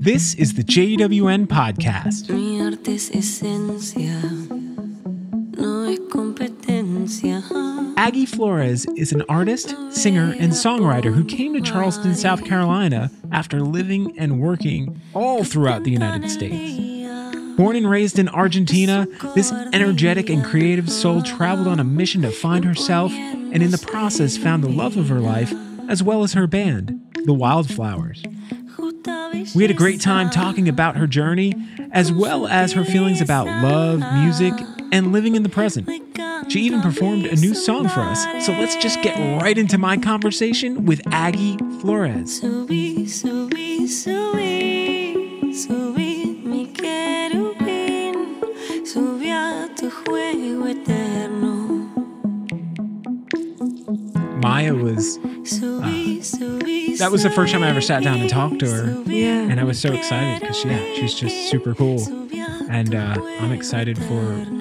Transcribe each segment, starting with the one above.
This is the JWN podcast. Mi arte es esencia, no es competencia. Aggie Flores is an artist, singer, and songwriter who came to Charleston, South Carolina after living and working all throughout the United States. Born and raised in Argentina, this energetic and creative soul traveled on a mission to find herself and in the process found the love of her life as well as her band, The Wildflowers. We had a great time talking about her journey as well as her feelings about love, music, and living in the present. She even performed a new song for us, so let's just get right into my conversation with Aggie Flores. Subí, subí, that was the first time I ever sat down and talked to her. Yeah. And I was so excited because, yeah, she's just super cool. And uh, I'm excited for,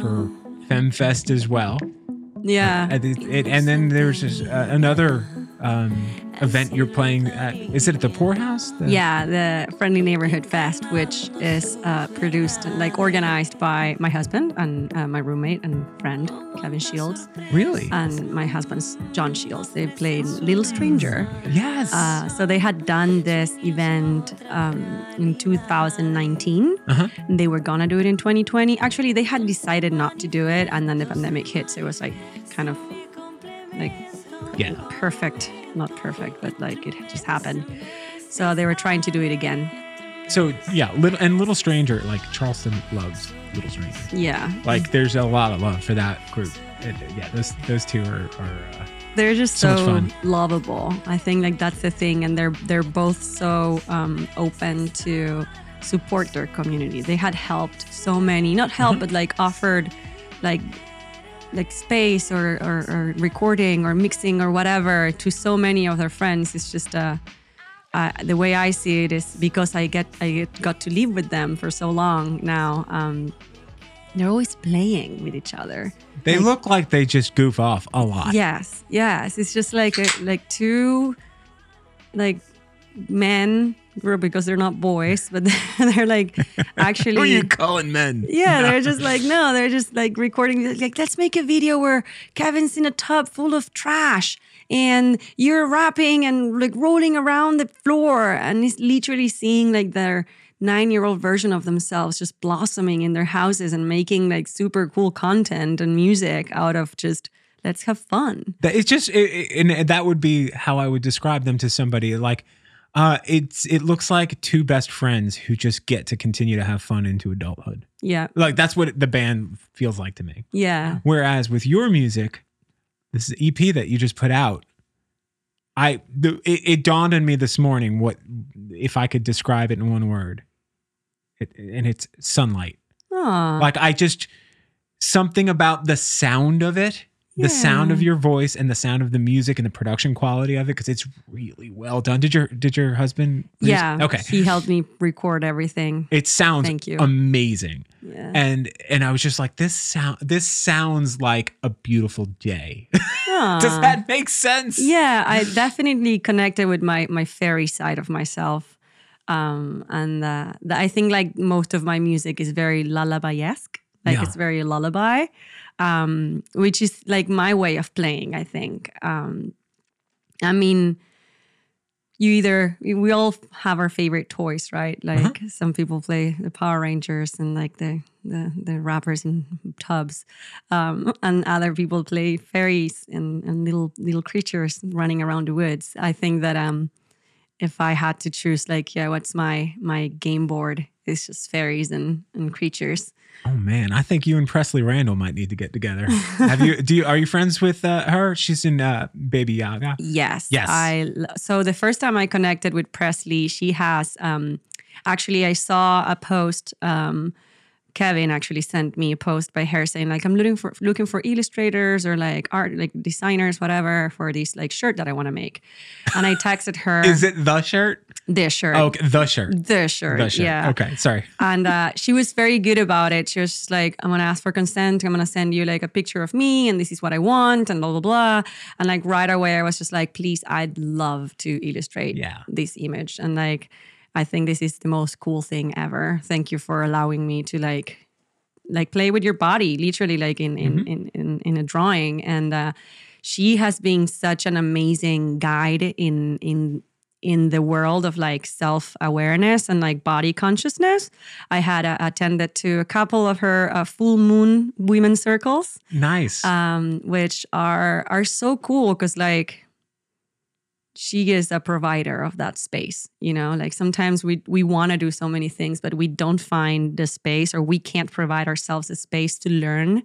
for FemFest as well. Yeah. And, it, it- and then there's this, uh, another um, event you're playing at. Is it at the Pour House? The- Yeah, the Friendly Neighborhood Fest, which is uh, produced, like organized by my husband and uh, my roommate and friend, Kevin Shields, Really? and my husband's John Shields. They played Little Stranger. yes. Uh, so they had done this event um, in 2019. Uh-huh. And they were gonna do it in 2020. Actually, they had decided not to do it, and then the pandemic hit. So it was like kind of like yeah. perfect, not perfect, but like it just happened. So they were trying to do it again. So yeah, little and Little Stranger, like Charleston loves Little Stranger. Yeah. Like there's a lot of love for that group. It, yeah, those those two are, are uh, they're just So so, lovable. I think like that's the thing, and they're they're both so um, open to support their community. They had helped so many, not help, Mm-hmm. but like offered like like space or, or, or recording or mixing or whatever to so many of their friends. It's just uh, uh, the way I see it is because I get I got to live with them for so long now. Um, they're always playing with each other. they Like- look like they just goof off a lot. Yes, yes. It's just like a, like two like men group because they're not boys, but they're like actually. Who are you calling men? yeah, they're just like no, they're just like recording like let's make a video where Kevin's in a tub full of trash and you're rapping and like rolling around the floor and he's literally seeing like their nine-year-old version of themselves just blossoming in their houses and making like super cool content and music out of just let's have fun. That it's just it, it- and that would be how I would describe them to somebody like uh it's it looks like two best friends who just get to continue to have fun into adulthood. Yeah. Like that's what the band feels like to me. Yeah. Whereas with your music, this is EP that you just put out, I the, it, it dawned on me this morning what if I could describe it in one word. It, and it's sunlight. Aw. Like I just something about the sound of it, the sound of your voice and the sound of the music and the production quality of it because it's really well done. Did your did your husband? produce- yeah. Okay. He helped me record everything. It sounds Thank you. amazing. Yeah. And and I was just like this sound this sounds like a beautiful day. Does that make sense? Yeah, I definitely connected with my my fairy side of myself. Um, and uh, I think like most of my music is very lullaby-esque. Like Yeah. it's very lullaby, um, which is like my way of playing. I think. Um, I mean, you either we all have our favorite toys, right? Like some people play the Power Rangers and like the the, the rappers in tubs, um, and other people play fairies and, and little little creatures running around the woods. I think that um, if I had to choose, like, yeah, what's my my game board? It's just fairies and and creatures. Oh man, I think you and Presley Randall might need to get together. Have you? Do you? Are you friends with uh, her? She's in uh, Baby Yaga. Yes. Yes. I so the first time I connected with Presley, she has um actually I saw a post um Kevin actually sent me a post by her saying like I'm looking for looking for illustrators or like art like designers whatever for this like shirt that I want to make. And I texted her Is it the shirt? This shirt. Oh, okay, the shirt. The shirt. The shirt. Yeah. Okay, sorry. And uh, she was very good about it. She was just like, I'm gonna ask for consent. I'm gonna send you like a picture of me, and this is what I want, and blah blah blah. And like right away, I was just like, please, I'd love to illustrate Yeah. this image. And like, I think this is the most cool thing ever. Thank you for allowing me to like like play with your body, literally like in in in, in, in a drawing. And uh, she has been such an amazing guide in in in the world of like self awareness and like body consciousness. I had uh, attended to a couple of her uh, full moon women circles Nice. um, which are are so cool because like she is a provider of that space you know like sometimes we we want to do so many things but we don't find the space or we can't provide ourselves a space to learn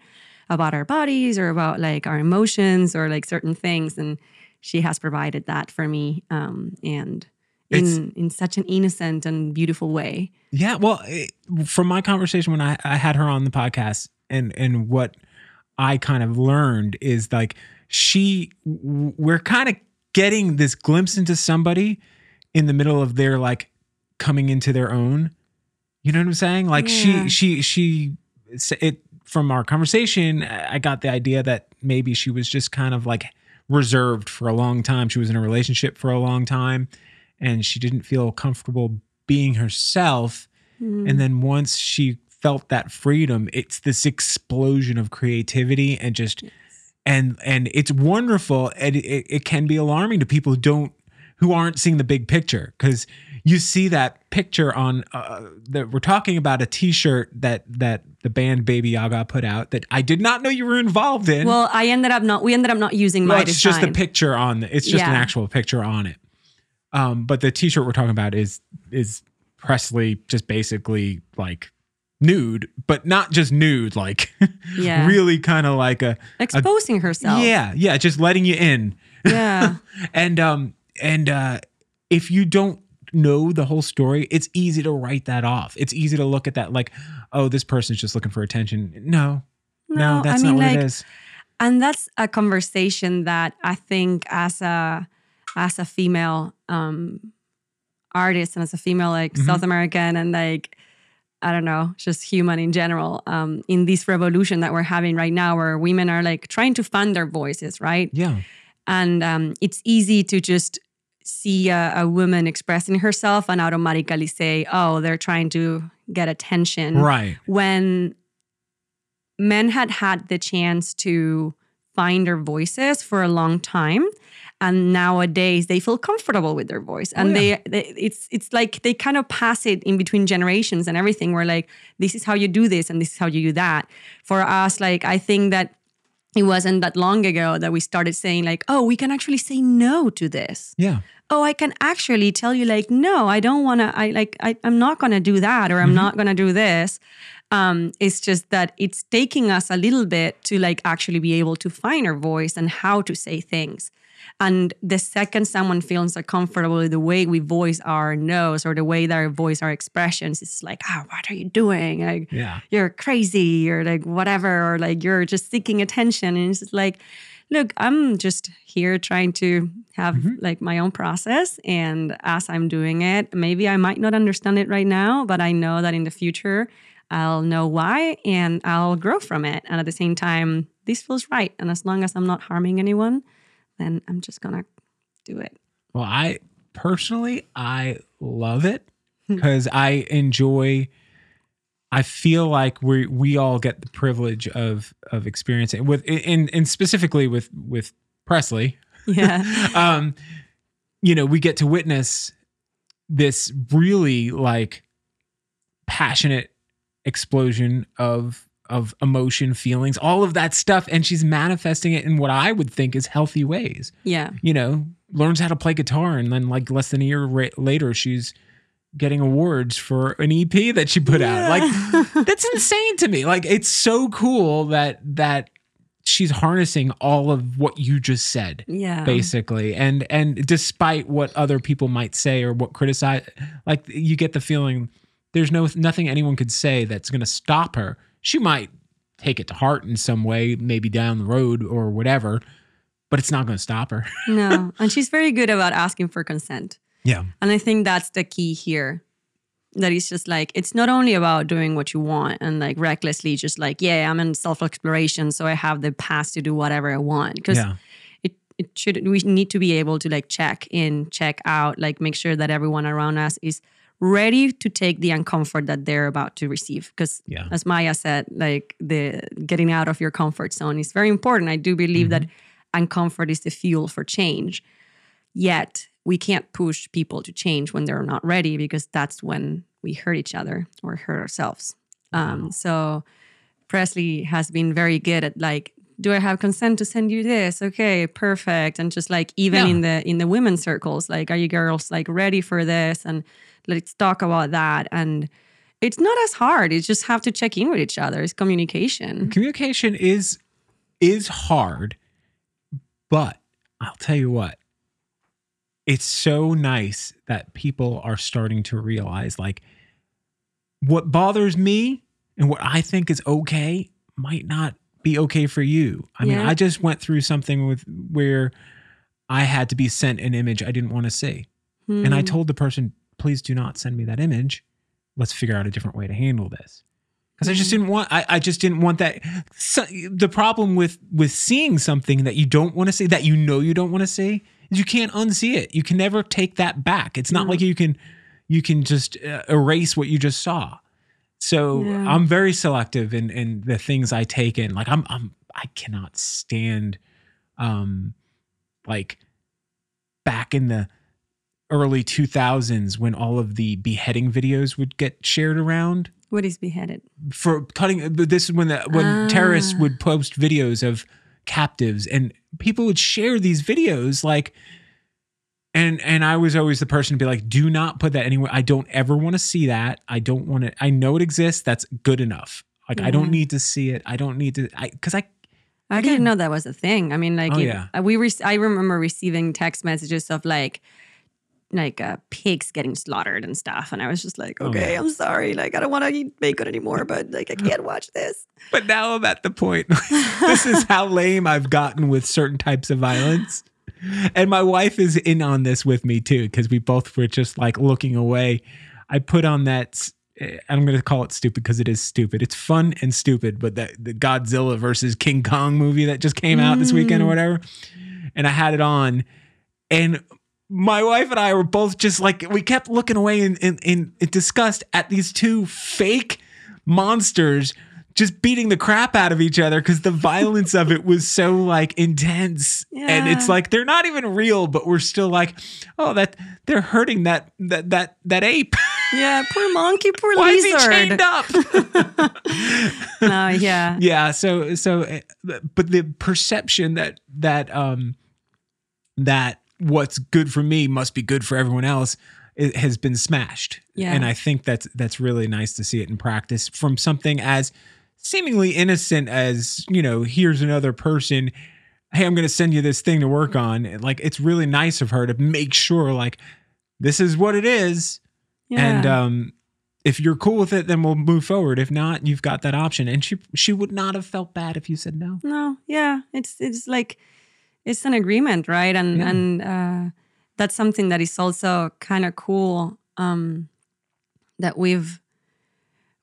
about our bodies or about like our emotions or like certain things and she has provided that for me um, and It's- in in such an innocent and beautiful way Yeah, well, it, from my conversation when I, I had her on the podcast, and and what I kind of learned is like she, we're kind of getting this glimpse into somebody in the middle of their like coming into their own. You know what I'm saying? Like Yeah. she, she, she, it from our conversation, I got the idea that maybe she was just kind of like reserved for a long time. She was in a relationship for a long time, and she didn't feel comfortable being herself. Hmm. And then once she felt that freedom, it's this explosion of creativity and just and and it's wonderful. And it, it can be alarming to people who don't who aren't seeing the big picture because you see that picture on uh, that we're talking about a T-shirt that that the band Baby Yaga put out that I did not know you were involved in. well i ended up not we ended up not using Well, my it's design just the picture on the, it's just an actual picture on it. Um, but the t-shirt we're talking about is is Presley just basically like nude, but not just nude, like Yeah. really kind of like a exposing herself yeah, yeah, just letting you in. yeah And um and uh if you don't know the whole story, it's easy to write that off. It's easy to look at that like, oh, this person's just looking for attention. No. No, No, I that's mean, not what like, it is. and that's a conversation that i think as a as a female um artist and as a female like Mm-hmm. south american and like i don't know just human in general um in this revolution that we're having right now where women are like trying to find their voices right Yeah. And um, it's easy to just see a, a woman expressing herself and automatically say oh they're trying to get attention Right. when men had had the chance to find their voices for a long time and nowadays they feel comfortable with their voice and Oh, yeah. they, they it's it's like they kind of pass it in between generations and everything we're like this is how you do this and this is how you do that for us like i think that it wasn't that long ago that we started saying like oh we can actually say no to this. Yeah. oh i can actually tell you like no i don't want to i like I, i'm not going to do that or i'm not going to do this. Um, it's just that it's taking us a little bit to like actually be able to find our voice and how to say things and the second someone feels uncomfortable with the way we voice our no's or the way that our voice our expressions it's like oh what are you doing? Like Yeah. you're crazy. Or like whatever or like you're just seeking attention. And it's just like look i'm just here trying to have mm-hmm. like my own process. And as i'm doing it maybe i might not understand it right now but i know that in the future i'll know why and i'll grow from it. And at the same time this feels right. And as long as i'm not harming anyone then i'm just gonna do it Well, I personally I love it because I enjoy. I feel like we we all get the privilege of of experiencing with in and specifically with with Presley. yeah Um, you know, we get to witness this really like passionate explosion of of emotion, feelings, all of that stuff, and she's manifesting it in what I would think is healthy ways. Yeah. You know, learns how to play guitar, and then like less than a year ra- later, she's getting awards for an EP that she put out. Like that's insane to me. Like it's so cool that that she's harnessing all of what you just said yeah. basically. And and despite what other people might say or what criticize like you get the feeling there's no nothing anyone could say that's going to stop her she might take it to heart in some way maybe down the road or whatever but it's not going to stop her no and she's very good about asking for consent yeah And I think that's the key here. That it's just like it's not only about doing what you want and like recklessly just like, yeah, I'm in self-exploration, so I have the pass to do whatever I want. Because yeah it, it should we need to be able to like check in, check out, like make sure that everyone around us is ready to take the uncomfort that they're about to receive. Because Yeah. as maya said like the getting out of your comfort zone is very important. I do believe that uncomfort is the fuel for change. Yet we can't push people to change when they're not ready because that's when we hurt each other or hurt ourselves. Um, so presley has been very good at like do i have consent to send you this? Okay perfect. And just like even Yeah. in the in the women's circles like are you girls like ready for this? And let's talk about that. And it's not as hard. You just have to check in with each other. It's communication. Communication is is hard but i'll tell you what it's so nice that people are starting to realize like what bothers me and what i think is okay might not be okay for you. I mean i just went through something with where i had to be sent an image i didn't want to see. And i Hmm. told the person please do not send me that image. Let's figure out a different way to handle this. Because i just didn't want I, I just didn't want that so, the problem with with seeing something that you don't want to see that you know you don't want to see is you can't unsee it. You can never take that back. It's not No. like you can you can just uh, erase what you just saw. So Yeah. i'm very selective in in the things i take in. Like i'm i'm i cannot stand um like back in the early 2000s when all of the beheading videos would get shared around? What is beheaded? For cutting this is when the when terrorists Ah. would post videos of captives and people would share these videos like and and I was always the person to be like do not put that anywhere. I don't ever want to see that. I don't want to I know it exists. That's good enough. Like I don't need to see it. I don't need to I cuz I I didn't know that was a thing. I mean, like, Oh, it- yeah. we re- I remember receiving text messages of like, like uh, pigs getting slaughtered and stuff, and I was just like, Oh, okay, yeah. I'm sorry, like I don't want to eat bacon anymore, but like I can't watch this. but now I'm at the point this is how lame I've gotten with certain types of violence. And my wife is in on this with me too, because we both were just like looking away. I put on that. eh, I'm going to call it stupid because it is stupid. It's fun and stupid, but that the Godzilla versus King Kong movie that just came out this weekend or whatever, and I had it on, and my wife and I were both just like we kept looking away in in, in, in disgust at these two fake monsters just beating the crap out of each other because the violence of it was so like intense. And it's like they're not even real but we're still like oh that they're hurting that that that that ape. Yeah, poor monkey, poor why is he chained up? No, yeah, yeah so so uh, but the perception that that um that what's good for me must be good for everyone else it has been smashed. Yeah. and i think that's that's really nice to see it in practice from something as seemingly innocent as you know here's another person hey i'm going to send you this thing to work on. Like it's really nice of her to make sure like this is what it is. Yeah. and um if you're cool with it then we'll move forward. If not you've got that option. And she she would not have felt bad if you said no. No, yeah, it's it's like it's an agreement, right? And Yeah. and uh, that's something that is also kind of cool. Um, that we've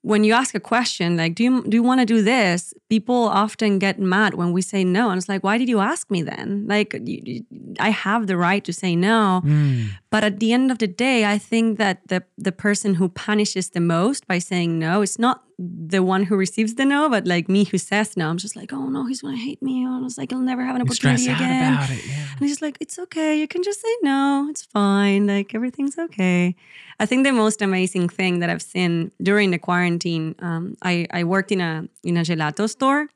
when you ask a question like, "Do you do you want to do this?" People often get mad when we say no, and it's like, "Why did you ask me then?" Like, you, you- I have the right to say no. But at the end of the day, I think that the the person who punishes the most by saying no, it's not the one who receives the no, but like me who says no. I'm just like, oh no, he's gonna hate me. Oh, I was like, I'll never have an opportunity again. it yeah And he's just like, it's okay. You can just say no. It's fine. Like everything's okay. I think the most amazing thing that I've seen during the quarantine, um, I, I worked in a in a gelato store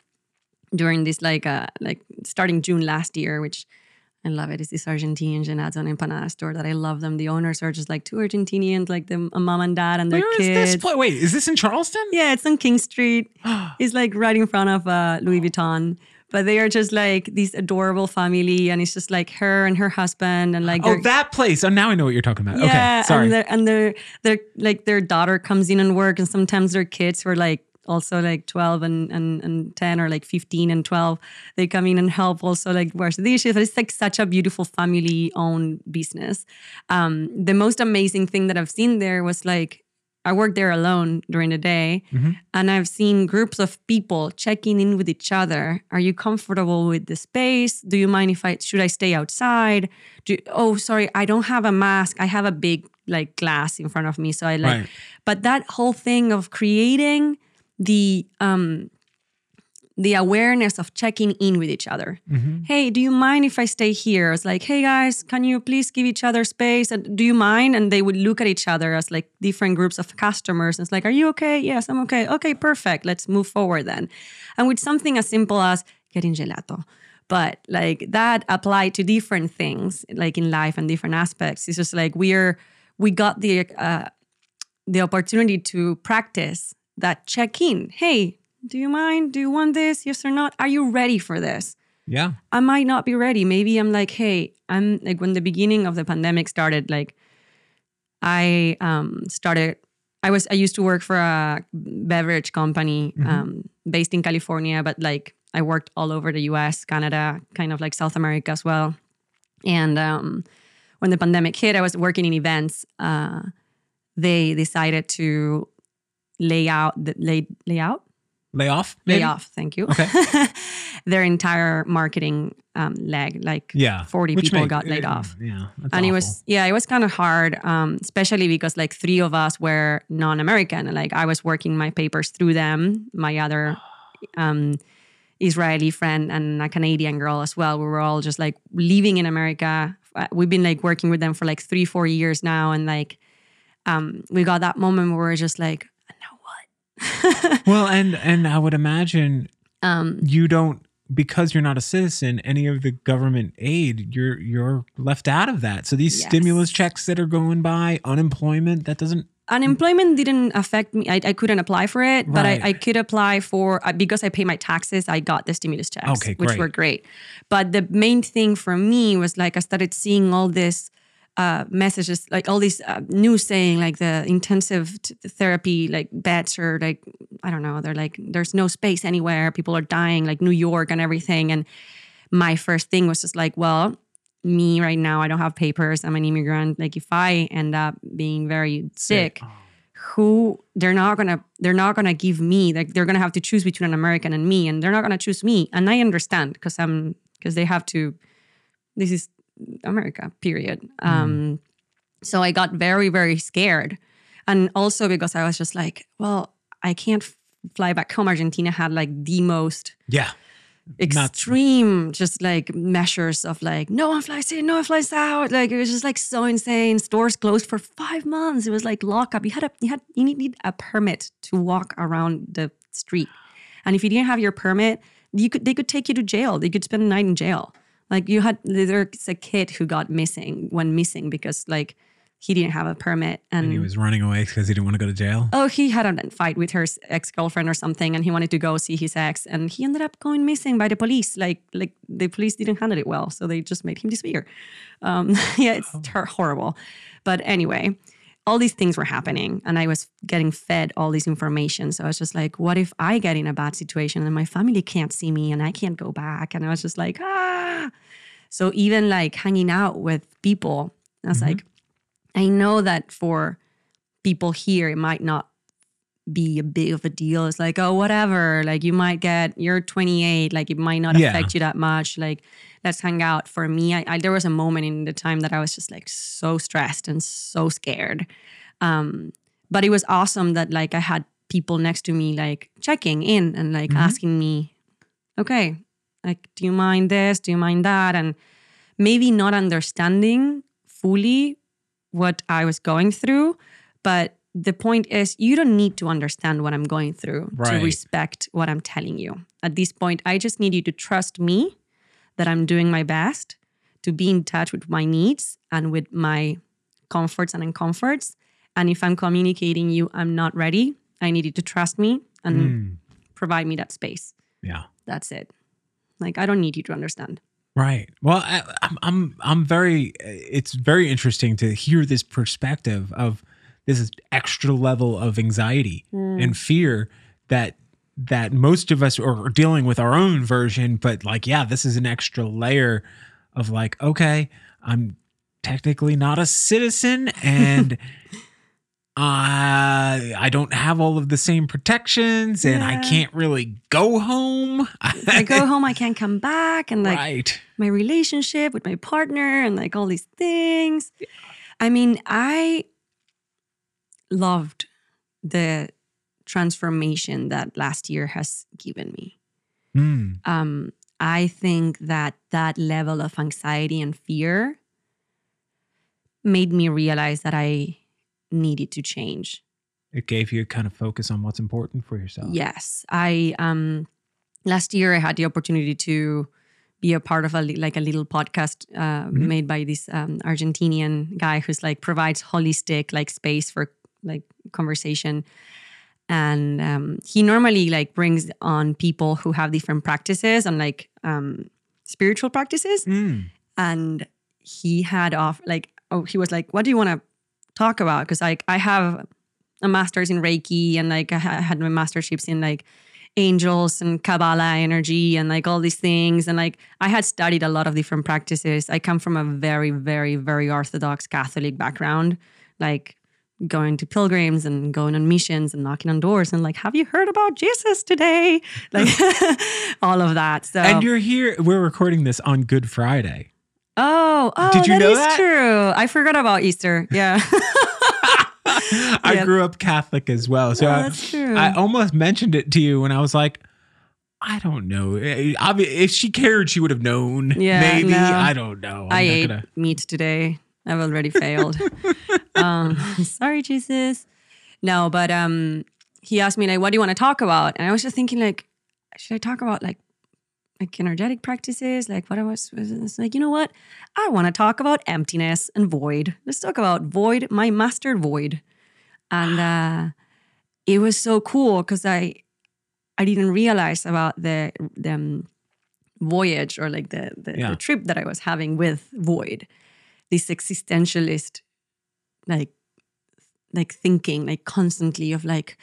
during this like uh like starting June last year, which I love it. It's this Argentinian gelato and empanada store that I love them. The owners are just like two Argentinians, like the a mom and dad and their Where is kids. this place? Wait, is this in Charleston? Yeah, it's on King Street. it's like right in front of uh, Louis Vuitton. But they are just like this adorable family, and it's just like her and her husband, and like Oh, that place. Oh, now I know what you're talking about. yeah, okay, sorry. and their and their their like their daughter comes in and work, and sometimes their kids were like also like 12 and, and, and 10 or like 15 and 12 they come in and help also like wash the dishes it's like such a beautiful family owned business um, the most amazing thing that i've seen there was like I work there alone during the day, Mhm. and I've seen groups of people checking in with each other. Are you comfortable with the space? Do you mind if I should I stay outside? Do oh sorry, I don't have a mask. I have a big like glass in front of me, so I like. Right. But that whole thing of creating the um the awareness of checking in with each other. Mhm. Hey, do you mind if I stay here? It's like, hey guys, can you please give each other space? And do you mind? And they would look at each other as like different groups of customers. And it's like, are you okay? Yes, I'm okay. Okay, perfect. Let's move forward then. And with something as simple as getting gelato. But like that applied to different things, like in life and different aspects. It's just like we're we got the uh, the opportunity to practice that check in. Hey, do you mind? Do you want this? Yes or not? Are you ready for this? Yeah. I might not be ready. Maybe I'm like, hey, I'm like when the beginning of the pandemic started, like I um started I was I used to work for a beverage company um based in California, but like I worked all over the US, Canada, kind of like South America as well. And um when the pandemic hit, I was working in events. Uh they decided to lay out the lay lay out Lay off. lay maybe? off thank you Okay. their entire marketing um, leg like Yeah. 40 Which people make- got laid uh, off Yeah. and it was yeah it was kind of hard um, especially because like three of us were non-american like i was working my papers through them my other um, israeli friend and a canadian girl as well we were all just like living in america Uh, we've been like working with them for like three four years now and like um, we got that moment where we're just like Well, and and I would imagine um, you don't because you're not a citizen. Any of the government aid, you're you're left out of that. So these Yes. stimulus checks that are going by, unemployment, that doesn't. unemployment didn't affect me. I, I couldn't apply for it, but I, I could apply for uh, because I pay my taxes. I got the stimulus checks, Okay, which were great. But the main thing for me was like I started seeing all this uh, messages, like all these uh, news saying like the intensive t- therapy like beds are like I don't know, they're like there's no space anywhere. People are dying, like New York and everything. And my first thing was just like, well, me right now, I don't have papers. I'm an immigrant. Like if I end up being very sick, who they're not gonna they're not gonna give me like they're gonna have to choose between an American and me, and they're not gonna choose me. And I understand because I'm because they have to. This is America. Period. Um, so I got very very scared, and also because I was just like, well, I can't f- fly back home. Argentina had like the most Yeah. Not- extreme just like measures of like no one flies in no one flies out like it was just like so insane stores closed for five months it was like lockup you had a you had you need a permit to walk around the street and if you didn't have your permit you could they could take you to jail they could spend the night in jail like you had there's a kid who got missing went missing because like he didn't have a permit and, And he was running away because he didn't want to go to jail. oh, he had a fight with her ex girlfriend or something, and he wanted to go see his ex, and he ended up going missing by the police. Like, like the police didn't handle it well, so they just made him disappear. Um, yeah, it's ter- horrible. But anyway, all these things were happening, and I was getting fed all this information. So I was just like, what if I get in a bad situation and my family can't see me and I can't go back? And I was just like, ah. So even like hanging out with people, I was like, I know that for people here, it might not be a big of a deal. It's like, oh, whatever. Like you might get, you're 28, like it might not Yeah. affect you that much. Like let's hang out. For me, I, I there was a moment in the time that I was just like so stressed and so scared. Um, but it was awesome that like I had people next to me like checking in and like asking me, okay, like do you mind this? Do you mind that? And maybe not understanding fully what I was going through, but the point is you don't need to understand what I'm going through to respect what I'm telling you. At this point, I just need you to trust me that I'm doing my best to be in touch with my needs and with my comforts and uncomforts. And if I'm communicating you I'm not ready, I need you to trust me and Mm, provide me that space. yeah. That's it. Like I don't need you to understand. Right. Well, I, I'm I'm I'm very. It's very interesting to hear this perspective of this extra level of anxiety mm. and fear that that most of us are dealing with our own version, but like, yeah, this is an extra layer of like, okay, I'm technically not a citizen and. Uh, I don't have all of the same protections and I can't really go home. I go home, I can't come back, and like right. my relationship with my partner, and like all these things. I mean, I loved the transformation that last year has given me. Mm, um, I think that that level of anxiety and fear made me realize that I needed to change. it gave you a kind of focus on what's important for yourself. Yes, I um, last year I had the opportunity to be a part of a like a little podcast uh, Mhm. made by this um, Argentinian guy who's like provides holistic like space for like conversation. And um, he normally like brings on people who have different practices and like um, spiritual practices. Mm, and he had off like oh he was like what do you want to talk about because like i have a master's in reiki and like i had my masterships in like angels and kabbalah energy and like all these things and like i had studied a lot of different practices i come from a very very very orthodox catholic background like going to pilgrims and going on missions and knocking on doors and like have you heard about jesus today like all of that so And you're here. We're recording this on Good Friday. Oh, oh, Did you that know is that? true. I forgot about Easter. Yeah. I Yep. grew up Catholic as well, so Oh, I- that's true. I almost mentioned it to you when I was like, I don't know. Eh, obvi- If she cared, she would have known. Yeah, maybe no. I don't know. I'm I ate gonna- meat today. I've already failed. um, sorry, Jesus. No, but um, he asked me like, "What do you want to talk about?" And I was just thinking like, should I talk about like like energetic practices? Like what I was, was like, you know what? I want to talk about emptiness and void. Let's talk about void, my master void. And uh, it was so cool because I I didn't realize about the the um, voyage or like the the, Yeah. the trip that I was having with void, this existentialist like like thinking like constantly of like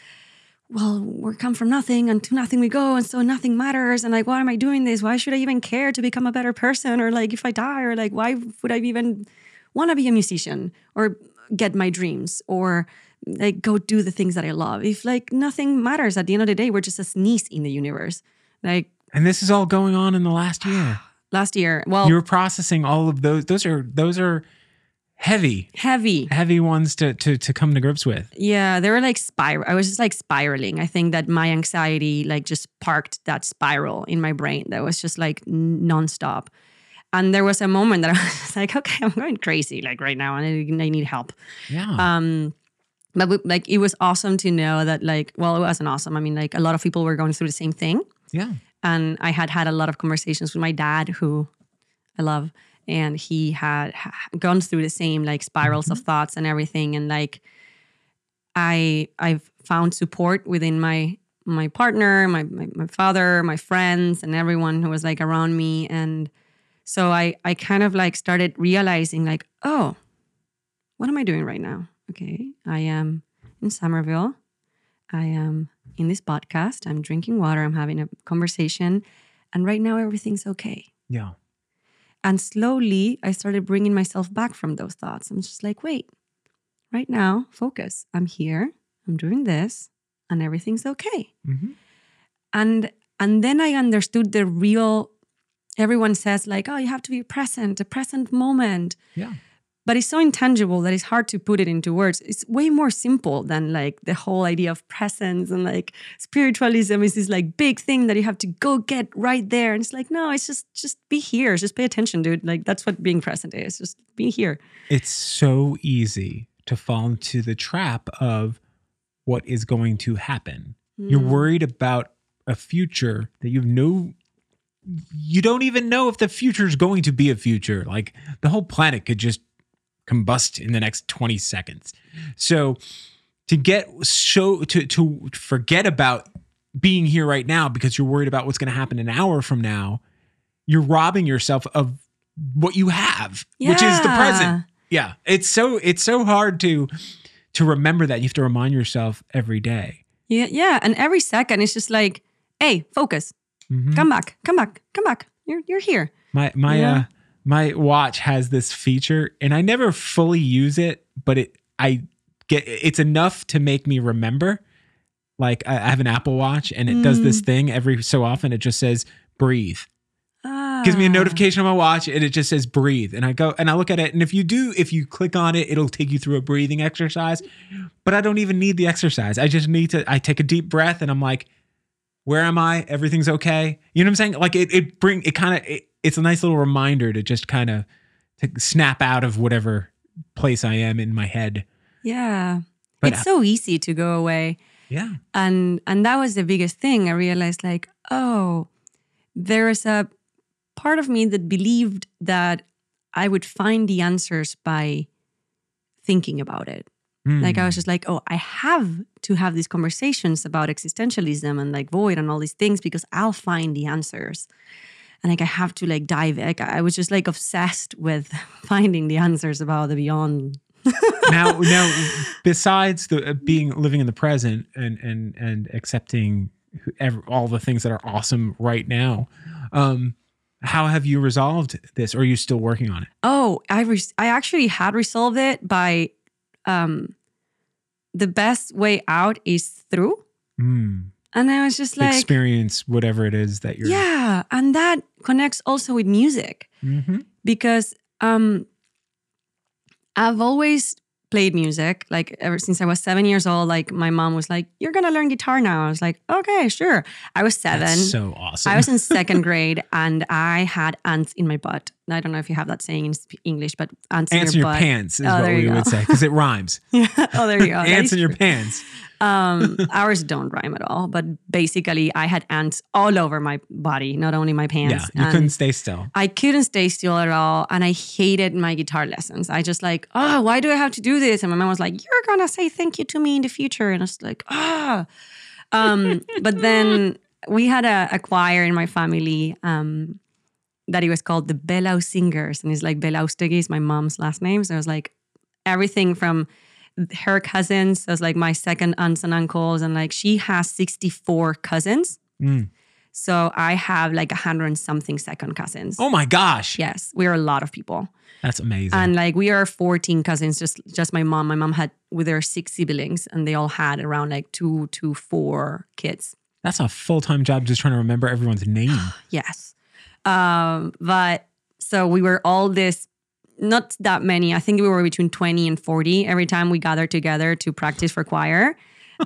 well we come from nothing and to nothing we go and so nothing matters and like why am i doing this why should i even care to become a better person or like if i die or like why would i even want to be a musician or get my dreams or like go do the things that i love if like nothing matters at the end of the day we're just a sneeze in the universe like And this is all going on in the last year. last year well You're processing all of those. Those are those are heavy, heavy heavy ones to to to come to grips with. Yeah, they were like spiral. I was just like spiraling. I think that my anxiety like just parked that spiral in my brain that was just like nonstop. And there was a moment that I was like, okay, I'm going crazy like right now, and I, I need help. Yeah. Um, but we- like it was awesome to know that like, well, it wasn't awesome. I mean, like a lot of people were going through the same thing, yeah. and I had had a lot of conversations with my dad, who I love, and he had gone through the same like spirals of mm-hmm. thoughts and everything, and like I I've found support within my my partner, my, my my father, my friends, and everyone who was like around me, and so I I kind of like started realizing like, oh, what am I doing right now? Okay, I am in Summerville. I am in this podcast. I'm drinking water. I'm having a conversation. And right now, everything's okay. Yeah. And slowly, I started bringing myself back from those thoughts. I'm just like, wait, right now, focus. I'm here. I'm doing this, and everything's okay. Mhm. And and then I understood the real. Everyone says like, oh, you have to be present, a present moment Yeah. But it's so intangible that it's hard to put it into words. It's way more simple than like the whole idea of presence and like spiritualism is this like big thing that you have to go get right there. And it's like, no, it's just just be here. Just pay attention, dude. Like that's what being present is. Just be here. It's so easy to fall into the trap of what is going to happen. You're Mm. worried about a future that you've no you don't even know if the future is going to be a future. Like the whole planet could just combust in the next 20 seconds. So to get so to to forget about being here right now because you're worried about what's going to happen an hour from now, you're robbing yourself of what you have, which is the present. Yeah. It's so it's so hard to to remember that. You have to remind yourself every day. Yeah, yeah. And every second it's just like, hey, focus. Mhm. Come back. Come back. Come back. You're you're here. My my Yeah. uh my watch has this feature and I never fully use it, but it I get it's enough to make me remember. Like I have an Apple Watch and it does Mm. this thing every so often. It just says breathe. Gives me a Ah. notification on my watch and it just says breathe. And I go and I look at it. And if you do, if you click on it, it'll take you through a breathing exercise. But I don't even need the exercise. I just need to I take a deep breath and I'm like, where am I? Everything's okay. You know what I'm saying? Like it it bring it kind of it, it's a nice little reminder to just kind of to snap out of whatever place I am in my head. Yeah. But it's so easy to go away. Yeah. and and that was the biggest thing i realized like oh there's a part of me that believed that i would find the answers by thinking about it like i was hmm. just like oh i have to have these conversations about existentialism and like void and all these things because i'll find the answers and like i have to like dive like i was just like obsessed with finding the answers about the beyond now now besides the uh, being living in the present and and and accepting all the things that are awesome right now um how have you resolved this or are you still working on it Oh, I re- I actually had resolved it by um the best way out is through. mm. And I was just like experience whatever it is that you're yeah, and that connects also with music Mhm. because um I've always played music like ever since I was 7 years old like my mom was like you're to learn guitar now. I was like okay, sure. I was 7. That's so awesome I was in second grade and I had ants in my butt. I don't know if you have that saying in English, but ants, in your your, pants is Oh, what there we you would say because it rhymes yeah. oh, there you go. Ants in your pants Um, ours don't rhyme at all, but basically, I had ants all over my body, not only my pants. yeah you and couldn't stay still I couldn't stay still at all, and I hated my guitar lessons. I just like, oh, why do I have to do this? And my mom was like, "You're gonna say thank you to me in the future," and I was like, ah. Um, but then we had a, a choir in my family um, that it was called the Belau Singers, and it's like Belaustegi is my mom's last name. So it was like everything from her cousins. So it was like my second aunts and uncles, and like she has 64 cousins. Mm. So I have like a hundred and something second cousins. oh my gosh Yes, we are a lot of people, that's amazing and like we are 14 cousins. Just just my mom. My mom had with her six siblings, and they all had around like two to four kids. that's a full-time job just trying to remember everyone's name Yes. Um, but so we were all this, not that many. I think we were between 20 and 40 every time we gathered together to practice for choir.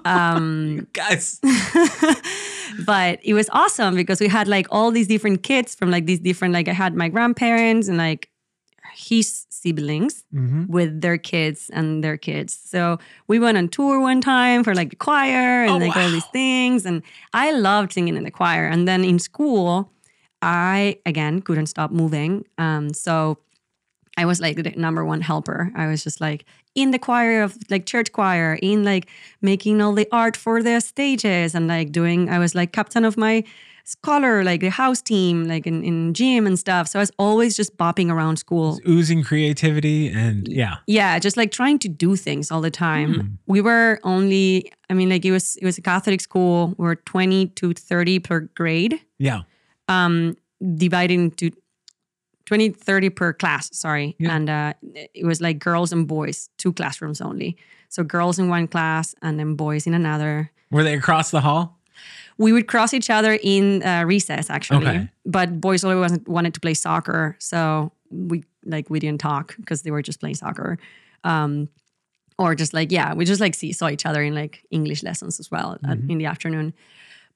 Um, guys but it was awesome because we had like all these different kids from like these different, like I had my grandparents and like his siblings Mhm. with their kids and their kids. So we went on tour one time for like the choir and Oh, like all these things. And I loved singing in the choir. And then in school, I again couldn't stop moving. Um, so I was like the number one helper. I was just like in the choir of like church choir, in like making all the art for the stages and like doing, I was like captain of my scholar, like the house team, like in, in gym and stuff. So I was always just bopping around school. oozing creativity and yeah Yeah, just like trying to do things all the time. Hmm. We were only, I mean, like it was it was a Catholic school. We were 20 to 30 per grade yeah um, dividing into 20, 30 per class, sorry. Yeah. And uh, it was like girls and boys, two classrooms only. So girls in one class and then boys in another. were they across the hall We would cross each other in uh, recess, actually. Okay. But boys always wasn't, wanted to play soccer. So we like we didn't talk because they were just playing soccer. Um, or just like, yeah, we just like see, saw each other in like English lessons as well at- Mhm. in the afternoon.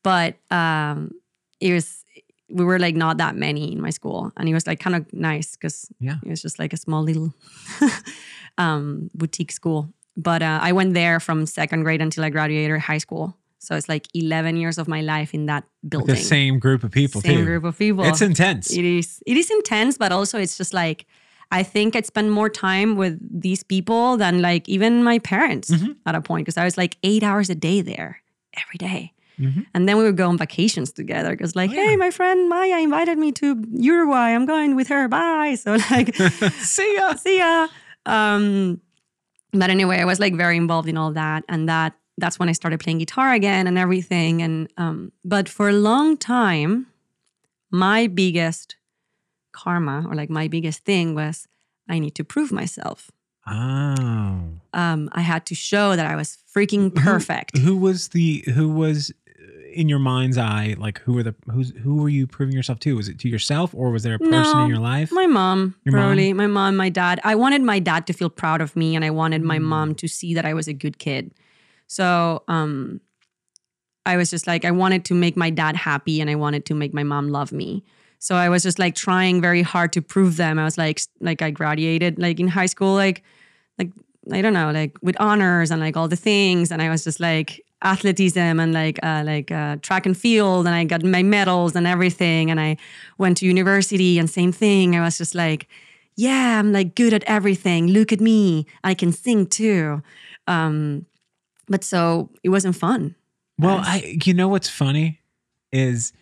But um, it was we were like not that many in my school. And it was like kind of nice because Yeah. it was just like a small little um, boutique school. But uh, i went there from second grade until i graduated high school. So it's like 11 years of my life in that With building. the same group of people Same too. group of people. It's intense. It is. It is intense but also it's just like i think i'd spend more time with these people than like even my parents Mhm. at a point because i was like eight hours a day there every day Mhm. and then we would go on vacations together because like Oh, hey my friend maya invited me to uruguay. I'm going with her. Bye. So like see ya. See ya. Um but anyway i was like very involved in all that and that that's when i started playing guitar again and everything and um but for a long time my biggest karma or like my biggest thing was i need to prove myself. Oh. Um, I had to show that I was freaking perfect. Who was the who was in your mind's eye like who were the who's who were you proving yourself to? Was it to yourself or was there a person No, in your life? My mom, Your mom? My mom, my dad. I wanted my dad to feel proud of me and I wanted my Mm. mom to see that I was a good kid. So um I was just like I wanted to make my dad happy and I wanted to make my mom love me. So I was just like trying very hard to prove them. I was like like I graduated like in high school like like I don't know, like with honors and like all the things and I was just like athleticism and like uh, like uh, track and field and I got my medals and everything and I went to university and same thing. I was just like, yeah, I'm like good at everything. Look at me. I can sing too. Um, but so it wasn't fun. Well. I you know what's funny is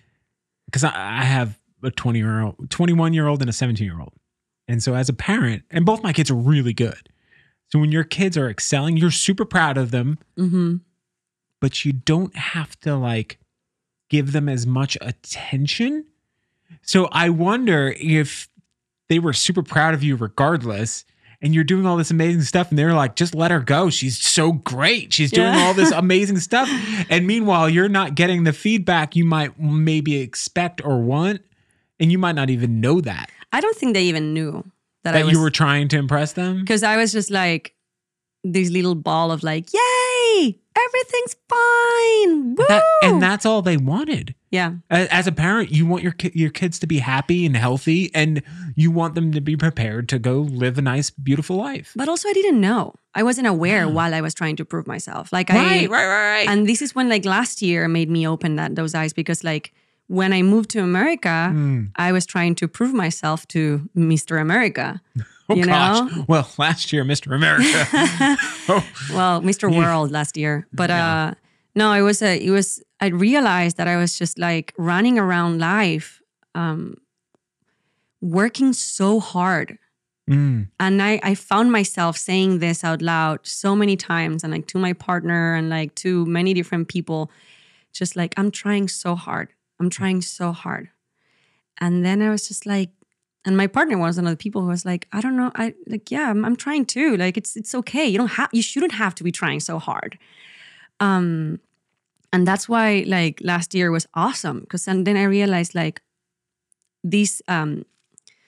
because I, I have a 20 year old, 21 year old, and a 17 year old. And so as a parent, and both my kids are really good. So when your kids are excelling, you're super proud of them, hmm but you don't have to like give them as much attention. So I wonder if they were super proud of you regardless. And you're doing all this amazing stuff, and they're like, just let her go. She's so great. She's doing Yeah. all this amazing stuff. And meanwhile, you're not getting the feedback you might maybe expect or want. And you might not even know that. I don't think they even knew that, I That was you were trying to impress them. because I was just like this little ball of like, everything's fine. Woo! That- and that's all they wanted. yeah. As a parent, you want your ki- your kids to be happy and healthy, and you want them to be prepared to go live a nice, beautiful life. But also I didn't know. I wasn't aware Yeah. while I was trying to prove myself. Like I right, right, right. and this is when like last year made me open that those eyes because like when I moved to America, Mm. I was trying to prove myself to Mr. America. Oh you gosh. know? Well, last year, Mr. America. oh, well, Mr. World last year. But Yeah. uh no, it was a it was I realized that I was just like running around life um working so hard. mm, And I I found myself saying this out loud so many times and like to my partner and like to many different people just like I'm trying so hard. I'm trying so hard. And then I was just like and my partner was one of the people who was like, I don't know, I like, yeah, I'm, I'm trying too. Like, it's it's okay. You don't have, you shouldn't have to be trying so hard. Um, and that's why like last year was awesome because then, then I realized like these um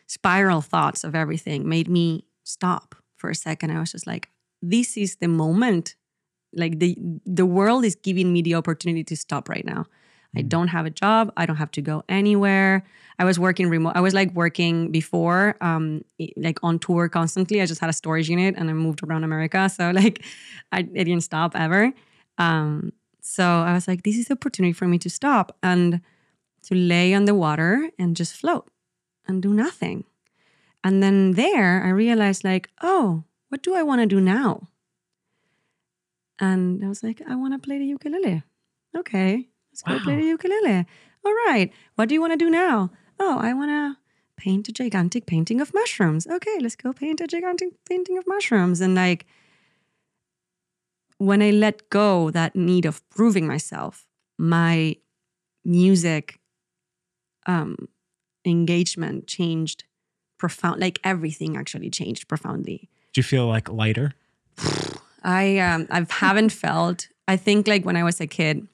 spiral thoughts of everything made me stop for a second. I was just like, this is the moment. Like the the world is giving me the opportunity to stop right now. I don't have a job. I don't have to go anywhere. I was working remote. I was like working before, um, like on tour constantly. I just had a storage unit and I moved around America. So like, I, I didn't stop ever. Um, so I was like, this is the opportunity for me to stop and to lay on the water and just float and do nothing. And then there, I realized like, oh, what do I want to do now? And I was like, I want to play the ukulele. Okay, let's go play the ukulele. All right, what do you want to do now? Oh, I want to paint a gigantic painting of mushrooms. Okay, let's go paint a gigantic painting of mushrooms. And like, when I let go that need of proving myself, my music um, engagement changed profound. Like everything actually changed profoundly. do you feel like lighter? I um I haven't felt. I think like when I was a kid,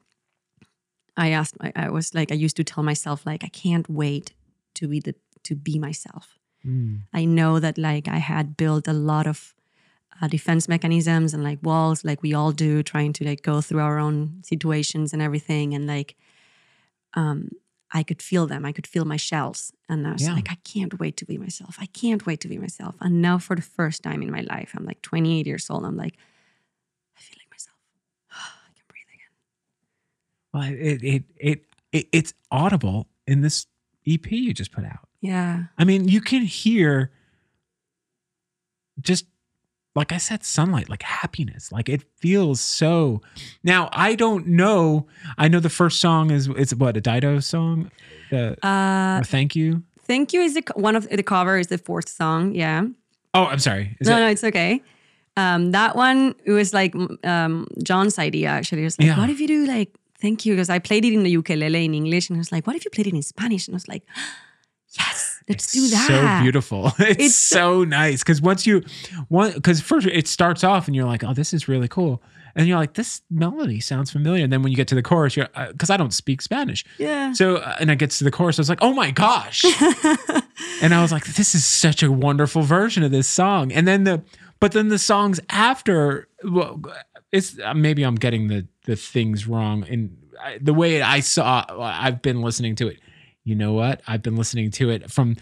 I asked. I, I was like I used to tell myself like I can't wait to be the to be myself. Mm. I know that like I had built a lot of uh, defense mechanisms and like walls, like we all do, trying to like go through our own situations and everything. And like, um, I could feel them. I could feel my shells, and I was Yeah. like, I can't wait to be myself. I can't wait to be myself. And now, for the first time in my life, I'm like 28 years old. I'm like, I feel like myself. I can breathe again. Well, it, it it it it's audible in this EP you just put out. Yeah. I mean, you can hear just like I said, sunlight, like happiness. Like it feels so. Now I don't know. I know the first song is it's what a Dido song. The Uh, thank you. thank you is the one of the cover is the fourth song. Yeah. Oh, I'm sorry. Is no, it- no, it's okay. Um, that one it was like um, John's idea actually. It was like, Yeah. what if you do like thank you? Because I played it in the ukulele in English, and I was like, what if you played it in Spanish? And I was like, yes. Let's It's do that. So beautiful. It's, It's so nice because once you, one because first it starts off and you're like, oh, this is really cool, and you're like, this melody sounds familiar. And then when you get to the chorus, you're because I don't speak Spanish, Yeah. so uh, and it gets to the chorus, I was like, oh my gosh, and I was like, this is such a wonderful version of this song. And then the, but then the songs after, well, it's uh, maybe I'm getting the the things wrong in I- the way I saw. I've been listening to it. You know what? I've been listening to it from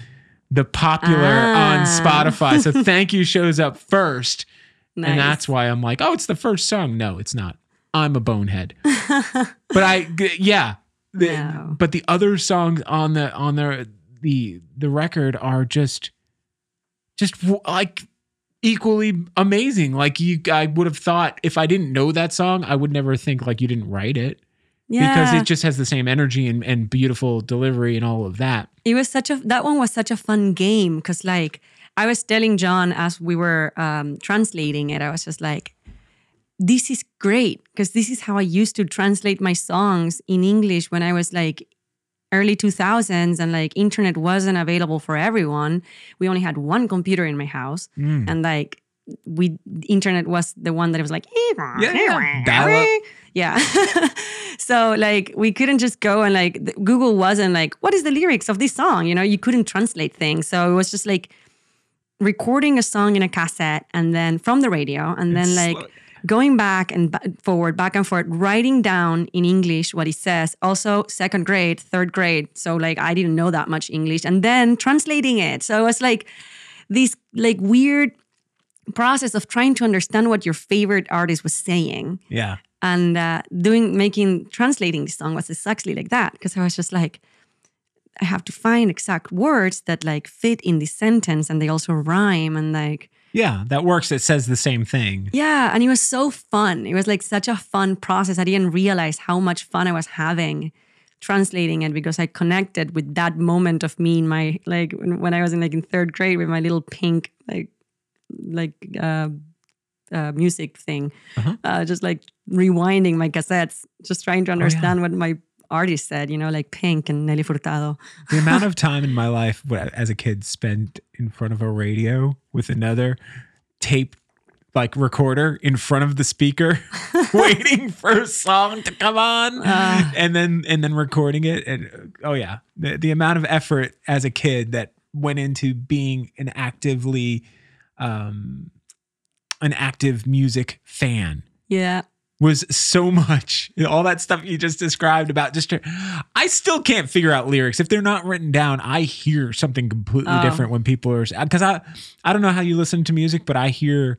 the popular on Ah. Spotify. So thank you shows up first, Nice. and that's why I'm like, oh, it's the first song. No, it's not. I'm a bonehead. but I yeah. The- No. But the other songs on the on the the the record are just, just like equally amazing. Like you, I would have thought if I didn't know that song, I would never think like you didn't write it yeah. because it just has the same energy and, and beautiful delivery and all of that. it was such a that one was such a fun game because like i was telling john as we were um, translating it i was just like this is great because this is how i used to translate my songs in english when i was like early 2000s and like internet wasn't available for everyone we only had one computer in my house Mm. and like we internet was the one that was like Yeah, yeah. Yeah so like we couldn't just go and like google wasn't like what is the lyrics of this song you know you couldn't translate things so it was just like recording a song in a cassette and then from the radio and then like slow. Going back and forward back and forth writing down in english what he says. Also second grade third grade. So like i didn't know that much english. And then translating it. So it was like this like weird process of trying to understand what your favorite artist was saying. Yeah. and uh, doing making translating the song was exactly like that. Because I was just like I have to find exact words that like fit in the sentence and they also rhyme and like Yeah. That works. It says the same thing. yeah and it was so fun it was like such a fun process I didn't realize how much fun I was having translating it because I connected with that moment of me in my like when I was in like in third grade with my little pink like like uh, uh music thing Uh-huh. uh, just like rewinding my cassettes, just trying to Oh, yeah. understand what my artist said, you know, like Pink and Nelly Furtado. The amount of time in my life as a kid spent in front of a radio with another tape like recorder in front of the speaker waiting for a song to come on Uh. and then and then recording it and oh yeah the, the amount of effort as a kid that went into being an actively um an active music fan Yeah. Was so much. All that stuff you just described about just I still can't figure out lyrics. If they're not written down I hear something completely Oh. different when people are cuz I I don't know how you listen to music but I hear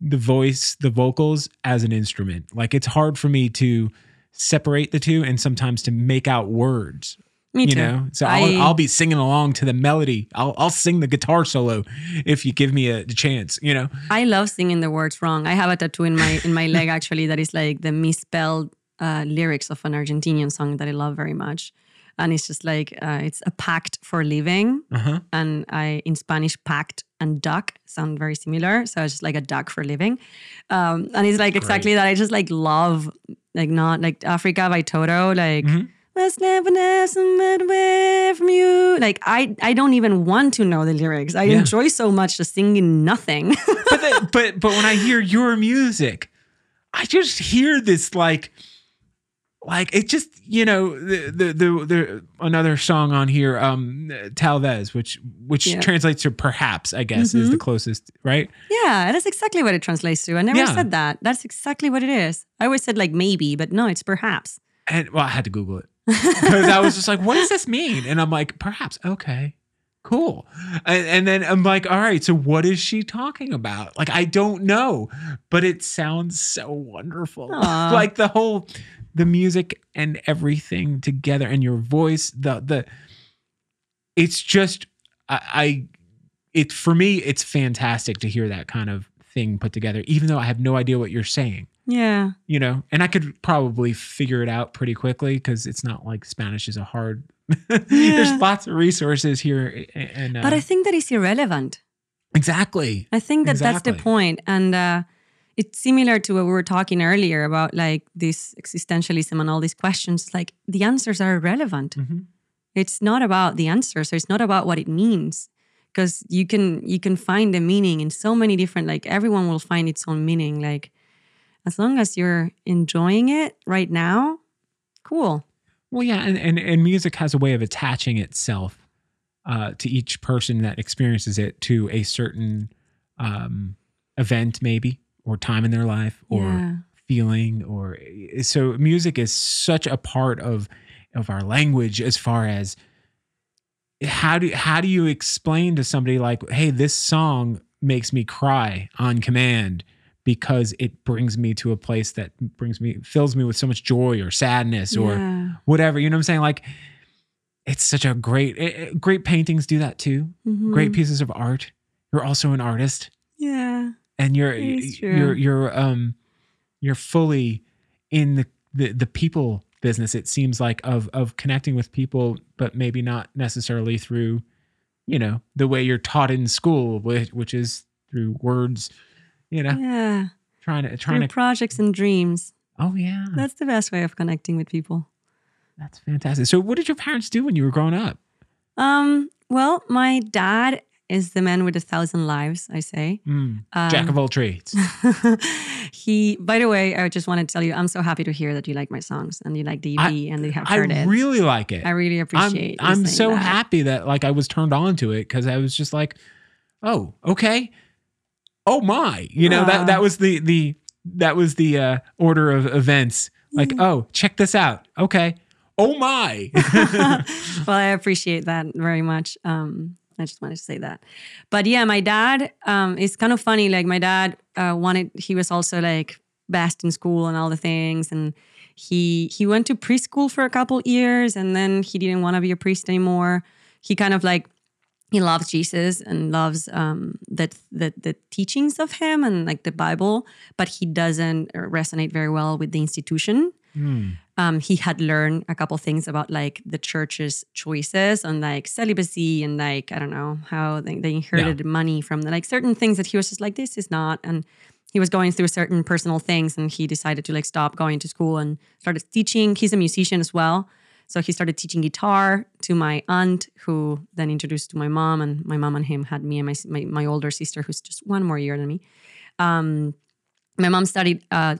the voice the vocals as an instrument. Like it's hard for me to separate the two and sometimes to make out words Me you too. know so I'll, I- I'll be singing along to the melody I'll I'll sing the guitar solo if you give me a, chance you know I love singing the words wrong. I have a tattoo in my in my leg actually that is like the misspelled uh, lyrics of an Argentinian song that I love very much. And it's just like uh, it's a pact for living, uh-huh and I in Spanish pact and duck sound very similar. So it's just like a duck for living, um, and it's like exactly that. I just like love like not like Africa by Toto, like. Mhm. Let's live in some away from you. Like I, I don't even want to know the lyrics. I Yeah. enjoy so much just singing nothing. but the, but but when I hear your music, I just hear this like like it just you know the the the, the another song on here um Talvez which which Yeah. translates to perhaps I guess is the closest right Yeah, that's exactly what it translates to. I never Yeah. said that. That's exactly what it is. I always said like maybe, but no, it's perhaps. and well I had to Google it because I was just like what does this mean? And I'm like perhaps. Okay. Cool. And, and then I'm like all right so what is she talking about? Like I don't know but it sounds so wonderful. Like the whole the music and everything together and your voice the the it's just I, I it for me it's fantastic to hear that kind of thing put together even though I have no idea what you're saying Yeah. you know and I could probably figure it out pretty quickly because it's not like Spanish is a hard there's lots of resources here and uh, But I think that is irrelevant. exactly I think that that's the And uh, it's similar to what we were talking earlier about like this existentialism and all these questions. Like the answers are irrelevant. Mhm. It's not about the answer. So it's not about what it means. Because you can you can find the meaning in so many different like everyone will find its own meaning. Like as long as you're enjoying it right now, cool. Well, yeah, and, and, and music has a way of attaching itself uh, to each person that experiences it to a certain um, event, maybe, or time in their life, or Yeah. feeling, or so. Music is such a part of of our language as far as how do how do you explain to somebody like, hey, this song makes me cry on command because it brings me to a place that brings me fills me with so much joy or sadness or Yeah. whatever. You know what I'm saying? Like, it's such a great, eh, great paintings do that too. Mhm. Great pieces of art. You're also an artist, Yeah. and you're It you're you're um you're fully in the, the the people business. It seems like of of connecting with people, but maybe not necessarily through, you know, the way you're taught in school, which which is through words. You know, Yeah. trying to trying Through to. projects and dreams. Oh yeah, That's the best way of connecting with people. that's fantastic. So, what did your parents do when you were growing up? Um, well, my dad is the man with a thousand lives, I say. Mm, Um, Jack of all trades. he, by the way, I just wanted to tell you, I'm so happy to hear that you like my songs and you like the EP and you have I heard it. I really like it. I really I'm, appreciate. you I'm so that. happy that like I was turned on to it because I was just like, oh, okay. Oh my. You know, that that was the the that was the uh order of events. Like, Mm. oh, check this out. Okay. Oh my. well, I appreciate that very much. Um, I just wanted to say that. But yeah, my dad, um, it's kind of funny. Like my dad uh, wanted, he was also like best in school and all the things, and he he went to preschool for a couple years, and then he didn't want to be a priest anymore. He kind of like he loves Jesus and loves um, the, the the teachings of him and like the Bible, but he doesn't resonate very well with the institution Hmm. um, he had learned a couple things about like the church's choices on like celibacy and like I don't know how they, they inherited money from the, like certain things that he was just like this is not and he was going through certain personal things and he decided to like stop going to school and started teaching. He's a musician as well. So he started teaching guitar to my aunt, who then introduced to my mom, and my mom and him had me and my my, my older sister, who's just one more year than me. Um, my mom studied uh,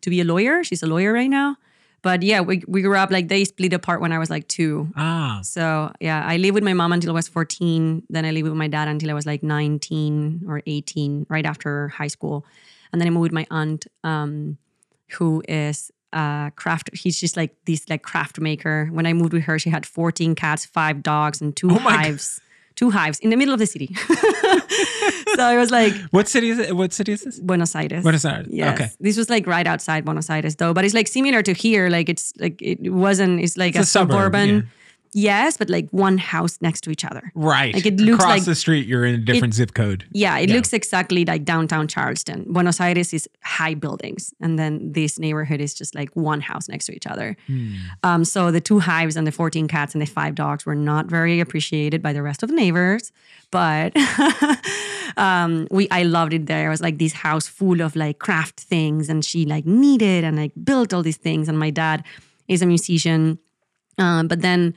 to be a lawyer. She's a lawyer right now. But yeah, we, we grew up like they split apart when I was like two. Ah. So yeah, I lived with my mom until I was 14. Then I lived with my dad until I was like 19 or 18, right after high school. And then I moved with my aunt, um, who is a craft. He's just like this like craft maker. When I moved with her, she had 14 cats, five dogs, and two Oh my God. hives. Two hives in the middle of the city. so I was like, What city is it? What city is this? Buenos Aires. Buenos Aires. Yes. Okay. This was like right outside Buenos Aires though, but it's like similar to here. Like it's like it wasn't. It's like It's a suburb, suburban. yeah. Yes, but like one house next to each other. Right. Like, it looks Across like- the street, you're in a different zip code. Yeah, it Yeah. looks exactly like downtown Charleston. Buenos Aires is high buildings, and then this neighborhood is just like one house next to each other. Hmm. Um, so the two hives and the 14 cats and the five dogs were not very appreciated by the rest of the neighbors, but um, we I loved it there. It was like this house full of like craft things, and she like needed and like built all these things. And my dad is a musician, um, but then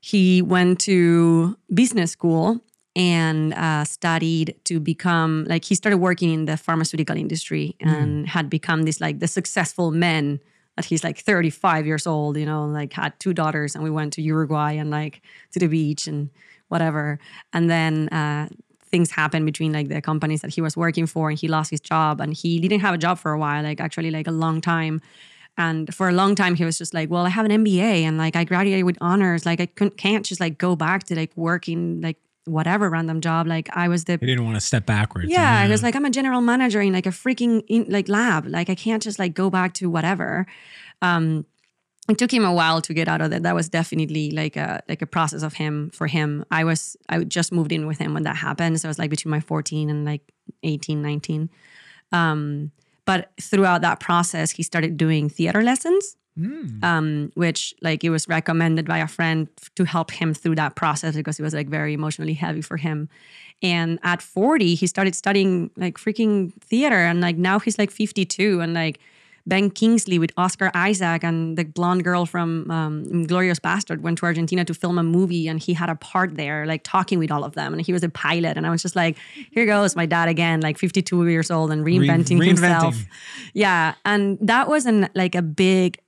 he went to business school and uh, studied to become like he started working in the pharmaceutical industry and had become this like the successful man that he's like 35 years old you know like had two daughters and we went to uruguay and like to the beach and whatever. And then uh, things happened between like the companies that he was working for and he lost his job and he didn't have a job for a while like actually like a long time and for a long time, he was just like, "Well, I have an MBA, and like I graduated with honors. Like I couldn't, can't just like go back to like working like whatever random job. Like I was the He didn't want to step backwards. yeah, I was like, I'm a general manager in like a freaking in, like lab. Like I can't just like go back to whatever. Um, it took him a while to get out of that. That was definitely like a like a process of him for him. I was I just moved in with him when that happened. So it was like between my 14 and like 18, 19. Um, but throughout that process, he started doing theater lessons Mm. um, which like it was recommended by a friend to help him through that process because it was like very emotionally heavy for him. And at 40, he started studying like freaking theater, and like now he's like 52, and like Ben Kingsley with Oscar Isaac and the blonde girl from um, Glorious Bastard went to Argentina to film a movie and he had a part there, like talking with all of them. And he was a pilot. And I was just like, here goes my dad again, like 52 years old and reinventing, reinventing. himself. Yeah. And that was an, like a big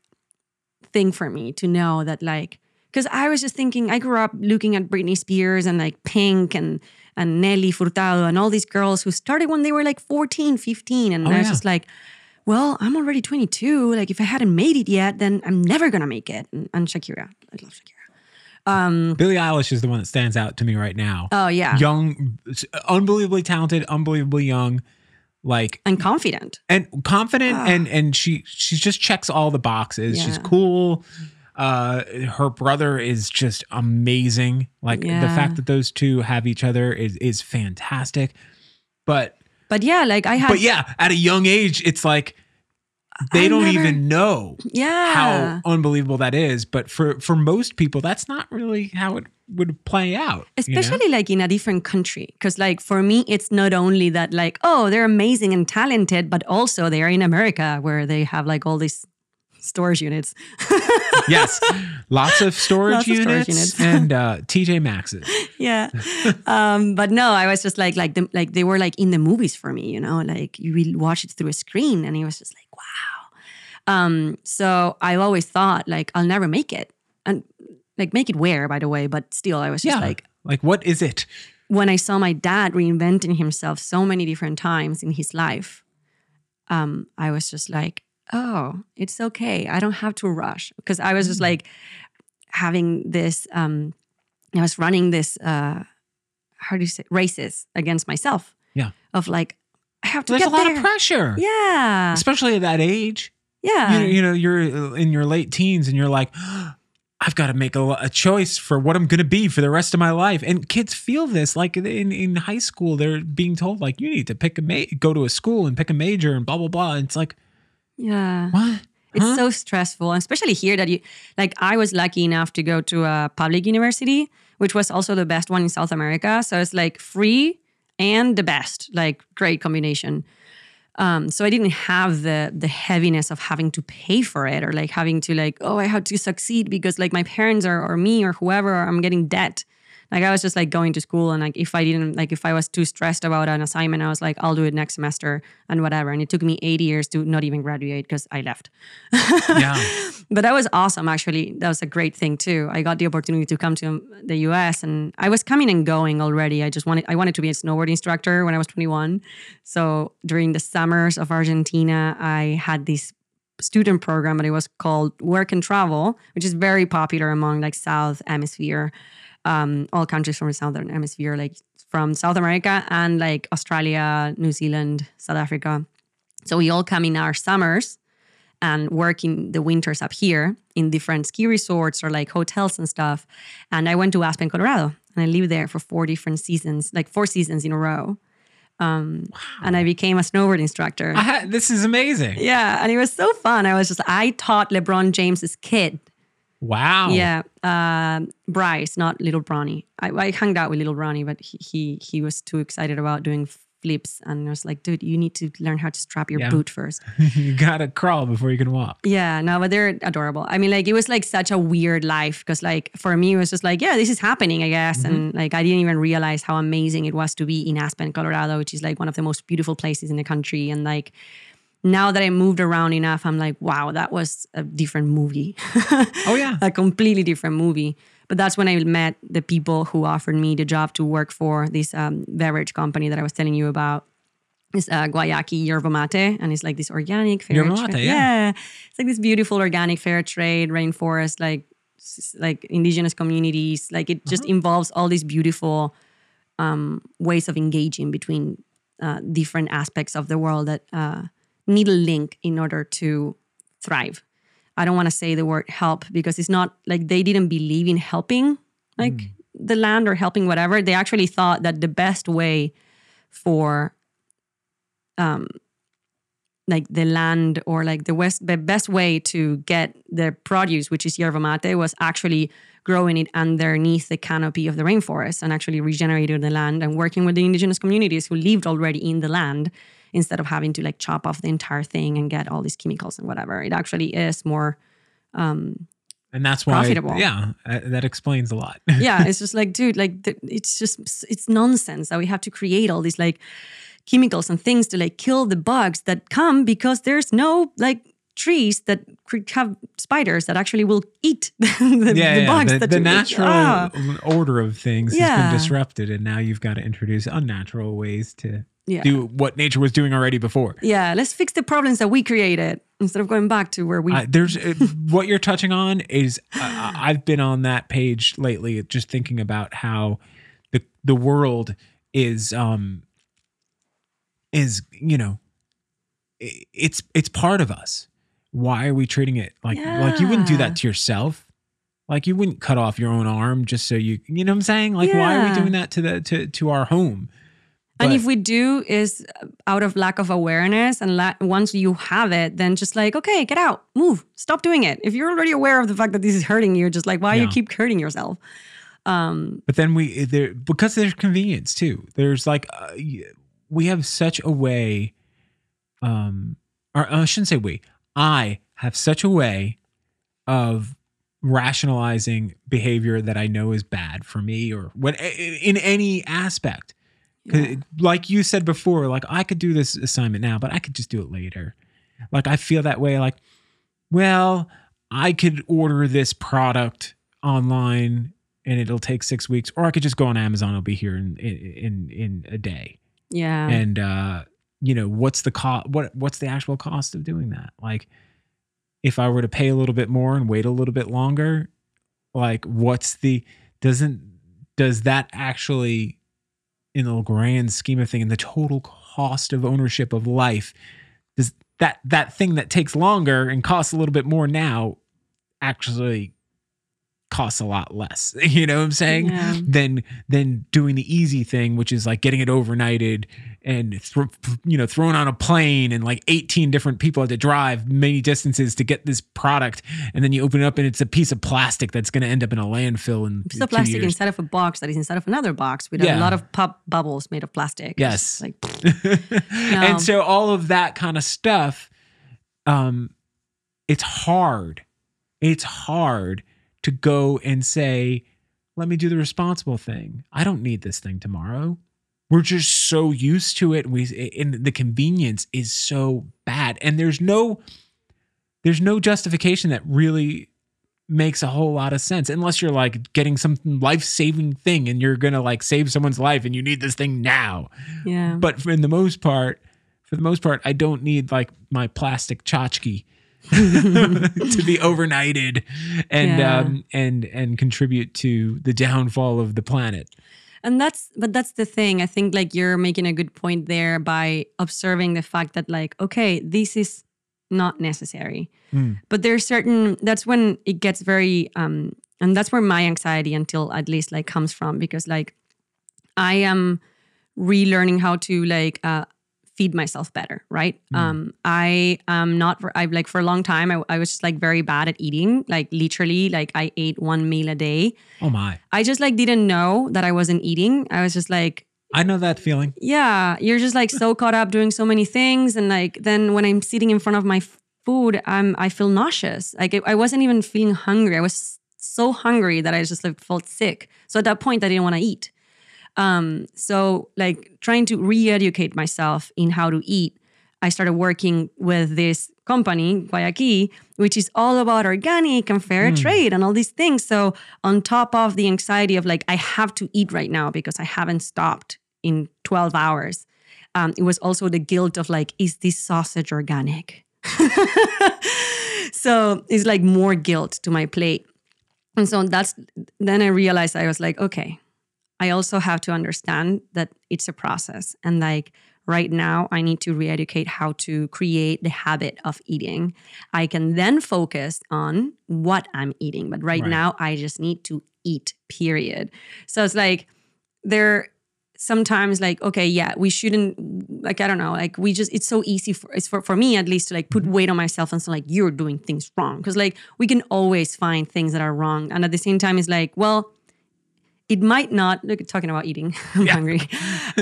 thing for me to know that like because I was just thinking I grew up looking at Britney Spears and like Pink and and Nelly Furtado and all these girls who started when they were like 14, 15 and Oh, I was yeah. just like well, I'm already 22. Like if I hadn't made it yet, then I'm never going to make it. And, and Shakira. I love Shakira. Billie Eilish is the one that stands out to me right now. Oh yeah. Young, unbelievably talented, unbelievably young, like and confident. and confident and and she she just checks all the boxes. She's cool. Uh her brother is just amazing. Like the fact that those two have each other is is fantastic. But But yeah, like I had but yeah, at a young age it's like they I don't never- even know yeah. how unbelievable that is. But for for most people, that's not really how it would play out. you know? especially like in a different country because like for me it's not only that like oh they're amazing and talented but also they are in america where they have like all these storage units yes, lots of storage Lots of units, storage units. and uh, TJ Maxxes. yeah um but no i was just like like the, like they were like in the movies for me you know like you will watch it through a screen and it was just like wow um so i've always thought like i'll never make it and like make it where by the way but still i was just Yeah, like like what is it? when I saw my dad reinventing himself so many different times in his life, um, I was just like, oh, it's okay. I don't have to rush. Because I was just Mm. like having this, um, I was running this, uh, how do you say, races against myself. Yeah. Of like, I have to There's a lot there. of pressure, Yeah. especially at that age. Yeah. you, you know, you're in your late teens and you're like, I've got to make a, a choice for what I'm going to be for the rest of my life. And kids feel this like in, in high school, they're being told like, you need to pick a ma- go to a school and pick a major and blah, blah, blah. And it's like, yeah. what? It's Huh? so stressful, especially here that you like. I was lucky enough to go to a public university, which was also the best one in South America. So it's like free and the best, like great combination. Um, so I didn't have the the heaviness of having to pay for it or like having to like oh I had to succeed because like my parents or, or me or whoever I'm getting debt. Like I was just like going to school and like if I didn't like if I was too stressed about an assignment, I was like I'll do it next semester and whatever. And it took me eight years to not even graduate because I left. Yeah. But that was awesome, actually. That was a great thing too. I got the opportunity to come to the US and I was coming and going already. I just wanted I wanted to be a snowboard instructor when I was 21. So during the summers of Argentina, I had this student program and it was called Work and Travel, which is very popular among like South Hemisphere, um, all countries from the Southern Hemisphere, like from South America and like Australia, New Zealand, South Africa. So we all come in our summers and work in the winters up here in different ski resorts or like hotels and stuff. And I went to Aspen, Colorado, and I lived there for four different seasons, like four seasons in a row. Um, And I became a snowboard instructor. Ha- this is amazing. yeah, and it was so fun. I was just I taught LeBron James's kid. Wow. Yeah, uh, Bryce, not Little Bronny. I, I hung out with Little Bronny, but he, he he was too excited about doing flips, and I was like, dude, you need to learn how to strap your Yeah. boot first. you got to crawl before you can walk. Yeah, no, but they're adorable. I mean, like it was like such a weird life because, like, for me, it was just like, yeah, this is happening, I guess, and like I didn't even realize how amazing it was to be in Aspen, Colorado, which is like one of the most beautiful places in the country. And like now that I moved around enough, I'm like, wow, that was a different movie, Oh, yeah. a completely different movie. But that's when I met the people who offered me the job to work for this um, beverage company that I was telling you about. It's uh, Guayaki Yerba Mate, and it's like this organic fair Yerba trade. mate, yeah. it's like this beautiful organic fair trade, rainforest, like like indigenous communities. Like it just involves all these beautiful um, ways of engaging between uh, different aspects of the world that uh, need a link in order to thrive. I don't want to say the word help because it's not like they didn't believe in helping like the land or helping whatever. They actually thought that the best way for um like the land or like the west the best way to get the produce which is yerba mate was actually growing it underneath the canopy of the rainforest and actually regenerating the land and working with the indigenous communities who lived already in the land instead of having to like chop off the entire thing and get all these chemicals and whatever. It actually is more um And that's why, Profitable. yeah, uh, that explains a lot. yeah it's just like dude like it's just it's nonsense that we have to create all these like chemicals and things to like kill the bugs that come because there's no like trees that could have spiders that actually will eat the, yeah, the yeah. bugs the, that the natural Ah, order of things has been disrupted, and now you've got to introduce unnatural ways to yeah do what nature was doing already before. yeah let's fix the problems that we created instead of going back to where we Uh, there's what you're touching on is uh, I've been on that page lately, just thinking about how the the world is um is you know it's it's part of us. Why are we treating it like like you wouldn't do that to yourself? Like you wouldn't cut off your own arm just so you you know what I'm saying? Like why are we doing that to the to to our home? And But- if we do is out of lack of awareness and la- once you have it, then just like, okay, get out, move, stop doing it. If you're already aware of the fact that this is hurting you, just like, why you keep hurting yourself? Um, But then we there because there's convenience too. There's like uh, we have such a way, um, or uh, I shouldn't say we. I have such a way of rationalizing behavior that I know is bad for me or what in any aspect. Yeah. Like you said before, like I could do this assignment now, but I could just do it later. Like I feel that way. Like, well, I could order this product online and it'll take six weeks, or I could just go on Amazon. It'll be here in in in a day. yeah. And uh, you know, what's the cost? What what's the actual cost of doing that? Like, if I were to pay a little bit more and wait a little bit longer, like, what's the doesn't does that actually, in the grand scheme of thing, in the total cost of ownership of life, does that that thing that takes longer and costs a little bit more now actually costs a lot less? You know what I'm saying? Yeah. than than doing the easy thing, which is like getting it overnighted and thro- you know thrown on a plane and like 18 different people had to drive many distances to get this product, and then you open it up and it's a piece of plastic that's going to end up in a landfill And Piece of plastic years. inside of a box that is inside of another box with Yeah. a lot of pop bubbles made of plastic. Yes. like and so all of that kind of stuff um it's hard it's hard to go and say let me do the responsible thing. I don't need this thing tomorrow. We're just so used to it. We and the convenience is so bad. And there's no there's no justification that really makes a whole lot of sense unless you're like getting some life-saving thing and you're gonna like save someone's life and you need this thing now. Yeah. but for in the most part, for the most part, I don't need like my plastic tchotchke to be overnighted and Yeah. um and and contribute to the downfall of the planet. And that's but that's the thing. I think like you're making a good point there by observing the fact that like okay, this is not necessary. Mm. But there's certain that's when it gets very um and that's where my anxiety until at least like comes from because like I am relearning how to like uh feed myself better, right? Um I am not I've like for a long time I, I was just like very bad at eating, like literally like I ate one meal a day. Oh my. I just like didn't know that I wasn't eating. I was just like, I know that feeling. yeah, you're just like so caught up doing so many things, and like then when I'm sitting in front of my f- food, I'm I feel nauseous. Like I wasn't even feeling hungry. I was so hungry that I just like felt sick. So at that point, I didn't want to eat. Um, so like trying to re-educate myself in how to eat, I started working with this company, Guayaki, which is all about organic and fair trade and all these things. So on top of the anxiety of like, I have to eat right now because I haven't stopped in 12 hours. Um, it was also the guilt of like, is this sausage organic? so it's like more guilt to my plate. And so that's then I realized I was like, okay, I also have to understand that it's a process. And like right now, I need to re educate how to create the habit of eating. I can then focus on what I'm eating. But right, Right. now, I just need to eat, period. So it's like there sometimes like okay yeah we shouldn't like i don't know like we just it's so easy for it's for, for me at least to like put mm-hmm. weight on myself and so like you're doing things wrong because like we can always find things that are wrong and at the same time it's like well it might not. Look, talking about eating, I'm hungry.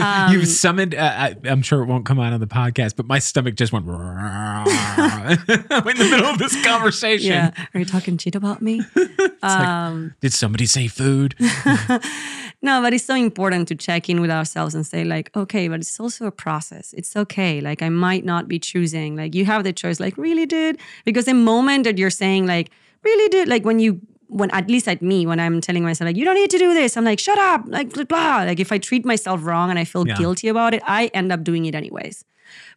Um, You've summoned. Uh, I, I'm sure it won't come out on the podcast, but my stomach just went in the middle of this conversation. yeah. Are you talking cheat about me? um, Did somebody say food? no, but it's so important to check in with ourselves and say, like, okay, but it's also a process. It's okay. Like, I might not be choosing. Like, you have the choice. Like, really, dude? Because the moment that you're saying, like, really, dude, like when you when at least at me when I'm telling myself like you don't need to do this, I'm like shut up, like blah blah. Like if I treat myself wrong and I feel Yeah. guilty about it, I end up doing it anyways.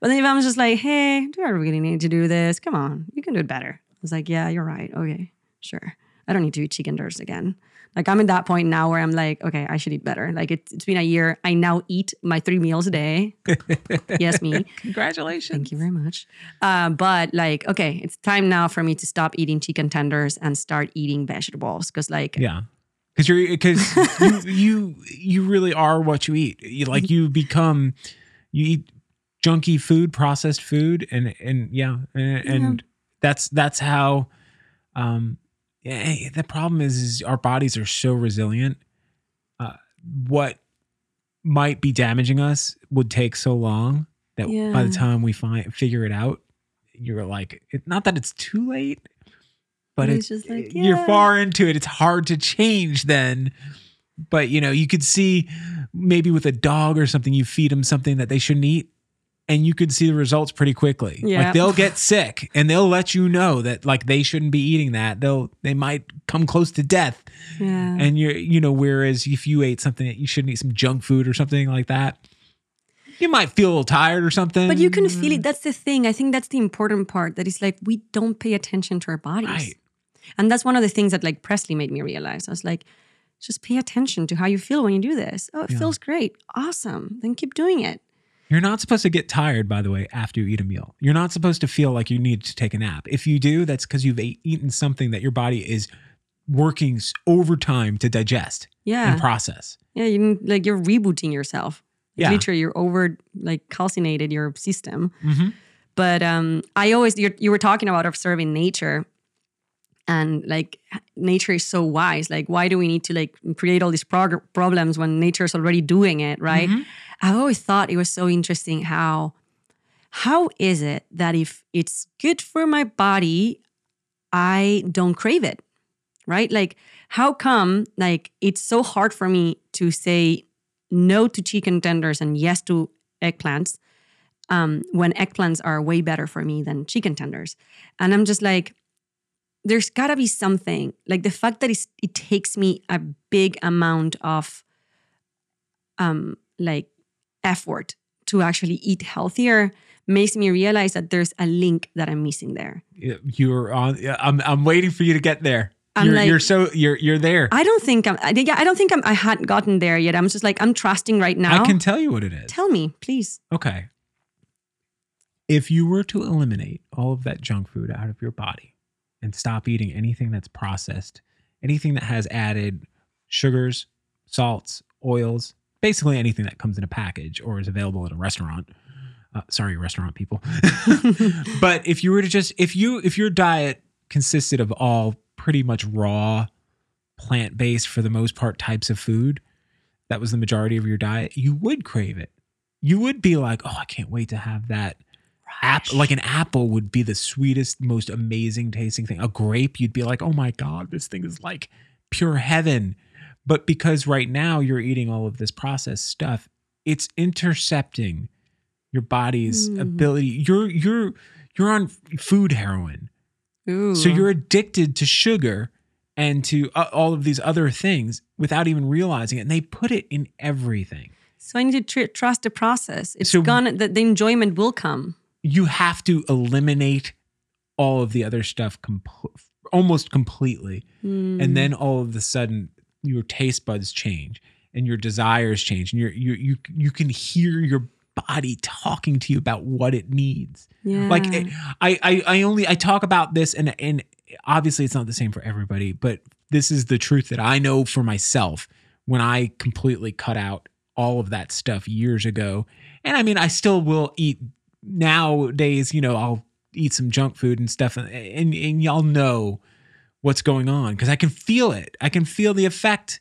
But then if I'm just like, hey, do I really need to do this? Come on, you can do it better. I was like, yeah, you're right. Okay, sure. I don't need to eat chicken dinners again. Like I'm at that point now where I'm like, okay, I should eat better. Like it's, it's been a year. I now eat my three meals a day. yes, me. Congratulations. Thank you very much. Uh, but like, okay, it's time now for me to stop eating chicken tenders and start eating vegetables because, like, Yeah. Because you're because you, you you really are what you eat. You like you become you eat junky food, processed food, and and yeah, and, and that's that's how. Um, yeah, the problem is, is our bodies are so resilient. Uh, what might be damaging us would take so long that by the time we find figure it out, you're like, it, not that it's too late, but It's it's just like, you're far into it. It's hard to change then. But you know, you could see maybe with a dog or something, you feed them something that they shouldn't eat, and you could see the results pretty quickly. Yeah. Like they'll get sick and they'll let you know that like they shouldn't be eating that. They'll they might come close to death. yeah. And you're you know, whereas if you ate something that you shouldn't eat some junk food or something like that, you might feel a little tired or something. but you can mm-hmm. feel it. That's the thing. I think that's the important part. That is like we don't pay attention to our bodies, Right. and that's one of the things that like Presley made me realize. I was like, just pay attention to how you feel when you do this. Oh, it Yeah. feels great. Awesome. Then keep doing it. You're not supposed to get tired, by the way, after you eat a meal. You're not supposed to feel like you need to take a nap. If you do, that's because you've ate, eaten something that your body is working overtime to digest Yeah. and process. Yeah, you like you're rebooting yourself. Yeah. Literally, you're over like calcinated your system. Mm-hmm. But um, I always you're, you were talking about observing nature, and like nature is so wise. Like, why do we need to like create all these prog- problems when nature is already doing it? Right. I've always thought it was so interesting how how is it that if it's good for my body, I don't crave it? Right? Like, how come like it's so hard for me to say no to chicken tenders and yes to eggplants um, when eggplants are way better for me than chicken tenders? And I'm just like, there's got to be something like the fact that it's, it takes me a big amount of um, like effort to actually eat healthier makes me realize that there's a link that I'm missing there. You're on. I'm. I'm waiting for you to get there. I'm you're, like- you're so. You're. You're there. I, I don't think I'm. I, yeah, I don't think I'm. I hadn't gotten there yet. I'm just like I'm trusting right now. I can tell you what it is. tell me, please. Okay. If you were to eliminate all of that junk food out of your body and stop eating anything that's processed, anything that has added sugars, salts, oils, basically anything that comes in a package or is available at a restaurant. Uh, sorry, restaurant people. but if you were to just if you if your diet consisted of all pretty much raw plant-based for the most part types of food, that was the majority of your diet, you would crave it. You would be like, "Oh, I can't wait to have that." App, like an apple would be the sweetest, most amazing tasting thing. A grape, you'd be like, "Oh my god, this thing is like pure heaven." But because right now you're eating all of this processed stuff, it's intercepting your body's Mm. ability. You're you're you're on food heroin. Ooh. So you're addicted to sugar and to uh, all of these other things without even realizing it. And they put it in everything. So I need to tr- trust the process. It's So- gonna. The, the enjoyment will come. You have to eliminate all of the other stuff almost completely. Hmm. And then all of a sudden your taste buds change and your desires change and you're, you you you can hear your body talking to you about what it needs. yeah. like it- I, I i only i talk about this and and obviously it's not the same for everybody but this is the truth that i know for myself when i completely cut out all of that stuff years ago and i mean i still will eat nowadays you know i'll eat some junk food and stuff and and, and y'all know what's going on because i can feel it i can feel the effect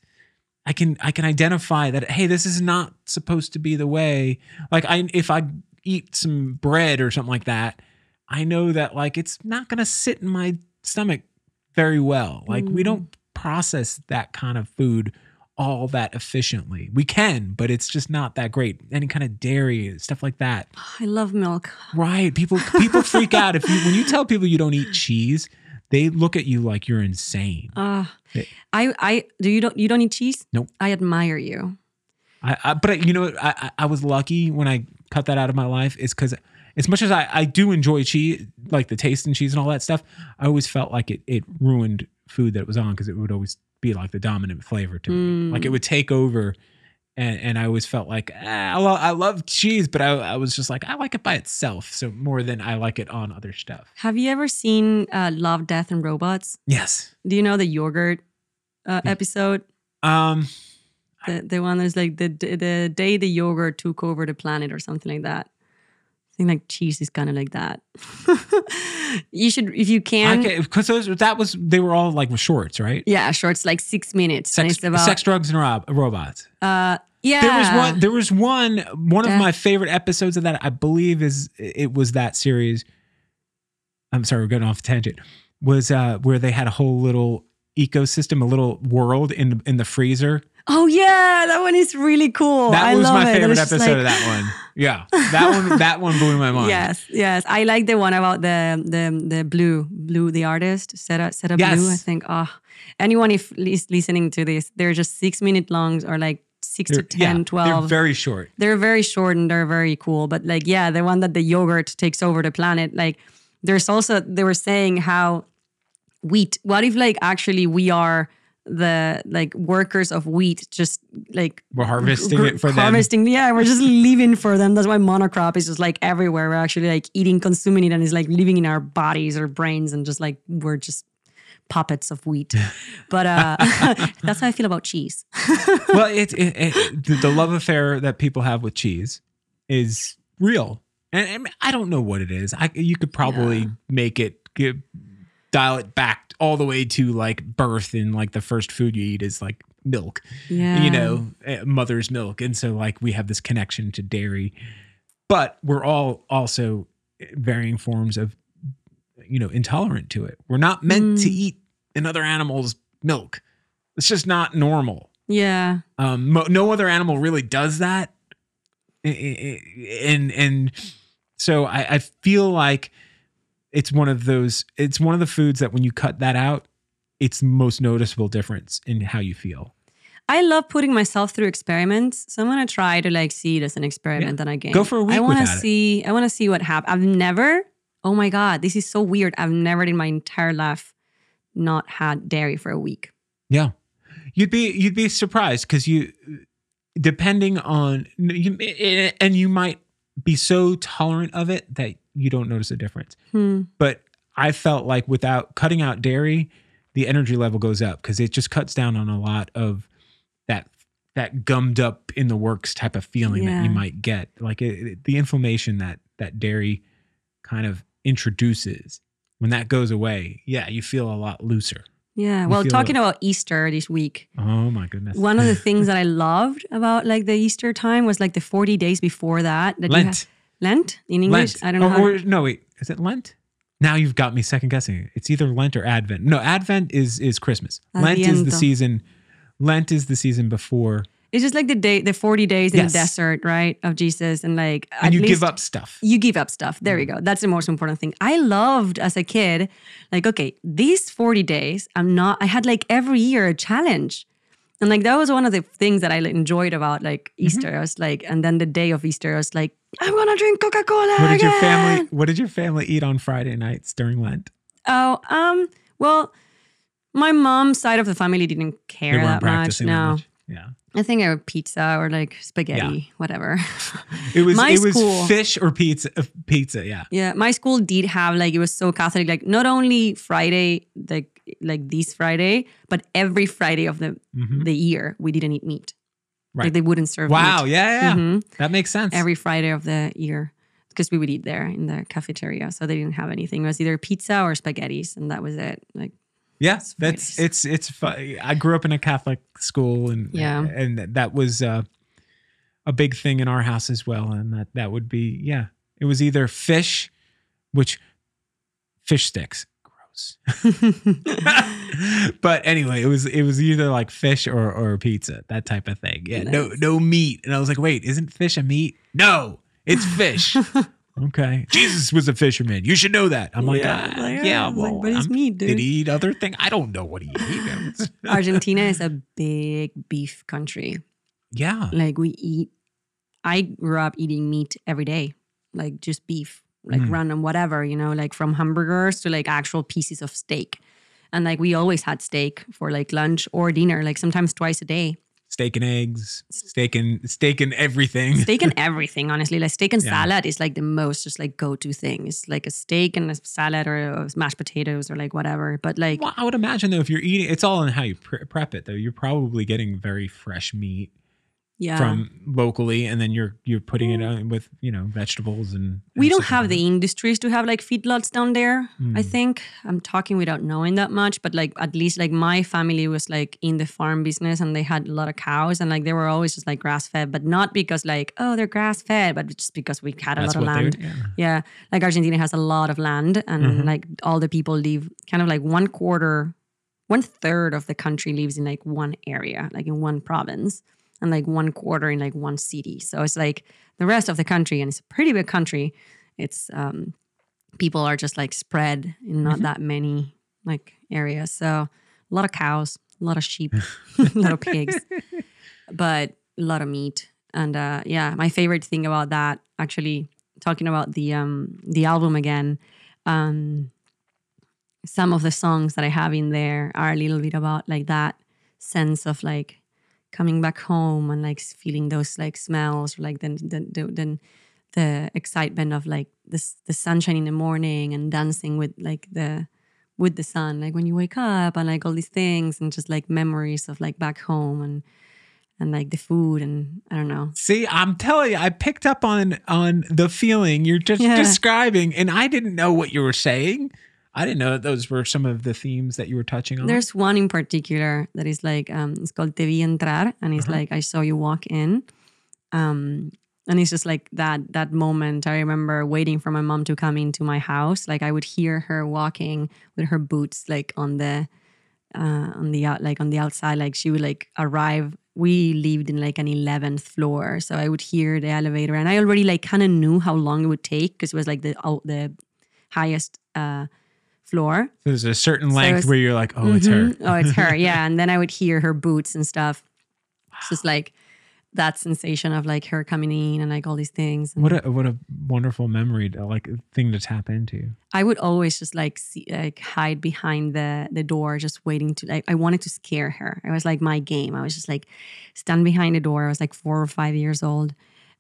I can I can identify that hey, this is not supposed to be the way. Like I if I eat some bread or something like that, I know that like it's not gonna sit in my stomach very well. Like we Mm. don't process that kind of food all that efficiently. We can, but it's just not that great. Any kind of dairy, stuff like that. I love milk. Right. People people freak out if you when you tell people you don't eat cheese, they look at you like you're insane. Uh. I I do you don't you don't eat cheese? Nope. I admire you. I, I but I- you know what? I, I was lucky when I cut that out of my life is because as much as I, I do enjoy cheese, like the taste in cheese and all that stuff, I always felt like it it ruined food that it was on because it would always be like the dominant flavor to me. Like it would take over. And, and I always felt like ah, I, lo- I love cheese, but I, I was just like I like it by itself, so more than I like it on other stuff. Have you ever seen uh, Love, Death, and Robots? Yes. Do you know the yogurt uh, episode? Um. The the one that's like the the day the yogurt took over the planet or something like that. Think like cheese is kind of like that. you should if you can. Okay, because that was they were all like shorts, right? Yeah, shorts like six minutes. Sex, about sex, drugs, and rob, robots. uh yeah. There was one. There was one. One of my favorite episodes of that, I believe, is it was that series. I'm sorry, we're getting off tangent. Was uh where they had a whole little ecosystem, a little world in in the freezer. Oh yeah, that one is really cool. That I was my it. Favorite just episode like- of that one. Yeah, that one. That one blew my mind. Yes, yes. I like the one about the the the blue, blue, the artist, Seta Seta Blue. I think. Oh, anyone if is listening to this, they're just six minute longs or like 6 They're- to 10, yeah, 12. They're very short. they're very short and they're very cool. But like, yeah, the one that the yogurt takes over the planet. Like, there's also they were saying how wheat. What if like actually we are the like workers of wheat, just like We're harvesting gr- it for them. harvesting. Yeah, we're just living for them. That's why monocrop is just like everywhere. We're actually like eating, consuming it, and it's like living in our bodies or brains, and just like we're just puppets of wheat. But uh, that's how I feel about cheese. well, it, it, it the, the love affair that people have with cheese is real, and, and I don't know what it is. I you could probably Yeah. make it give, dial it back all the way to like birth, and like the first food you eat is like milk, Yeah, you know, eh, mother's milk, and so like we have this connection to dairy, but we're all also varying forms of you know intolerant to it. We're not meant to Mm. eat another animal's milk. It's just not normal. Yeah, Um, mo- no other animal really does that, and and so I, I feel like it's one of those. It's one of the foods that when you cut that out, it's the most noticeable difference in how you feel. I love putting myself through experiments. So I'm gonna try to like see it as an experiment and again. Go for a week I want to without it. see. I want to see what happens. I've never. Oh my god, this is so weird. I've never in my entire life not had dairy for a week. Yeah, you'd be you'd be surprised because you, depending on you, and you might be so tolerant of it that you don't notice a difference. Hmm. but I felt like without cutting out dairy, the energy level goes up because it just cuts down on a lot of that that gummed up in the works type of feeling that you might get, like it, it- the inflammation that that dairy kind of introduces. When that goes away, yeah, you feel a lot looser. Yeah. You Well, talking about Easter this week, Oh my goodness! one of the things that I loved about like the Easter time was like the 40 days before that. that you Lent, have- Lent in English? Lent. I don't know. Or, how or- no, wait, is it Lent? Now you've got me second guessing. It's either Lent or Advent. No, Advent is is Christmas. Lent is the season. Lent is the season before, It's just like the day, the 40 days in Yes. the desert, right? Of Jesus. And like, and you least give up stuff. you give up stuff. There we mm. go. That's the most important thing. I loved as a kid, like, okay, these 40 days, I'm not, I had like every year a challenge. And like that was one of the things that I enjoyed about like Mm-hmm. Easter. I was like, and then the day of Easter, I was like, I'm gonna drink Coca-Cola. What did your family What did your family eat on Friday nights during Lent? Oh, um, well, my mom's side of the family didn't care that much. No. much. Yeah, I think I would pizza or like spaghetti, whatever. it was My it was school- fish or pizza. uh, Pizza, yeah. Yeah, my school did have like it was so Catholic, like not only Friday, like like this Friday, but every Friday of the Mhm. the year we didn't eat meat. Right. Like they wouldn't serve Wow, meat. yeah, yeah, Mhm. that makes sense. Every Friday of the year. Because we would eat there in the cafeteria. So they didn't have anything. It was either pizza or spaghettis, and that was it. Like Yeah, It's that's it's it's. fu- I grew up in a Catholic school, and Yeah. and that was uh, a big thing in our house as well. And that that would be yeah, it was either fish, which fish sticks, gross. but anyway, it was it was either like fish or or pizza, that type of thing. Yeah, no Nice. no meat, and I was like, wait, isn't fish a meat? No, it's fish. okay, Jesus was a fisherman. You should know that. I'm like, Yeah, "Ah, like, yeah, ah, it's like, but it's I'm- meat, dude. Did he eat other thing? I don't know what he ate. Argentina is a big beef country. yeah, Like we eat. I grew up eating meat every day, like just beef, like Mm. random whatever, you know, like from hamburgers to like actual pieces of steak. And like we always had steak for like lunch or dinner, like sometimes twice a day. steak and eggs, steak and steak and everything. Steak and everything, honestly. Like steak and Yeah. salad is like the most just like go to thing. It's like a steak and a salad or mashed potatoes or like whatever. But like Well, I would imagine though, if you're eating, it's all in how you pre- prep it. Though you're probably getting very fresh meat yeah. from locally, and then you're you're putting it on with you know vegetables and. we don't have like the industries to have like feedlots down there i Mm. think i'm talking without knowing that much but like at least like my family was like in the farm business and they had a lot of cows and like they were always just like grass fed but not because like oh they're grass fed but just because we had a That's lot of land Yeah. yeah like argentina has a lot of land and Mhm. like all the people live kind of like one quarter one third of the country lives in like one area like in one province and like one quarter in like one city so it's like the rest of the country and it's a pretty big country it's um people are just like spread in not Mhm. that many like areas. So a lot of cows a lot of sheep a lot of pigs but a lot of meat. And uh yeah my favorite thing about that actually talking about the um the album again um some of the songs that i have in there are a little bit about like that sense of like coming back home and like feeling those like smells or like then then then the excitement of like this the sunshine in the morning and dancing with like the with the sun like when you wake up and like all these things and just like memories of like back home and and like the food and i don't know See, I'm telling you, I picked up on on the feeling you're just Yeah. describing, and I didn't know what you were saying. I didn't know that those were some of the themes that you were touching on. There's one in particular that is like um it's called Te vi entrar and it's Uh-huh. like I saw you walk in. Um and it's just like that that moment I remember waiting for my mom to come into my house like I would hear her walking with her boots like on the uh on the out like on the outside like she would like arrive we lived in like an 11th floor so I would hear the elevator and I already like kind of knew how long it would take because it was like the out the highest uh floor There's a certain So length it's- where you're like, oh, it's her. Mhm. Oh, it's her. Yeah. And then I would hear her boots and stuff. It's just like that sensation of like her coming in and like all these things. And What a what a wonderful memory, to, like thing to tap into. I would always just like see, like hide behind the the door, just waiting to like I wanted to scare her. It was like my game. I was just like stand behind the door. I was like four or five years old.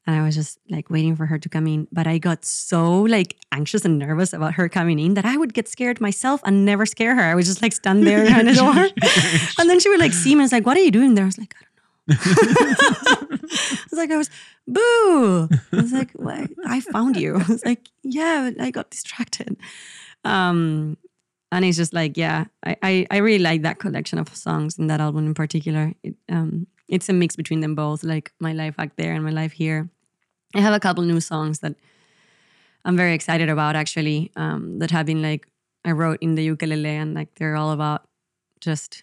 And I was just like waiting for her to come in. But I got so like anxious and nervous about her coming in that I would get scared myself and never scare her. I would just like stand there behind the door. And then she would like see me and was like, What are you doing there? I was like, I don't know. I was like, I was boo. I was like, what? I found you. I was like, yeah, I got distracted. Um, and it's just like, yeah, I, I, I really like that collection of songs in that album in particular. It, um, it's a mix between them both, like my life back there and my life here. I have a couple new songs that I'm very excited about actually, um, that have been like I wrote in the ukulele and like they're all about just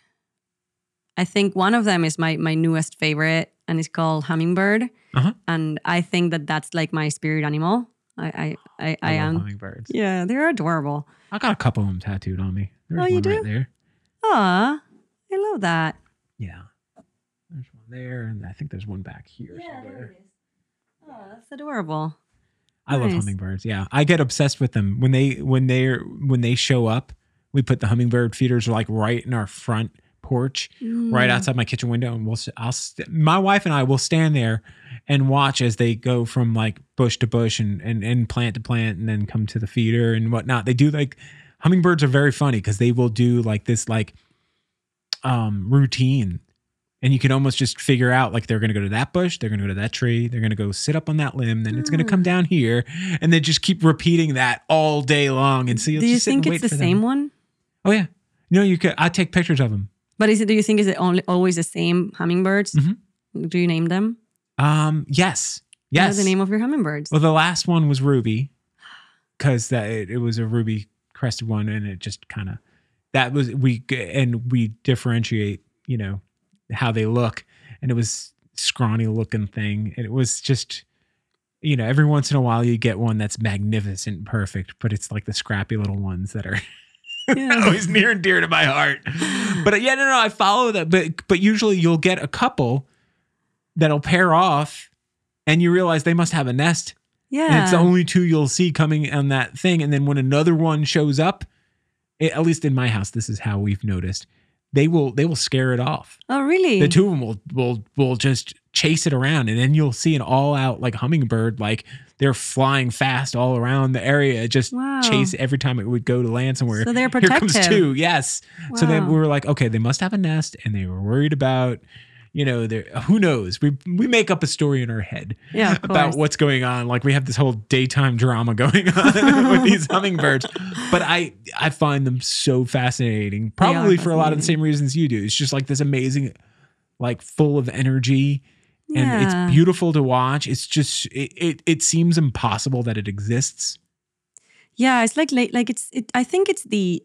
I think one of them is my my newest favorite and it's called Hummingbird. Uh-huh. And I think that that's like my spirit animal. I I I, I, love am. hummingbirds. Yeah, they're adorable. I got a couple of them tattooed on me. There's Oh, you one right do? there. Aw, I love that. Yeah. There's one there, and I think there's one back here yeah, somewhere. Oh, that's adorable. I love hummingbirds. Yeah, I get obsessed with them when they when they when they show up. We put the hummingbird feeders like right in our front porch, right Mm. outside my kitchen window, and we'll I'll st- my wife and I will stand there and watch as they go from like bush to bush and and, and plant to plant, and then come to the feeder and whatnot. They do like hummingbirds are very funny because they will do like this like um routine and you can almost just figure out like they're going to go to that bush they're going to go to that tree they're going to go sit up on that limb then it's going to come down here and they just keep repeating that all day long and so you'll Do you think it's the for them. same one? oh yeah You know, you could. I take pictures of them. But is it? Do you think is it only always the same hummingbirds? Mhm. Do you name them? Um, yes, yes. the name of your hummingbirds? Well, the last one was Ruby, because that it, it was a ruby crested one, and it just kind of that was we and we differentiate, you know, how they look, and it was scrawny looking thing, and it was just, you know, every once in a while you get one that's magnificent, and perfect, but it's like the scrappy little ones that are Oh, yeah. always near and dear to my heart. But yeah, no, no, I follow that. But but usually you'll get a couple that'll pair off, and you realize they must have a nest, yeah. and it's the only two you'll see coming on that thing. And then when another one shows up, it, at least in my house, this is how we've noticed they will they will scare it off. oh, really? The two of them will will will just chase it around, and then you'll see an all out like hummingbird, like they're flying fast all around the area, just Wow. chase every time it would go to land somewhere. So they're protective. Here comes two. Yes. So then we were like, okay, they must have a nest, and they were worried about, you know, they who knows? We we make up a story in our head Yeah, about what's going on. Like we have this whole daytime drama going on with these hummingbirds. But I I find them so fascinating. Probably for a lot of the same reasons you do. It's just like this amazing, like full of energy. And Yeah. it's beautiful to watch. It's just it, it it seems impossible that it exists. Yeah, it's like like, like it's it, I think it's the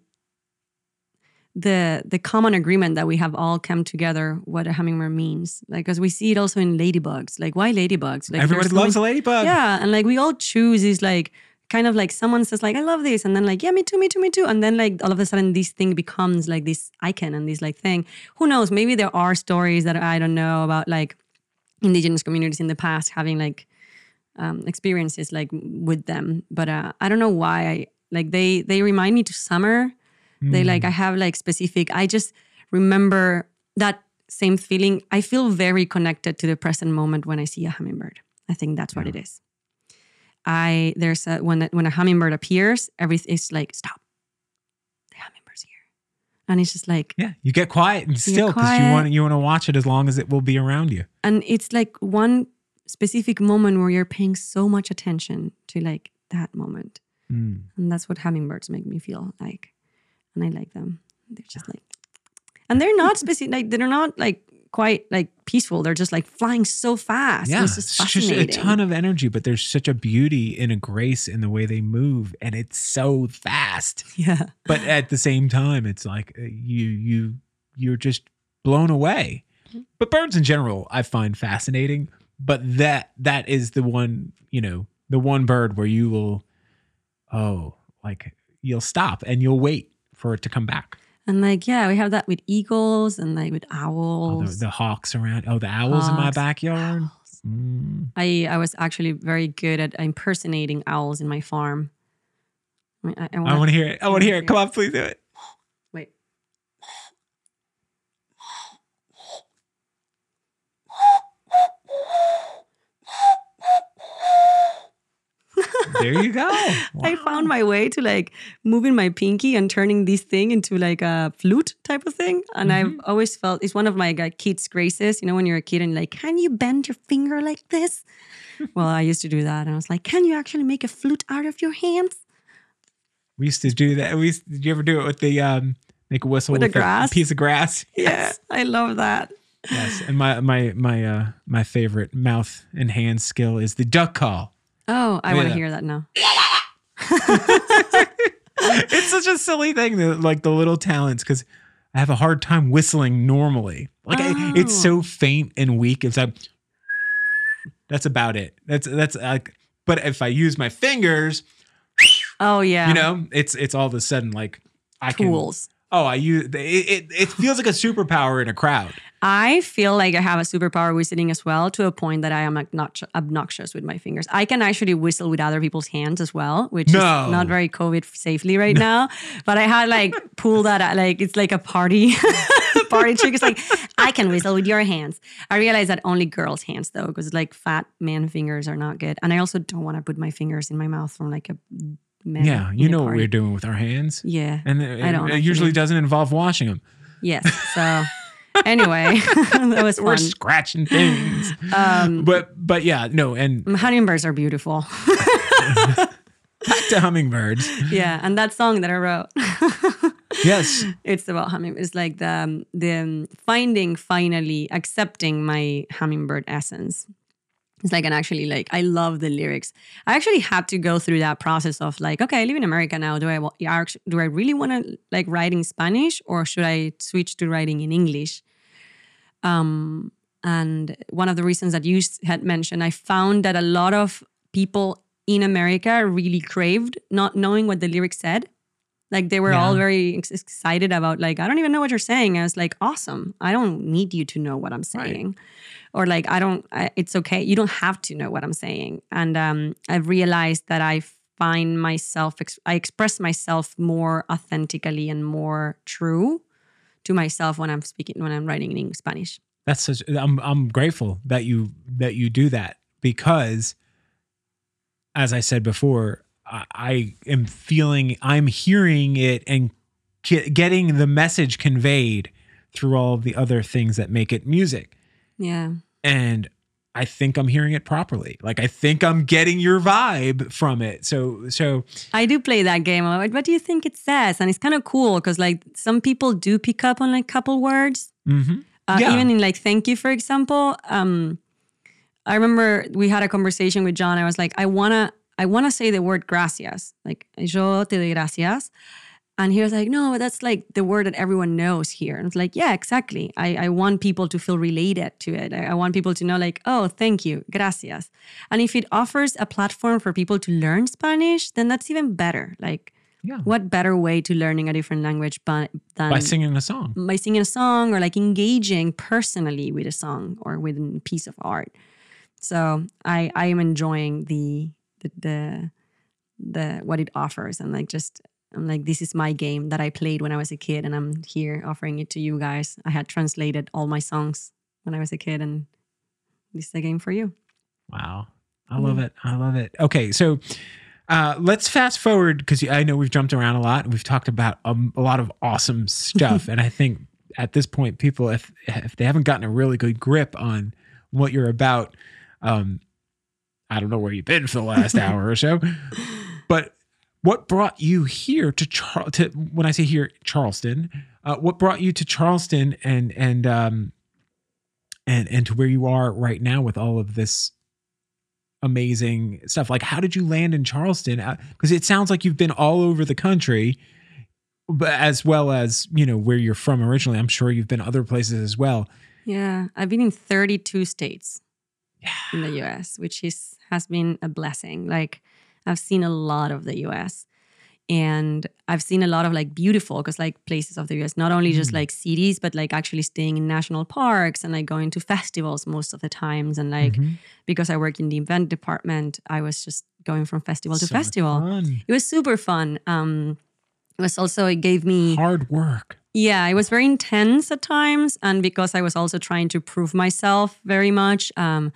the the common agreement that we have all come together what a hummingbird means. Like because we see it also in ladybugs. Like why ladybugs? Like Everybody loves many- a ladybug. Yeah, and like we all choose is like kind of like someone says like I love this, and then like yeah, me too, me too, me too, and then like all of a sudden this thing becomes like this icon and this like thing. Who knows? Maybe there are stories that I don't know about like indigenous communities in the past having like um, experiences like with them, but uh, I don't know why. I like they they remind me to summer. They Mm. like I have like specific. I just remember that same feeling. I feel very connected to the present moment when I see a hummingbird. I think that's what it is. I there's a when a- when a hummingbird appears, everything is like stop. The hummingbird's here, and it's just like Yeah, you get quiet and still because you want you want to watch it as long as it will be around you. and it's like one specific moment where you're paying so much attention to like that moment, Mm. and that's what hummingbirds make me feel like, and I like them. They're just like, and they're not specific. Like they're not like quite like peaceful. They're just like flying so fast. Yeah, it's just just a ton of energy, but there's such a beauty and a grace in the way they move, and it's so fast. yeah. But at the same time, it's like uh, you you you're just blown away. Mm-hmm. But birds in general, I find fascinating. But that that is the one you know the one bird where you will oh like you'll stop and you'll wait for it to come back. And like, yeah, we have that with eagles and like with Oh, owls. the, the hawks around. Oh, the owls in my backyard. Mm. I, I was actually very good at impersonating owls in my farm. I, I, I I wanna- hear it. I want to hear it. Come on, please do it. Wait. There you go. I found my way to like moving my pinky and turning this thing into like a flute type of thing. And Mm-hmm. I've always felt it's one of my like, kids' graces. You know, when you're a kid and like, can you bend your finger like this? well, I used to do that. And I was like, can you actually make a flute out of your hands? We used to do that. We used, did you ever do it with the um make a whistle With the grass? a piece of grass? Yeah, I love that. Yes. And my my my uh my favorite mouth and hand skill is the duck call. Oh, I want to hear that now. it's such a silly thing that like the little talents because I have a hard time whistling normally. Like I, it's so oh. faint and weak. It's like that's about it. That's that's like. But if I use my fingers, Oh yeah, you know, it's it's all of a sudden like I can. tools. Oh, I use it, it. It feels like a superpower in a crowd. I feel like I have a superpower whistling as well, to a point that I am obnox- obnoxious with my fingers. I can actually whistle with other people's hands as well, which No. is not very COVID safely right now. But I had like pulled that out, like it's like a party party trick. It's like I can whistle with your hands. I realize that only girls' hands though, because like fat man fingers are not good, and I also don't want to put my fingers in my mouth from like a man. Yeah, you know what we're doing with our hands, Yeah, and it, I don't it usually doesn't involve washing them. yes. So anyway, that was We're scratching things. Um, but but yeah, no, and Hummingbirds are beautiful. back to hummingbirds. yeah, and that song that I wrote. Yes. it's about humming. It's like the um, the finding finally accepting my hummingbird essence. It's like and actually like I love the lyrics. I actually had to go through that process of like, okay, I live in America now. Do I do I really want to like write in Spanish or should I switch to writing in English? Um, and one of the reasons that you had mentioned, I found that a lot of people in America really craved not knowing what the lyrics said. Like they were all very ex- excited about like I don't even know what you're saying. I was like, awesome. I don't need you to know what I'm saying, or like I don't. I, it's okay. You don't have to know what I'm saying. And um, I've realized that I find myself. Ex- I express myself more authentically and more true to myself when I'm speaking when I'm writing in Spanish. That's such I'm I'm grateful that you that you do that because as I said before, I, I am feeling I'm hearing it and getting the message conveyed through all of the other things that make it music. Yeah. And I think I'm hearing it properly. Like I think I'm getting your vibe from it. So so I do play that game. Like, what do you think it says? And it's kind of cool because like some people do pick up on like a couple words. mhm. Uh, Yeah. Even in like thank you, for example. Um, I remember we had a conversation with John. I was like, I wanna, I wanna say the word gracias, like yo te doy gracias. And he was like, no, that's like the word that everyone knows here. And it's like, yeah, exactly. I, I want people to feel related to it. I, I want people to know, like, oh, thank you, gracias. And if it offers a platform for people to learn Spanish, then that's even better. Like, yeah. what better way to learning a different language but, than By singing a song. by singing a song or like engaging personally with a song or with a piece of art. So I I am enjoying the the the, the what it offers and like just I'm like this is my game that I played when I was a kid and I'm here offering it to you guys. I had translated all my songs when I was a kid and this is a game for you. Wow. I love it. I love it. Okay, so uh, let's fast forward because I know we've jumped around a lot. We've talked about um, a lot of awesome stuff, and I think at this point, people, if if they haven't gotten a really good grip on what you're about, um, I don't know where you've been for the last hour or so, but what brought you here to Char- to when I say here Charleston, uh, what brought you to Charleston and and um and and to where you are right now with all of this amazing stuff. Like, how did you land in Charleston? Because it sounds like you've been all over the country, but as well as you know where you're from originally. I'm sure you've been other places as well. Yeah, I've been in 32 states in the US, which is has been a blessing. Like I've seen a lot of the US and I've seen a lot of like beautiful because like places of the US, not only just Mm. like cities, but like actually staying in national parks and like going to festivals most of the times. And like Mhm. because I work in the event department, I was just going from festival to So much festival. fun. It was super fun. Um it was also it gave me hard work. yeah, it was very intense at times. And because I was also trying to prove myself very much, um,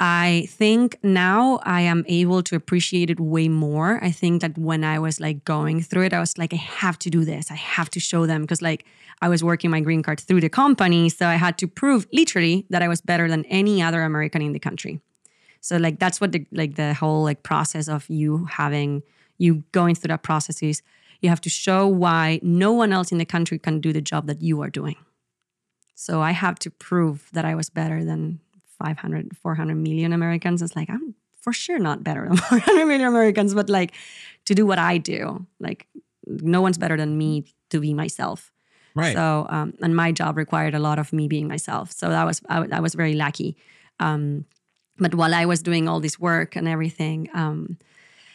I think now I am able to appreciate it way more. I think that when I was like going through it, I was like, I have to do this. I have to show them because like I was working my green card through the company. So I had to prove literally that I was better than any other American in the country. So like that's what the like the whole like process of you having you going through that process is you have to show why no one else in the country can do the job that you are doing. So I have to prove that I was better than 500, 400 million Americans. It's like, I'm for sure not better than 400 million Americans, but like to do what I do, like no one's better than me to be myself. Right. So, um, and my job required a lot of me being myself. So that was, I was very lucky. Um, but while I was doing all this work and everything, um,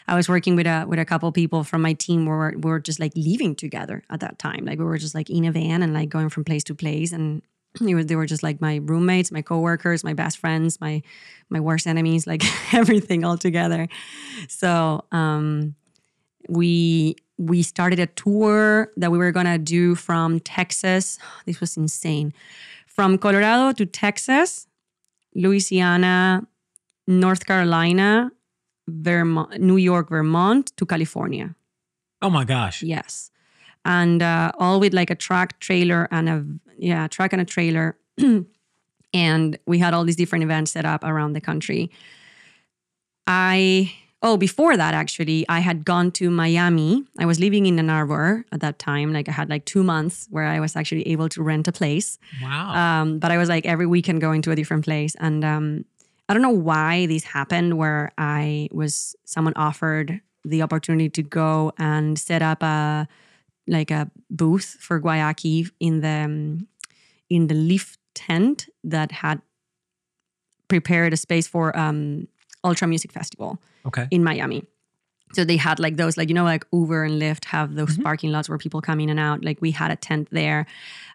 I was working with a with a couple people from my team where we're, were just like living together at that time. Like we were just like in a van and like going from place to place, and they were, they were just like my roommates, my coworkers, my best friends, my my worst enemies, like everything all together. So um, we we started a tour that we were gonna do from Texas. This was insane, from Colorado to Texas, Louisiana, North Carolina, Vermont, New York, Vermont to California. oh my gosh. Yes. And uh, all with like a truck trailer and a yeah, truck and a trailer. and we had all these different events set up around the country. I Oh, before that, actually, I had gone to Miami. I was living in Ann Arbor at that time. Like I had like two months where I was actually able to rent a place. Wow. Um, but I was like every weekend going to a different place. And um, I don't know why this happened where I was, someone offered the opportunity to go and set up a, like a booth for Guayaki in the, um, in the leaf tent that had prepared a space for um, Ultra Music Festival okay. in Miami. So they had like those, like you know, like Uber and Lyft have those Mhm. parking lots where people come in and out. Like we had a tent there,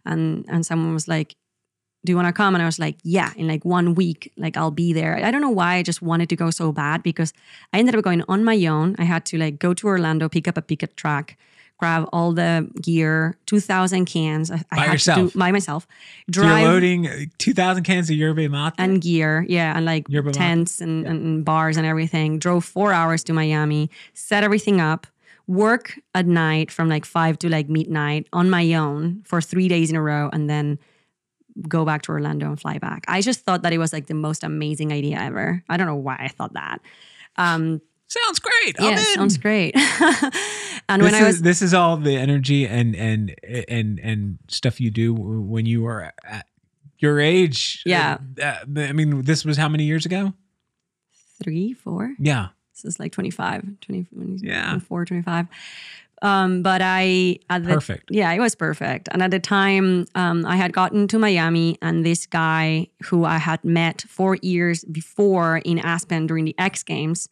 and and someone was like, "Do you want to come?" And I was like, "Yeah." In like one week, like I'll be there. I don't know why I just wanted to go so bad because I ended up going on my own. I had to like go to Orlando, pick up a pickup truck, grab all the gear, two thousand cans. I, I By had to yourself? do by myself. So you're loading uh, 2,000 cans of yerba mate? and gear, yeah, and like Yerba tents and, and bars and everything. Drove four hours to Miami, set everything up, work at night from like five to like midnight on my own for three days in a row, and then go back to Orlando and fly back. I just thought that it was like the most amazing idea ever. I don't know why I thought that. Um, Sounds great. yeah, I'm in. sounds great. and this when I is was this is all the energy and and and and stuff you do when you are at your age. Yeah. Uh, I mean, this was how many years ago? three, four, Yeah. this is like 25, 20, Yeah. 24, 25. Um, but I, at the Perfect. Yeah, it was perfect. And at the time, um, I had gotten to Miami, and this guy who I had met four years before in Aspen during the X Games,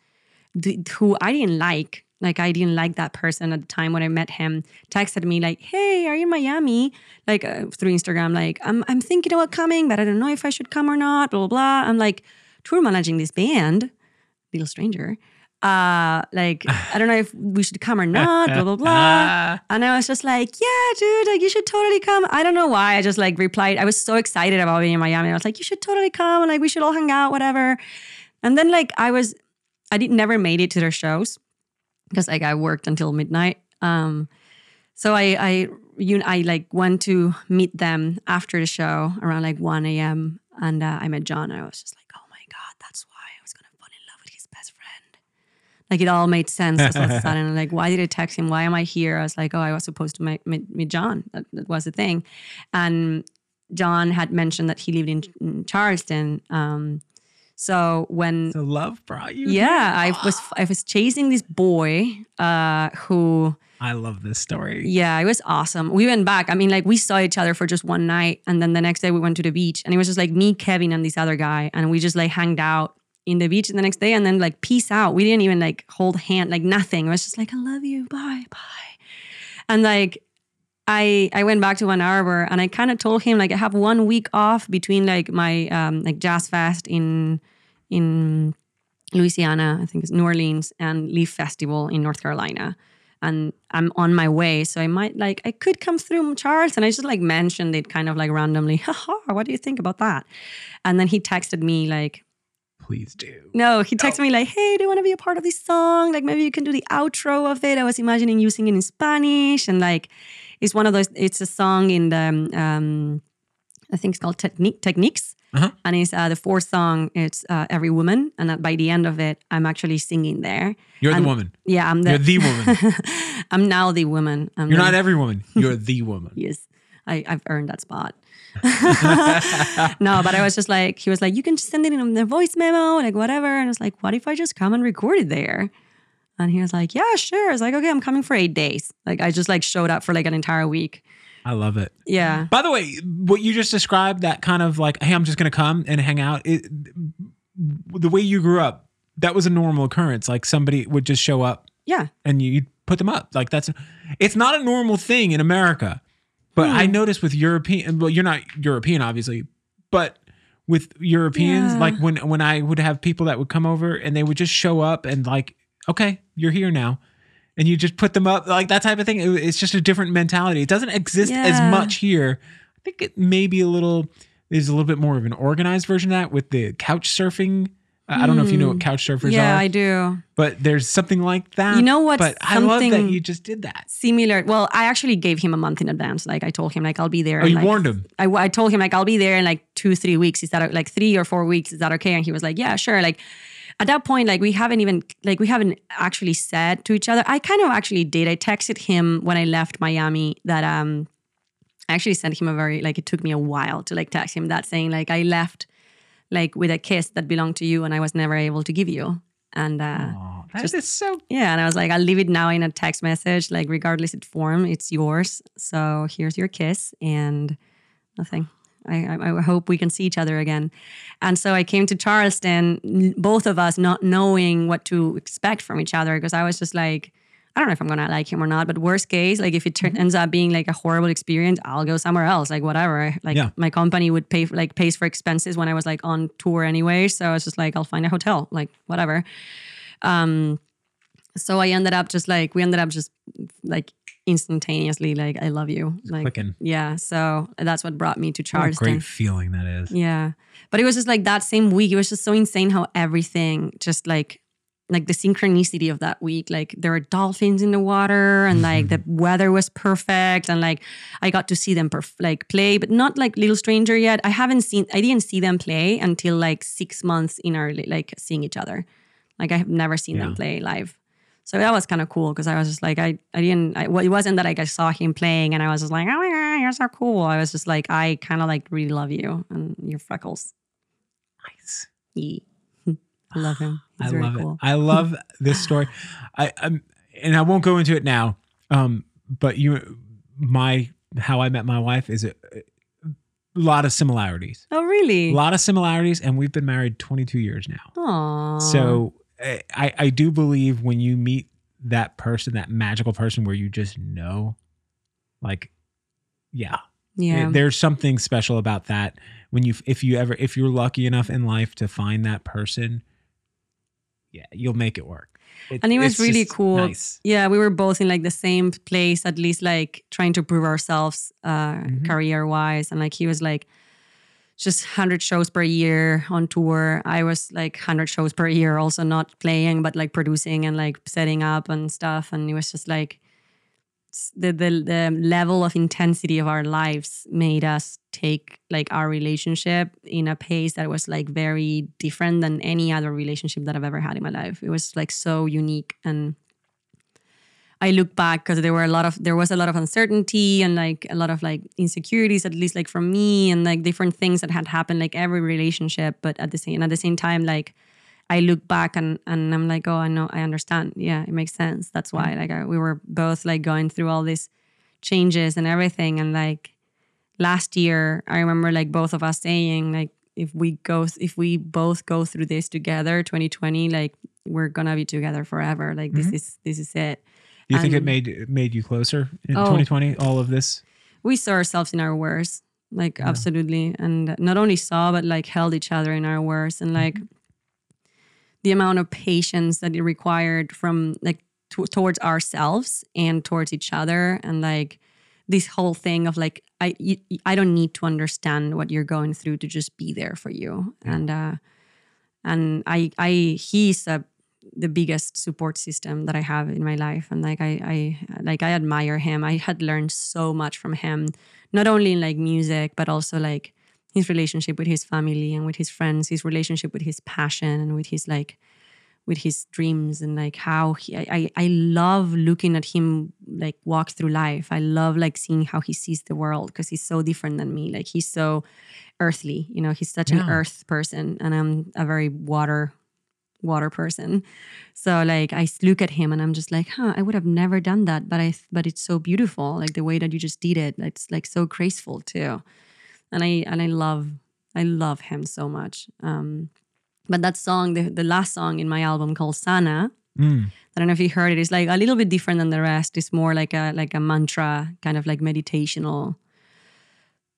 th- who I didn't like, like I didn't like that person at the time when I met him, texted me like, "Hey, are you in Miami?" Like uh, through Instagram, like, "I'm I'm thinking about coming, but I don't know if I should come or not." Blah blah. blah. I'm like, "Tour managing this band, little stranger." Uh, like I don't know if we should come or not. blah blah blah. Ah, And I was just like, yeah, dude, like you should totally come. I don't know why. I just like replied. I was so excited about being in Miami. I was like, you should totally come and like we should all hang out, whatever. And then like I was, I did never made it to their shows because like I worked until midnight. Um, so I I you I like went to meet them after the show around like 1 a.m. and uh, I met John. And I was just like, oh my god, that's why I was gonna fall in love with his best friend. Like it all made sense all of a sudden. Like, why did I text him? Why am I here? I was like, oh, I was supposed to meet, meet, meet John. That, that was the thing. And John had mentioned that he lived in, in Charleston. Um, so when so love brought you. yeah, I was I was chasing this boy uh, who I love this story. yeah, it was awesome. We went back. I mean, like we saw each other for just one night, and then the next day we went to the beach, and it was just like me, Kevin, and this other guy, and we just like hanged out in the beach the next day, and then like peace out. We didn't even like hold hand, like nothing. It was just like I love you, bye, bye, and like. I, I went back to Ann Arbor and I kind of told him like I have one week off between like my um, like jazz fest in in Louisiana, I think it's New Orleans, and Leaf Festival in North Carolina. And I'm on my way. So I might like, I could come through Charles. And I just like mentioned it kind of like randomly. Haha, what do you think about that? And then he texted me like, Please do. no, he texted me like, hey, do you want to be a part of this song? Like maybe you can do the outro of it. I was imagining using it in Spanish. And like, it's one of those, it's a song in the, um, um, I think it's called Technique, Techniques. Uh-huh. And it's uh, the fourth song, it's uh, Every Woman. And that by the end of it, I'm actually singing there. You're the woman. Yeah, I'm You're the, the woman. I'm now the woman. I'm You're the- not every woman. You're the woman. Yes, I, I've earned that spot. no, but I was just like, he was like, you can just send it in the voice memo, like whatever. And I was like, what if I just come and record it there? And he was like, yeah, sure. I was like, okay, I'm coming for eight days. Like I just like showed up for like an entire week. I love it. Yeah. By the way, what you just described, that kind of like, hey, I'm just going to come and hang out, it, the way you grew up, that was a normal occurrence. Like somebody would just show up Yeah. and you put them up. Like that's, it's not a normal thing in America. But I Hmm. noticed with European, well, you're not European, obviously, but with Europeans, Yeah. like when when I would have people that would come over and they would just show up and like, okay, you're here now, and you just put them up, like that type of thing. It- it's just a different mentality. It doesn't exist as much here. I think it may be a little. There's a little bit more of an organized version of that with the couch surfing I don't know if you know what hmm. couch surfers yeah, are, Yeah, I do. but there's something like that. You know what? But I love that you just did that. Similar. Well, I actually gave him a month in advance. Like I told him, like I'll be there. Oh, you like, warned him. I, I told him like I'll be there in like two three weeks. Is that like three or four weeks? Is that okay? And he was like, yeah, sure. Like at that point, like we haven't even like we haven't actually said to each other. I kind of actually did. I texted him when I left Miami that um I actually sent him a very like it took me a while to like text him that saying like I left like with a kiss that belonged to you and I was never able to give you. And uh Oh, that is so. yeah, and I was like, I'll leave it now in a text message, like regardless of form, it's yours. So here's your kiss and nothing. I, I, hope we can see each other again. And so I came to Charleston, both of us not knowing what to expect from each other because I was just like, I don't know if I'm gonna like him or not. But worst case, like if it turn, ends up being like a horrible experience, I'll go somewhere else. Like whatever. Like Yeah. my company would pay for, like pays for expenses when I was like on tour anyway. So I was just like, I'll find a hotel. Like whatever. Um, so I ended up just like we ended up just like instantaneously like I love you. Like clicking. yeah. So that's what brought me to What a Charleston. great feeling that is. Yeah. But it was just like that same week. It was just so insane how everything just like like the synchronicity of that week. Like there were dolphins in the water and like the weather was perfect and like I got to see them perf- like play, but not like Little Stranger yet. I haven't seen I didn't see them play until like 6 months in our like seeing each other. Like I have never seen them play live. So that was kind of cool because I was just like I I didn't I, well, it wasn't that like I saw him playing and I was just like oh my god you're so cool. I was just like I kind of like really love you and your freckles. Nice. Yeah. I love him. He's I love cool. it. I love this story. I, I'm, and I won't go into it now. Um, but you, my how I met my wife is a, a lot of similarities. oh really? A lot of similarities, and we've been married 22 years now. Aww. So I I do believe when you meet that person, that magical person, where you just know, like, yeah, yeah, there's something special about that when you if you ever if you're lucky enough in life to find that person yeah you'll make it work It- and it was really cool. nice Yeah, we were both in like the same place, at least like trying to prove ourselves uh, Mhm. career wise. And like he was like just 100 shows per year on tour. I was like 100 shows per year, also not playing, but like producing and like setting up and stuff. And it was just like the, the, the level of intensity of our lives made us take like our relationship in a pace that was like very different than any other relationship that I've ever had in my life. It was like so unique and I look back because there were a lot of there was a lot of uncertainty and like a lot of like insecurities, at least like from me, and like different things that had happened, like every relationship. But at the same at the same time, like I look back and and I'm like, oh, I know, I understand. Yeah, it makes sense. That's why like I, we were both like going through all these changes and everything, and like last year, I remember like both of us saying like if we go if we both go through this together, 2020, like we're gonna be together forever. Like this mm-hmm. is this is it. Do you think it made it made you closer in Oh. 2020 all of this? We saw ourselves in our worst like absolutely. And not only saw but like held each other in our worst. And like the amount of patience that it required from like to towards ourselves and towards each other. And like this whole thing of like I you, I don't need to understand what you're going through to just be there for you. And uh and I I he's a the biggest support system that I have in my life and like I I like I admire him I had learned so much from him not only in like music but also like his relationship with his family and with his friends his relationship with his passion and with his like with his dreams and like how he I, I I love looking at him like walk through life. I love like seeing how he sees the world because he's so different than me. Like he's so earthly, you know, he's such an earth person and I'm a very water water person. So like I look at him and I'm just like, huh, I would have never done that, but I but it's so beautiful. Like the way that you just did it. It's like so graceful too. And I and I love I love him so much. Um but that song, the, the last song in my album called Sana, Mm. I don't know if you heard it. It's like a little bit different than the rest. It's more like a like a mantra, kind of like meditational.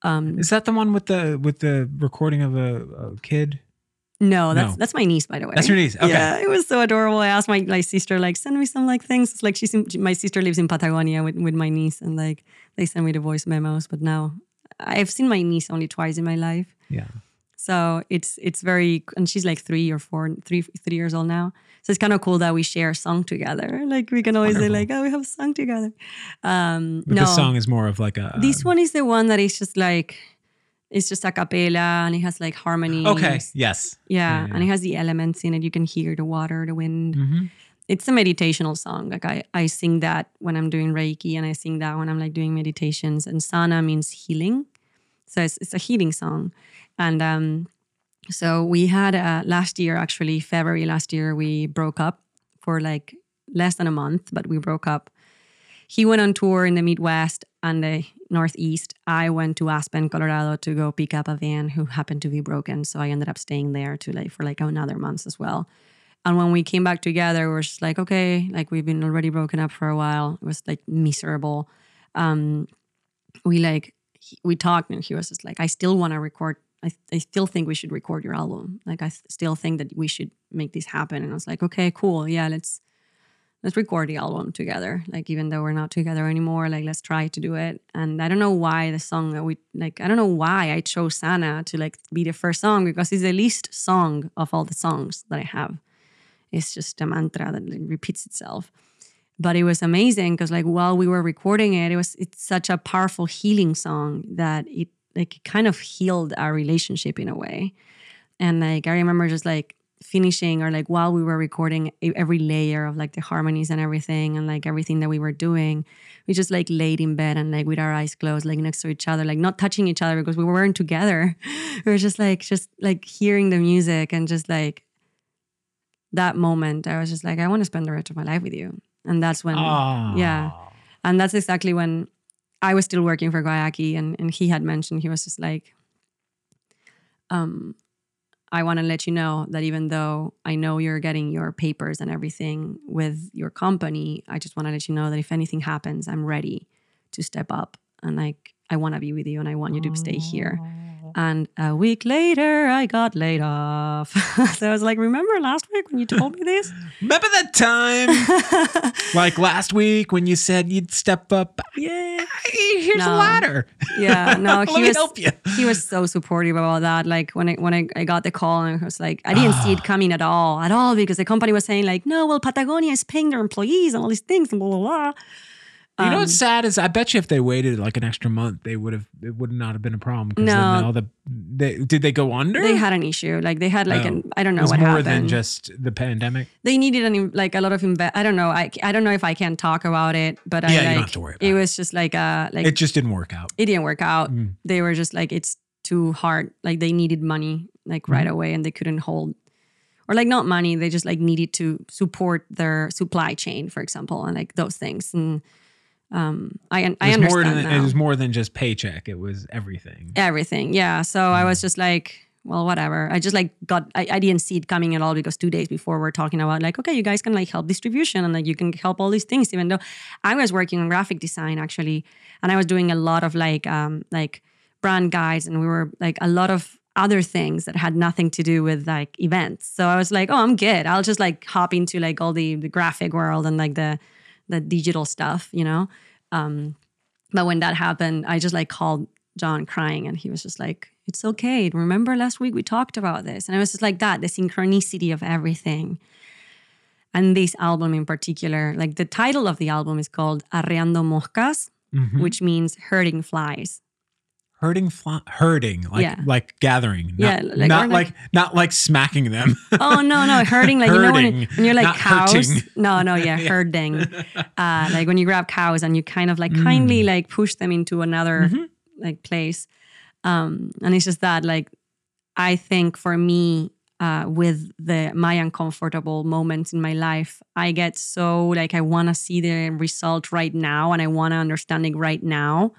Um, Is that the one with the with the recording of a, a kid? No, that's No. that's my niece, by the way. That's your niece. Okay. Yeah, it was so adorable. I asked my, my sister like send me some like things. It's like she's in, my sister lives in Patagonia with, with my niece, and like they send me the voice memos. But now I've seen my niece only twice in my life, Yeah. So it's it's very and she's like three or four, three three years old now. So it's kind of cool that we share a song together. Like we can always Wonderful. say like, oh, we have a song together. Um, But no, This song is more of like a. this one is the one that is just like it's just a cappella and it has like harmonies. Okay. Yes. Yeah, Yeah, and it has the elements in it. You can hear the water, the wind. Mhm. It's a meditational song. Like I, I sing that when I'm doing Reiki, and I sing that when I'm like doing meditations. And Sana means healing, so it's, it's a healing song. And um, so we had uh, last year, actually February last year, we broke up for like less than a month, but we broke up. He went on tour in the Midwest and the Northeast. I went to Aspen, Colorado to go pick up a van who happened to be broken. So I ended up staying there to like for like another month as well. And when we came back together, we were just like, okay, like we've been already broken up for a while. It was like miserable. Um, we like he- we talked and he was just like, I still want to record. I, I still think we should record your album. Like I th- still think that we should make this happen. And I was like, okay, cool, yeah, let's let's record the album together. Like even though we're not together anymore, like let's try to do it. And I don't know why the song that we like. I don't know why I chose Sana to like be the first song because it's the least song of all the songs that I have. It's just a mantra that like, repeats itself but it was amazing because like while we were recording it it was it's such a powerful healing song that it like kind of healed our relationship in a way and like i remember just like finishing or like while we were recording every layer of like the harmonies and everything and like everything that we were doing we just like laid in bed and like with our eyes closed like next to each other like not touching each other because we weren't together we were just like just like hearing the music and just like that moment i was just like i want to spend the rest of my life with you and that's when Ah. yeah. And that's exactly when I was still working for Guayaki and, and he had mentioned he was just like, um, I want to let you know that even though I know you're getting your papers and everything with your company, I just want to let you know that if anything happens, I'm ready to step up and like I want to be with you and I want you to stay here. And a week later, I got laid off. so I was like, remember last week when you told me this? Remember that time, like last week, when you said you'd step up? yeah. Here's a ladder. Yeah, no, Let he me was help you. he was so supportive about that. Like when I when I, I got the call and I was like, I didn't Ah. see it coming at all, at all, because the company was saying like, no, well, Patagonia is paying their employees and all these things and blah blah blah. You know Um, what's sad is I bet you if they waited like an extra month, they would have it would not have been a problem. 'cause No. then all the they, did they go under? They had an issue. Like they had like Oh. an I don't it know was what more happened. than just the pandemic. they needed an in- like a lot of inve- I don't know. I I don't know if I can talk about it, but Yeah, I you like don't have to worry about it it. was just like uh like It just didn't work out. it didn't work out. Mm. They were just like, it's too hard. Like they needed money like right Mm-hmm. away and they couldn't hold or like not money. They just like needed to support their supply chain, for example, and like those things. And um, I I It more understand than now. it was more than just paycheck. It was everything. everything. Yeah. So I Mm. was just like, well, whatever. I just like got, I, I didn't see it coming at all because two days before we're talking about like, okay, you guys can like help distribution and like you can help all these things, even though I was working on graphic design actually. And I was doing a lot of like, um, like brand guides and we were like a lot of other things that had nothing to do with like events. So I was like, oh, I'm good. I'll just like hop into like all the, the graphic world and like the, the digital stuff, you know? Um, but when that happened, I just like called John crying and he was just like, it's okay. Remember last week we talked about this? And I was just like that, the synchronicity of everything. And this album in particular, like the title of the album is called Arreando Moscas, Mhm. which means herding flies. Herding, fly, herding, like Yeah. like gathering. Yeah, not, like- not like, like- not like smacking them. Oh no, no, herding like you know when, Herding, when you're like cows. hurting. No, no, yeah, herding. Uh, like when you grab cows and you kind of like kindly like push them into another like place. Um, and it's just that like I think for me, uh, with the my uncomfortable moments in my life, I get so like I want to see the result right now and I want to understand it right now.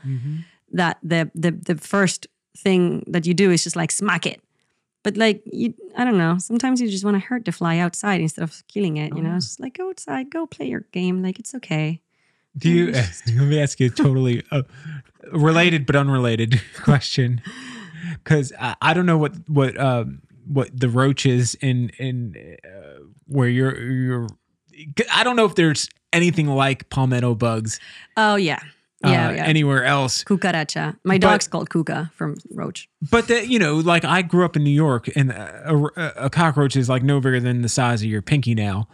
That the the the first thing that you do is just like smack it. But like you, I don't know. Sometimes you just want to hurt the fly outside instead of killing it. You know, it's just like go outside, go play your game. Like it's okay. Do you? let me ask you a totally uh, related but unrelated question, because I, I don't know what what um, what the roaches in in uh, where you're you're. I don't know if there's anything like palmetto bugs. Oh yeah, uh, Yeah, yeah. anywhere else. Cucaracha. My But- dog's called Cuca from Roach. But you know, like I grew up in New York, and a, a, a cockroach is like no bigger than the size of your pinky nail.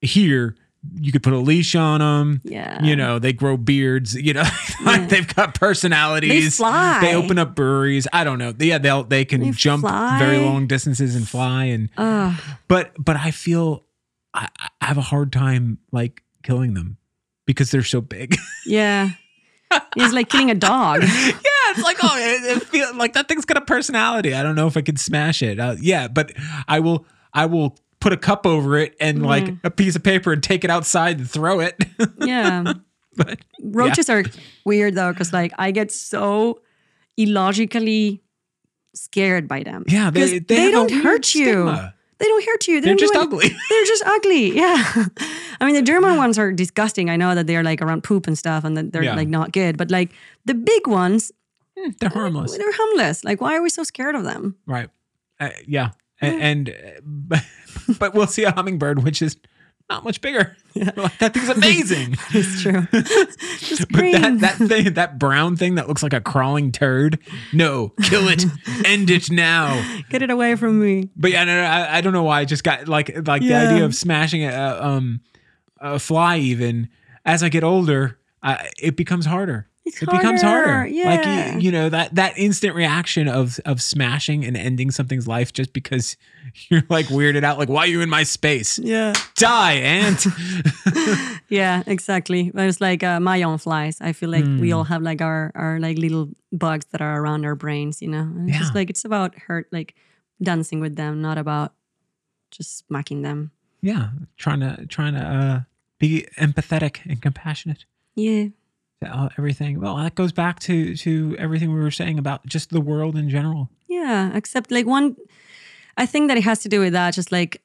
Here, you could put a leash on them. Yeah. You know, they grow beards. You know, like they've got personalities. They fly. They open up breweries. I don't know. Yeah, they'll they can They jump fly. very long distances and fly. And Ugh. but but I feel I, I have a hard time like killing them because they're so big. yeah. It's like killing a dog. yeah, it's like oh, it, it feel like that thing's got a personality. I don't know if I could smash it. Uh, yeah, but I will. I will put a cup over it and like Mm-hmm. a piece of paper and take it outside and throw it. Yeah. but Roaches are weird though, because like I get so illogically scared by them. Yeah, they they, a don't hurt you. stigma. They don't hurt you. They They're just ugly. They're just ugly. Yeah. I mean, the German ones are disgusting. I know that they're like around poop and stuff and that they're Yeah. like not good. But like the big ones, They're harmless, they're harmless. Like, why are we so scared of them? right? Uh, yeah, and, uh, but, but we'll see a hummingbird, which is not much bigger. Like, that thing's amazing. It's true. just But that green. that thing, that brown thing that looks like a crawling turd, no, kill it, end it now. Get it away from me. But yeah, no, no, I, I don't know why. I just got like like the idea of smashing it. a um a fly. Even as I get older, I, it becomes harder. It's it becomes harder. harder, Like you, you know that that instant reaction of of smashing and ending something's life just because you're like weirded out. Like why are you in my space? Yeah. Die, ant. Yeah, exactly. There's like uh, my own flies. I feel like we Hmm. all have like our our like little bugs that are around our brains, you know. And it's just like it's about hurt, like dancing with them, not about just smacking them. yeah, trying to trying to uh, be empathetic and compassionate. Yeah. everything. Well, that goes back to to everything we were saying about just the world in general. Yeah, except like one, I think that it has to do with that. Just like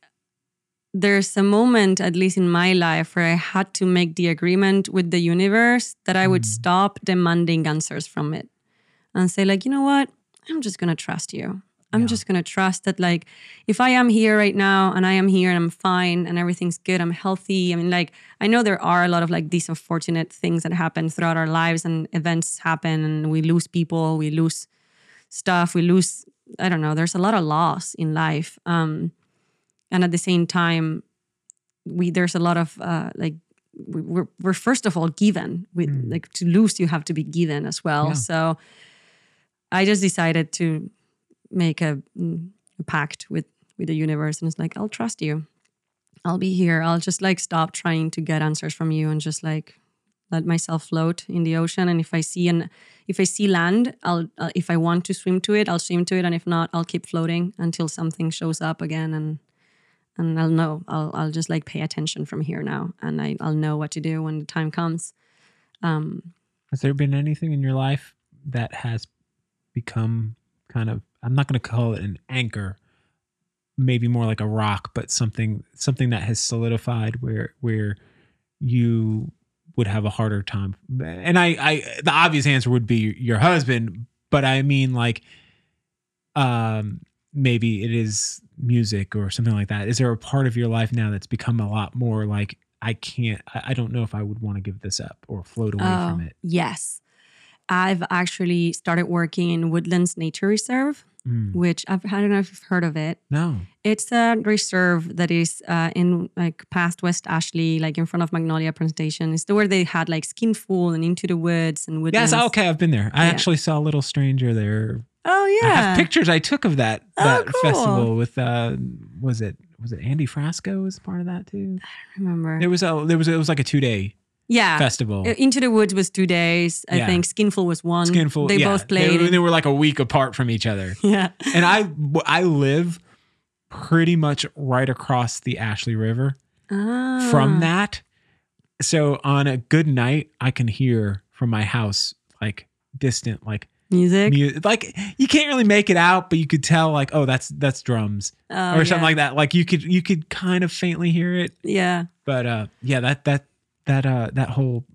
there's a moment, at least in my life, where I had to make the agreement with the universe that I would mm. stop demanding answers from it and say, like, you know what? I'm just going to trust you. I'm Yeah. just going to trust that, like, if I am here right now and I am here and I'm fine and everything's good, I'm healthy. I mean, like, I know there are a lot of like these unfortunate things that happen throughout our lives and events happen and we lose people, we lose stuff we lose i don't know there's a lot of loss in life um and at the same time we there's a lot of uh like we- we're, we're first of all given we like to lose you have to be given as well Yeah. so i just decided to make a, mm, a pact with with the universe and it's like i'll trust you. I'll be here. I'll just like stop trying to get answers from you and just like let myself float in the ocean. And if i see an if i see land i'll uh, if i want to swim to it i'll swim to it. And if not i'll keep floating until something shows up again and and i'll know i'll, I'll just like pay attention from here now and I, i'll know what to do when the time comes. Has there been anything in your life that has become kind of I'm not going to call it an anchor, maybe more like a rock, but something something that has solidified where where you would have a harder time. And I I the obvious answer would be your husband, but I mean like um maybe it is music or something like that. Is there a part of your life now that's become a lot more like I can't I, don't know if I would want to give this up or float away from Oh, it. yes i've actually started working in woodlands nature reserve Mm. which I've, i don't know if you've heard of it No. It's a reserve that is uh, in like past West Ashley, like in front of Magnolia Plantation. It's the where they had like skin Skinful and Into the Woods and Woodlands. Yes, okay, I've been there. I Yeah. actually saw a Little Stranger there. Oh I yeah. have pictures I took of that Oh, cool. festival with uh was it was it Andy Frasco was part of that too? I don't remember. There was a there was it was like a two day yeah. festival. Uh, Into the Woods was two days. I Yeah. think Skinful was one. Skinful. They yeah, both played. They, in- they were like a week apart from each other. yeah. And I I live pretty much right across the Ashley River Ah. from that. So on a good night, I can hear from my house like distant like music. mu- like you can't really make it out, but you could tell like oh that's that's drums Oh, or something yeah. like that. Like you could you could kind of faintly hear it, Yeah. but uh yeah that that that uh that whole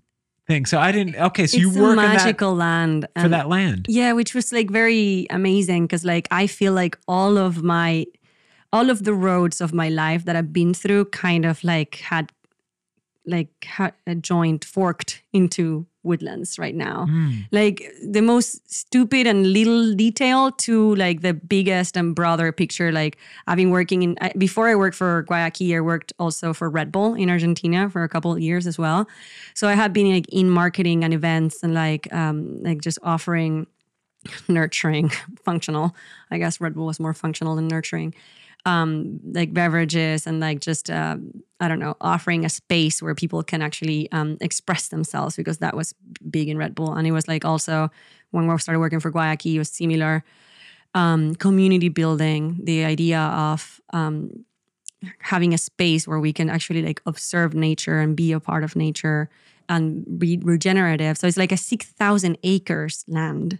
thing. So I didn't okay. So it's you work in that, magical land. for and- that land. Yeah, which was like very amazing because like I feel like all of my all of the roads of my life that I've been through kind of like had like had a joint forked into woodlands right now. Mm. Like the most stupid and little detail to like the biggest and broader picture. Like I've been working in I- before I worked for Guayaki, I worked also for Red Bull in Argentina for a couple of years as well. So I have been like in marketing and events and like um like just offering nurturing, functional. I guess Red Bull was more functional than nurturing. Um, like beverages and like just uh, I don't know, offering a space where people can actually um, express themselves because that was big in Red Bull. And it was like also when we started working for Guayaki, it was similar. Um, community building, the idea of um, having a space where we can actually like observe nature and be a part of nature and be regenerative. So it's like a six thousand acres land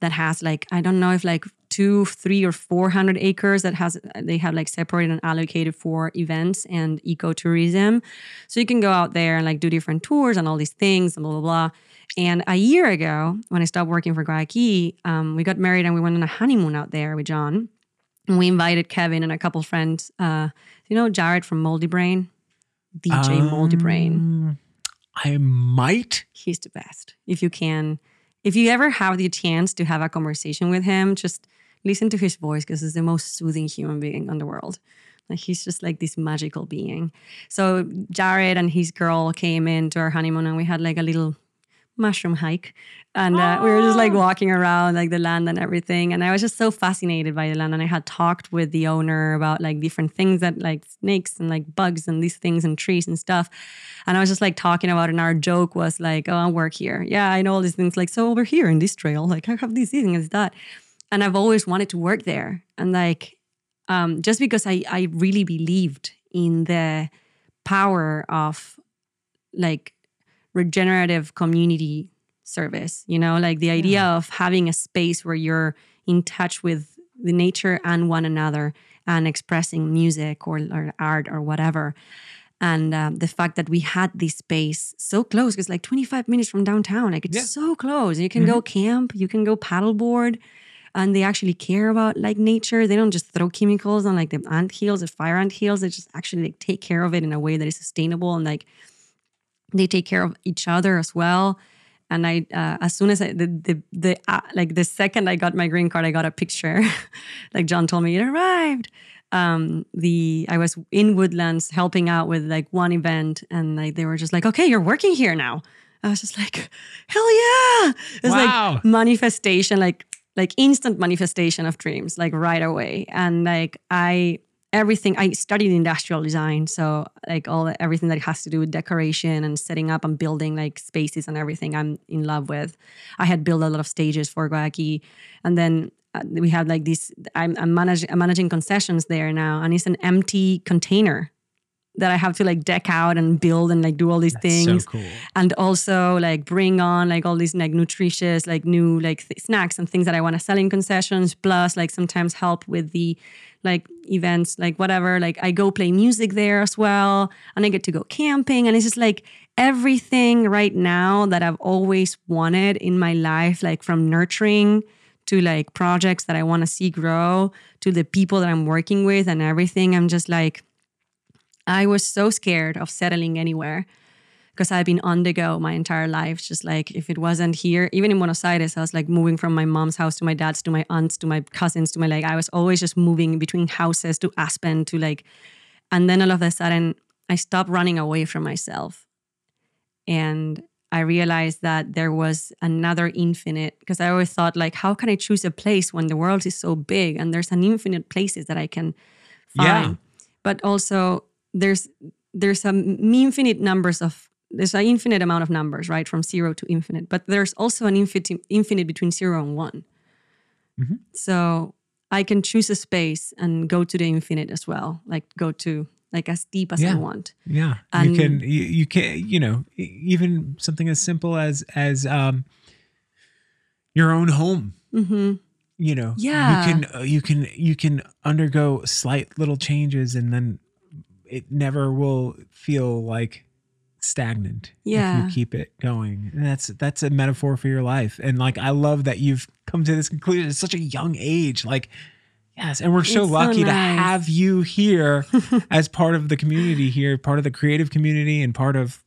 that has like I don't know if like two, three, or four hundred acres that has they have like separated and allocated for events and ecotourism. So you can go out there and like do different tours and all these things and blah blah blah. And a year ago, when I stopped working for Guayaki, um, we got married and we went on a honeymoon out there with John. And we invited Kevin and a couple friends. Uh, you know Jared from Moldy Brain, DJ Moldy Brain Um, I might. he's the best. If you can, if you ever have the chance to have a conversation with him, just listen to his voice because he's the most soothing human being in the world. Like he's just like this magical being. So Jared and his girl came into our honeymoon and we had like a little mushroom hike. And uh, we were just like walking around like the land and everything. And i was just so fascinated by the land. And i had talked with the owner about like different things that like snakes and like bugs and these things and trees and stuff. And i was just like talking about it. And our joke was like oh i work here. Yeah i know all these things. Like so over here in this trail like i have these things and that and i've always wanted to work there. And like um, just because I, I really believed in the power of like regenerative community service you know like the idea of having a space where you're in touch with the nature and one another and expressing music or, or art or whatever. And um, the fact that we had this space so close because like 25 minutes from downtown like it's Yeah. so close. You can go camp you can go paddleboard and they actually care about like nature. They don't just throw chemicals on like the ant hills the fire ant hills. They just actually like take care of it in a way that is sustainable and like they take care of each other as well. And i uh, as soon as i the the, the uh, like the second i got my green card i got a picture. Like john told me it arrived. Um the i was in woodlands helping out with like one event and like they were just like okay you're working here now. I was just like hell yeah. It's Wow. like manifestation like like instant manifestation of dreams like right away. And like i everything i studied industrial design so like all the, everything that has to do with decoration and setting up and building like spaces and everything i'm in love with. I had built a lot of stages for guayaki and then uh, we have like this i'm, I'm, managing, I'm managing concessions there now and it's an empty container that i have to like deck out and build and like do all these That's things so cool. and also like bring on like all these like nutritious like new like th- snacks and things that I want to sell in concessions plus like sometimes help with the like events like whatever like I go play music there as well and I get to go camping and it's just like everything right now that I've always wanted in my life like from nurturing to like projects that I want to see grow to the people that I'm working with and everything I'm just like I was so scared of settling anywhere because I've been on the go my entire life. Just like if it wasn't here, even in Buenos Aires, I was like moving from my mom's house to my dad's to my aunt's to my cousins to my like I was always just moving between houses to Aspen to like, and then all of a sudden I stopped running away from myself, and I realized that there was another infinite because I always thought like how can I choose a place when the world is so big and there's an infinite places that I can Yeah. find, but also there's there's a m- infinite numbers of there's an infinite amount of numbers right from zero to infinite but there's also an infinite infinite between zero and one Mhm. so i can choose a space and go to the infinite as well like go to like as deep as i want Yeah, And- you can you, you can you know even something as simple as as um your own home. hmm You know, Yeah. you can uh, you can you can undergo slight little changes and then it never will feel like stagnant if Yeah. you keep it going. And that's that's a metaphor for your life. And like I love that you've come to this conclusion at such a young age. Like yes, and we're so It's so lucky to have you here as part of the community here, part of the creative community and part of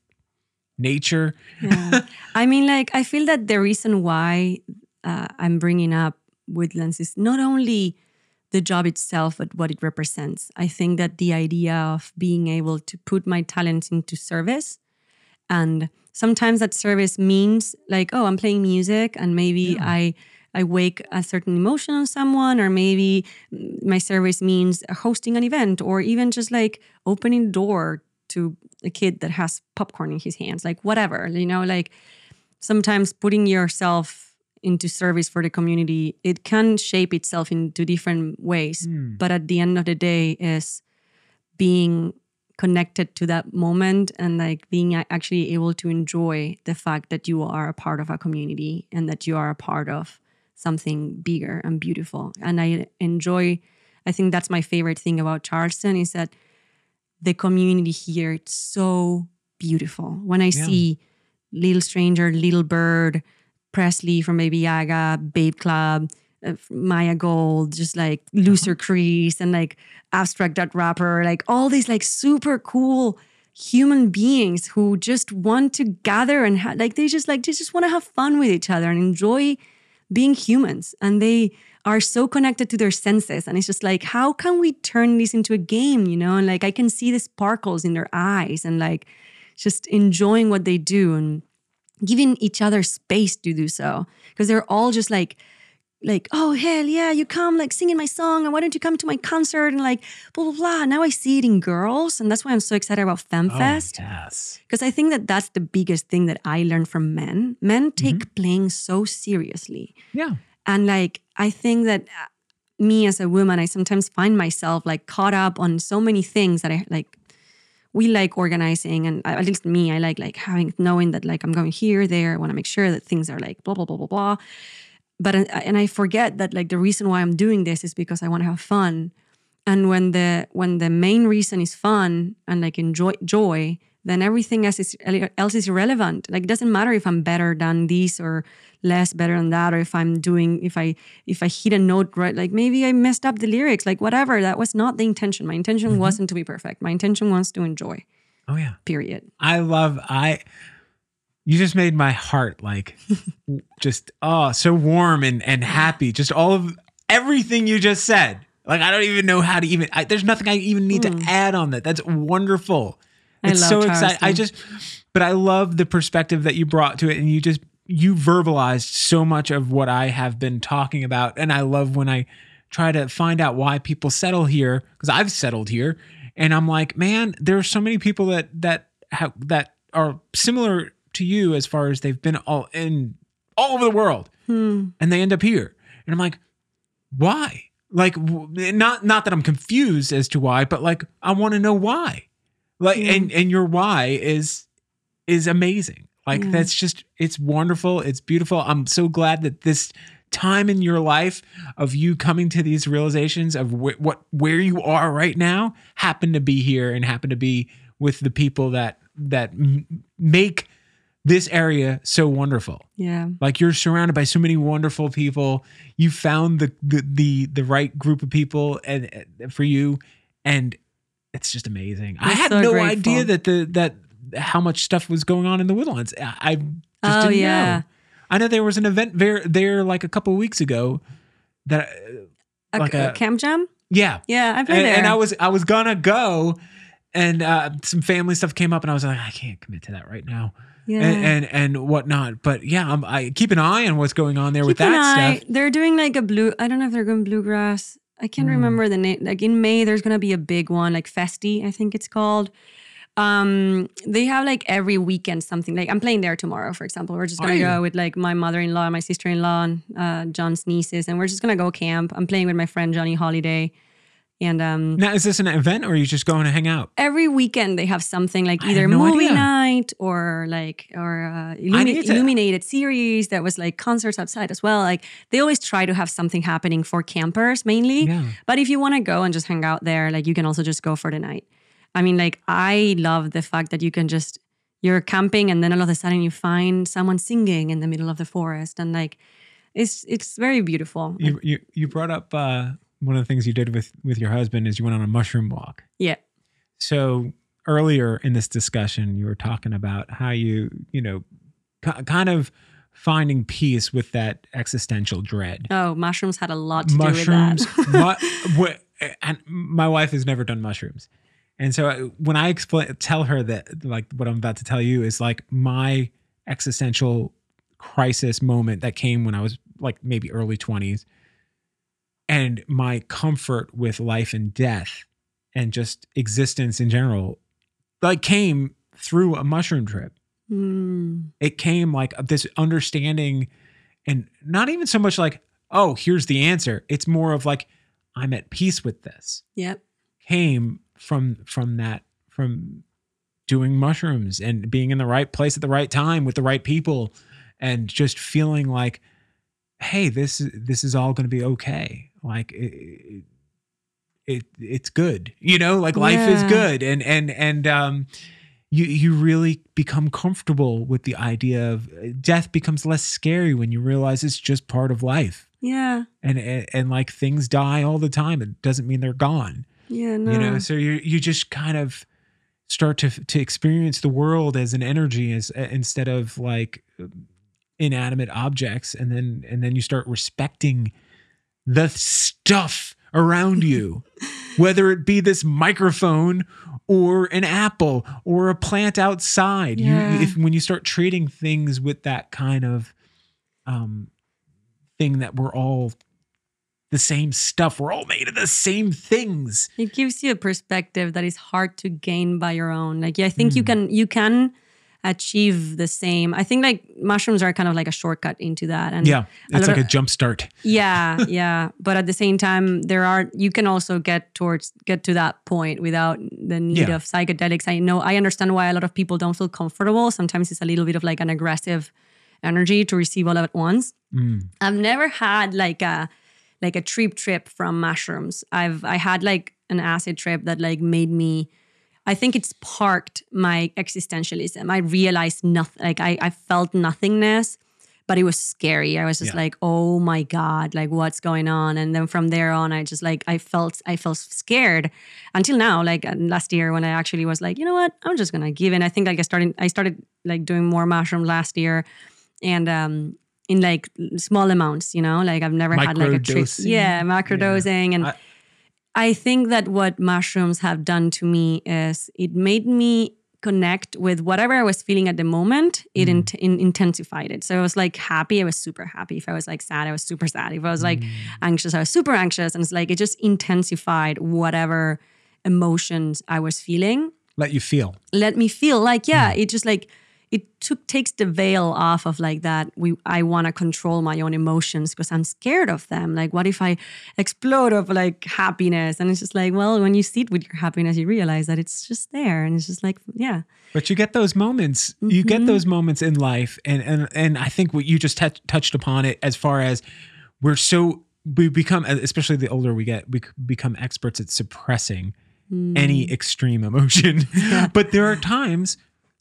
nature. Yeah. I mean, like, I feel that the reason why uh, I'm bringing up woodlands is not only the job itself, but what it represents. I think that the idea of being able to put my talents into service and sometimes that service means like oh i'm playing music and maybe i i wake a certain emotion on someone or maybe my service means hosting an event or even just like opening the door to a kid that has popcorn in his hands like whatever you know like sometimes putting yourself into service for the community it can shape itself into different ways. Hmm. But at the end of the day is being connected to that moment and like being actually able to enjoy the fact that you are a part of a community and that you are a part of something bigger and beautiful. And i enjoy i think that's my favorite thing about charleston is that the community here it's so beautiful. When i see little stranger little bird presley from baby yaga babe club uh, Maya Gold, just like Looser Crease and like Abstract Dot Rapper, like all these like super cool human beings who just want to gather and ha- like they just like they just want to have fun with each other and enjoy being humans. And they are so connected to their senses. And it's just like how can we turn this into a game you know? And like i can see the sparkles in their eyes and like just enjoying what they do. And giving each other space to do so because they're all just like like oh hell yeah you come like singing my song and why don't you come to my concert and like blah blah blah now i see it in girls and that's why i'm so excited about femfest Oh, yes. because I think that that's the biggest thing that I learned from men. Men take playing so seriously. Yeah. And like, I think that uh, me as a woman, I sometimes find myself like caught up on so many things that I like. We like organizing, and uh, at least me, I like like having knowing that like I'm going here, there. I want to make sure that things are like blah blah blah blah blah. But uh, and I forget that like the reason why I'm doing this is because I want to have fun. And when the when the main reason is fun and like enjoy joy, then everything else is else is irrelevant. Like it doesn't matter if I'm better than this or less better than that, or if I'm doing if I if I hit a note right, like maybe I messed up the lyrics, like whatever. That was not the intention. My intention mm-hmm. wasn't to be perfect. My intention was to enjoy. Oh yeah. Period. I love I you just made my heart like just oh so warm and and happy. Just all of everything you just said. Like I don't even know how to even I, there's nothing I even need to mm. add on that. That's wonderful. I It's love so exciting. I just but I love the perspective that you brought to it and you just you verbalized so much of what I have been talking about and I love when I try to find out why people settle here because I've settled here and I'm like, man, there are so many people that that have that are similar to you as far as they've been all in all over the world hmm. and they end up here and I'm like, why? Like, not not that I'm confused as to why, but like I want to know why. Like, hmm. and and your why is is amazing. Like Yeah. that's just it's wonderful. It's beautiful. I'm so glad that this time in your life of you coming to these realizations of wh- what where you are right now happen to be here and happen to be with the people that that m- make this area so wonderful Yeah. like you're surrounded by so many wonderful people you found the the the, the right group of people and and for you and it's just amazing i had so no grateful. idea that the that how much stuff was going on in the woodlands i, I just Oh, didn't yeah. know i know there was an event there there like a couple of weeks ago that A, Like a a- camp jam? yeah Yeah, I played and, there. and i was i was gonna go and uh, some family stuff came up and i was like i can't commit to that right now yeah. and, and and whatnot. But yeah, I'm, I keep an eye on what's going on there with Keep an that eye. stuff. They're doing like a blue. I don't know if they're going bluegrass. I can't Hmm. remember the name. Like in May, there's gonna be a big one, like Festi, I think it's called. Um, they have like every weekend something. Like I'm playing there tomorrow, for example. We're just gonna go with like my mother-in-law, my sister-in-law, and uh, John's nieces, and we're just gonna go camp. I'm playing with my friend Johnny Holiday, and um, Now, is this an event or are you just going to hang out? every weekend they have something like either no movie idea. night or like or uh, illumi- illuminated series that was like concerts outside as well like they always try to have something happening for campers mainly Yeah. but if you want to go and just hang out there like you can also just go for the night i mean like i love the fact that you can just you're camping and then all of a sudden you find someone singing in the middle of the forest and like it's it's very beautiful You you, you brought up uh, one of the things you did with with your husband is you went on a mushroom walk. yeah So earlier in this discussion, you were talking about how you, you know, ki- kind of finding peace with that existential dread. Oh, mushrooms had a lot to mushrooms. do with that. mu- and my wife has never done mushrooms, and so when I explain, tell her that like what I'm about to tell you is like my existential crisis moment that came when I was like maybe early 20s, and my comfort with life and death, and just existence in general, like came through a mushroom trip Hmm. it came like this understanding and not even so much like oh here's the answer it's more of like i'm at peace with this Yep. came from from that from doing mushrooms and being in the right place at the right time with the right people and just feeling like hey this this is all going to be okay. Like it, it it's good you know? Like life is good. And and and um you you really become comfortable with the idea of death becomes less scary when you realize it's just part of life. Yeah. and and, and like things die all the time. It doesn't mean they're gone Yeah. No. you know so you you just kind of start to to experience the world as an energy as uh, instead of like inanimate objects and then and then you start respecting the stuff around you whether it be this microphone or an apple or a plant outside Yeah. you if when you start treating things with that kind of um thing that we're all the same stuff. We're all made of the same things. It gives you a perspective that is hard to gain by your own. Like yeah, i think you Mm. can you can achieve the same. I think like mushrooms are kind of like a shortcut into that and yeah it's lot like a jump start. Yeah yeah but at the same time there are you can also get towards get to that point without the need Yeah. of psychedelics. I know i understand why a lot of people don't feel comfortable. Sometimes it's a little bit of like an aggressive energy to receive all of at once. Mm. I've never had like a like a trip trip from mushrooms. I've I had like an acid trip that like made me I think it's parked my existentialism. I realized nothing like I, I felt nothingness, but it was scary. I was just Yeah. like, oh my God, like what's going on? And then from there on, I just like I felt I felt scared until now. Like uh, last year when I actually was like, you know what, I'm just gonna give in. I think like I started I started like doing more mushroom last year and um in like small amounts, you know, like I've never had like a trip. Yeah, macrodosing. And I- I think that what mushrooms have done to me is it made me connect with whatever I was feeling at the moment. It Mm. int- in- intensified it. So I was like happy, I was super happy. If I was like sad, I was super sad. If I was like Mm. anxious, I was super anxious. And it's like it just intensified whatever emotions I was feeling let you feel let me feel like yeah it just like it took takes the veil off of like that we i want to control my own emotions because i'm scared of them. Like what if i explode of like happiness? And it's just like well when you sit with your happiness you realize that it's just there and it's just like yeah. But you get those moments. You get mm-hmm. those moments in life, and and and I think what you just touch, touched upon it as far as we're so we become, especially the older we get, we become experts at suppressing mm. any extreme emotion. but there are times,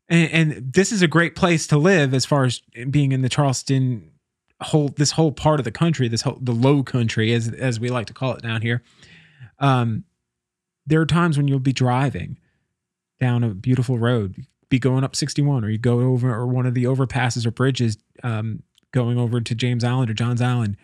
and, and this is a great place to live as far as being in the Charleston whole this whole part of the country, this whole the low country as as we like to call it down here. Um, there are times when you'll be driving down a beautiful road, be going up 61, or you go over or one of the overpasses or bridges, um, going over to James Island or Johns Island,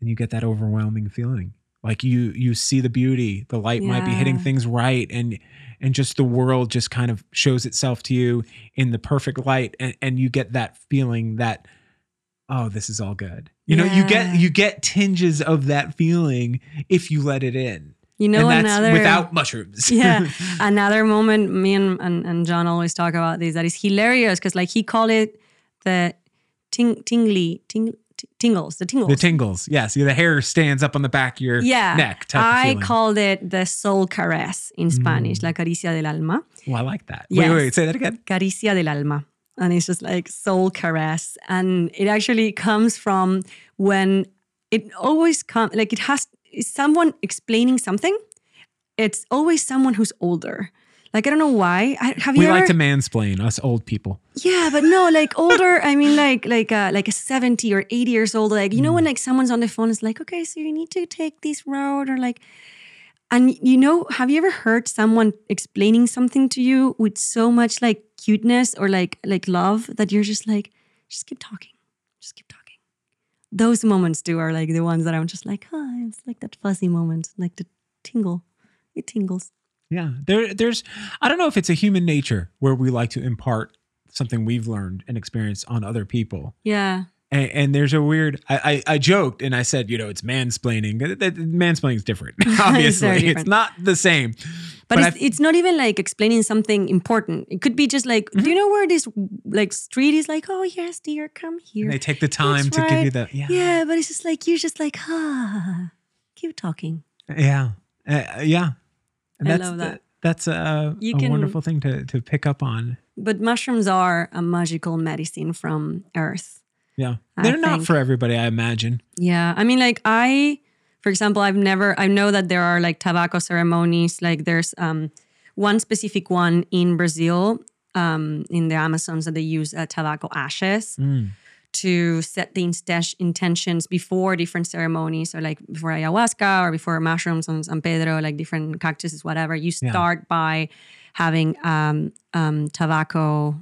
and you get that overwhelming feeling. Like you you see the beauty, the light might be hitting things right, and and just the world just kind of shows itself to you in the perfect light, and, and you get that feeling that oh, this is all good. You know, you get you get tinges of that feeling if you let it in. you know and that's another without mushrooms. yeah another moment me and, and, and john always talk about this that is hilarious because like he called it the ting, tingly ting, t- tingles the tingles The tingles, yes. The hair stands up on the back of your yeah neck. I called it the soul caress in mm. spanish la caricia del alma Oh, I like that. Yes. Wait, wait, say that again. caricia del alma. And it's just like soul caress. And it actually comes from when it always comes, like it has someone explaining something. It's always someone who's older. Like, I don't know why. I, have you We like to mansplain us old people. yeah, but no, like older. I mean, like like uh, like a seventy or eighty years old. Like you know when like someone's on the phone, it's like, okay, so you need to take this road, or like And you know, have you ever heard someone explaining something to you with so much like cuteness or like like love that you're just like, just keep talking, just keep talking. Those moments too are like the ones that I'm just like, oh, it's like that fuzzy moment, like the tingle, it tingles. Yeah. There there's I don't know if it's a human nature where we like to impart something we've learned and experienced on other people. Yeah, And, and there's a weird I, I I joked and I said, you know, it's mansplaining. That- that- Mansplaining is different. Obviously. It's different. not the same. but, But it's, it's not even like explaining something important. It could be just like, do you know where this like street is? Like, oh yes, dear, come here. And they take the time That's to give you that. yeah. yeah, but it's just like you're just like, ah, keep talking. Yeah. Uh, yeah. And I that's love that. that's a, a can- wonderful thing to to pick up on. But mushrooms are a magical medicine from Earth. Yeah. They're not think. for everybody, I imagine. Yeah, I mean, like I, for example, I've never. I know that there are like tobacco ceremonies. Like there's um, one specific one in Brazil, um, in the Amazons, that they use uh, tobacco ashes Mm. To set the intentions before different ceremonies, or like before ayahuasca or before mushrooms on San Pedro, like different cactuses, whatever. You Yeah. start by having um, um, tobacco,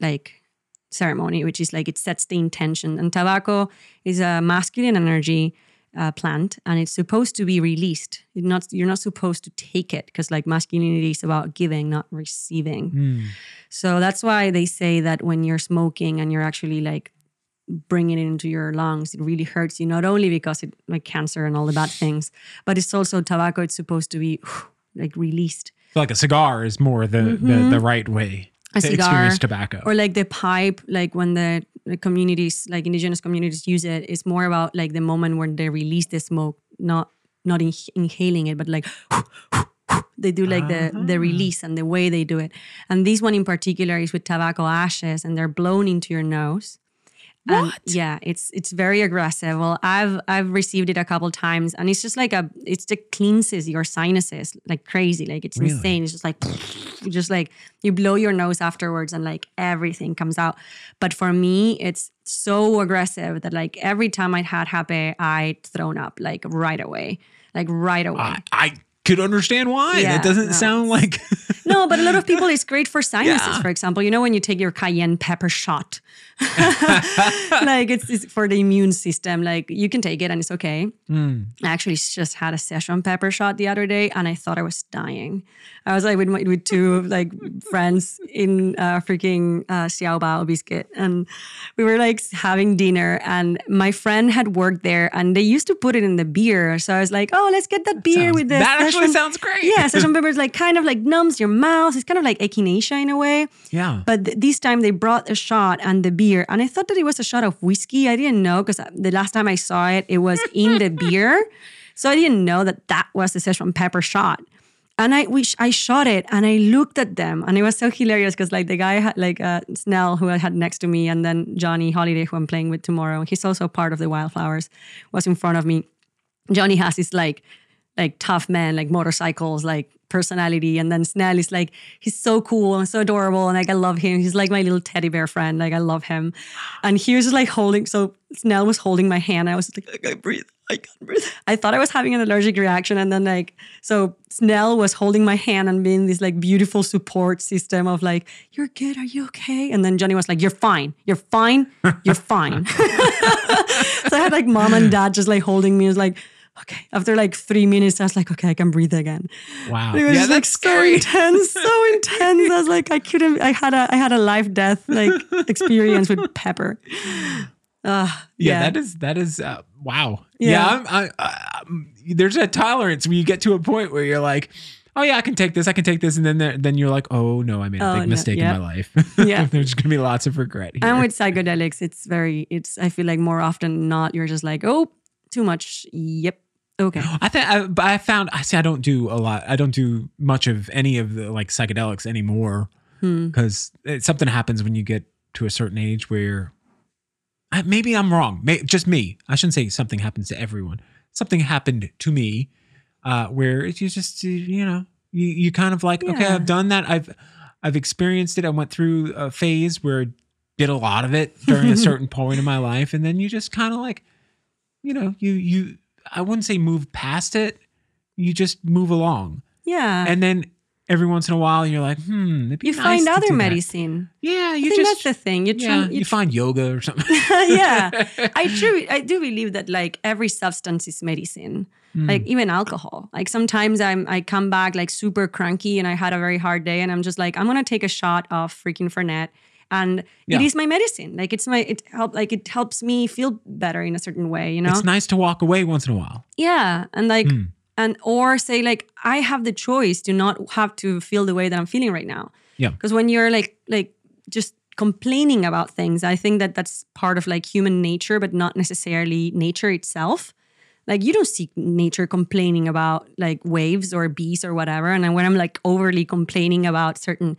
like ceremony, which is like it sets the intention. And tobacco is a masculine energy uh, plant, and it's supposed to be released. You're not you're not supposed to take it because like masculinity is about giving, not receiving. Mm. So that's why they say that when you're smoking and you're actually like bringing it into your lungs, it really hurts you. Not only because it like cancer and all the bad things, but it's also tobacco. It's supposed to be like released. Like a cigar is more the the, the right way Mm-hmm. A to cigar, experience tobacco. or like the pipe like when the, the communities like indigenous communities use it it's more about like the moment when they release the smoke not not in, inhaling it but like they do like the the release and the way they do it and this one in particular is with tobacco ashes and they're blown into your nose and What? yeah, it's it's very aggressive. Well, I've I've received it a couple times, and it's just like a it's just cleanses your sinuses like crazy. Like it's Really? insane. It's just like you just like you blow your nose afterwards, and like everything comes out. But for me, it's so aggressive that like every time I'd had happy, I'd thrown up like right away, like right away. I, I could understand why. Yeah, that doesn't no, sound like No, but a lot of people, it's great for sinuses, Yeah. for example. You know, when you take your cayenne pepper shot, like it's, it's for the immune system. Like you can take it and it's okay. Mm. I actually just had a Szechuan pepper shot the other day and I thought I was dying. I was like with, my, with two like friends in uh, freaking uh, Xiao Bao biscuit and we were like having dinner and my friend had worked there and they used to put it in the beer. So I was like, oh, let's get that beer Sounds- with the that actually sounds great. Yeah, Szechuan pepper is like kind of like numbs your mouth. It's kind of like echinacea in a way. yeah. But th- this time they brought a shot and the beer, and I thought that it was a shot of whiskey. I didn't know because the last time I saw it, it was in the beer, so I didn't know that that was the Szechuan pepper shot. And I wish I shot it, and I looked at them, and it was so hilarious because like the guy had like uh, Snell who I had next to me, and then Johnny Holiday who I'm playing with tomorrow. He's also part of the Wildflowers. Was in front of me. Johnny has his like like tough man, like motorcycles, like personality. And then Snell is like, he's so cool and so adorable. And like, I love him. He's like my little teddy bear friend. Like, I love him. And he was just like holding, so Snell was holding my hand. I was like, I can't breathe. I can't breathe. I thought I was having an allergic reaction. And then like, so Snell was holding my hand and being this like beautiful support system of like, you're good. Are you okay? And then Johnny was like, you're fine. You're fine. You're fine. so I had like mom and dad just like holding me. It was like, okay. After like three minutes, I was like, okay, I can breathe again. Wow. It was yeah, just, like that's so scary. intense, so intense. I was like, I couldn't. I had a, I had a life death like experience with pepper. Uh, yeah, that is that is uh, wow. Yeah, Yeah. I'm, I, I, um, there's a tolerance where you get to a point where you're like, oh yeah, I can take this, I can take this, and then there, then you're like, oh no, I made a Oh, big no, mistake yeah. in my life. Yeah. there's gonna be lots of regret here. And with psychedelics, it's very. It's. I feel like more often than not, you're just like, oh, too much. Yep. Okay. I think I, but I found I see I don't do a lot. I don't do much of any of the like psychedelics anymore Hmm. because something happens when you get to a certain age where I, maybe I'm wrong. May, just me. I shouldn't say something happens to everyone. Something happened to me uh, where it's you just you know you you kind of like okay I've done that I've I've experienced it. I went through a phase where I did a lot of it during a certain point in my life, and then you just kind of like you know you you I wouldn't say move past it you just move along. Yeah. And then every once in a while, you're like, hmm, it'd be you nice find other do that. medicine. Yeah, I you think just that's the thing. You try, yeah, you you find yoga or something. yeah i true i do believe that like every substance is medicine Hmm. like even alcohol like sometimes i'm i come back like super cranky and i had a very hard day and i'm just like i'm gonna take a shot of freaking fernet and Yeah. it is my medicine like it's my it help like it helps me feel better in a certain way you know It's nice to walk away once in a while. yeah and like Hmm. and or say like i have the choice to not have to feel the way that i'm feeling right now Yeah. because when you're like like just complaining about things i think that that's part of like human nature but not necessarily nature itself like you don't see nature complaining about like waves or bees or whatever and then when i'm like overly complaining about certain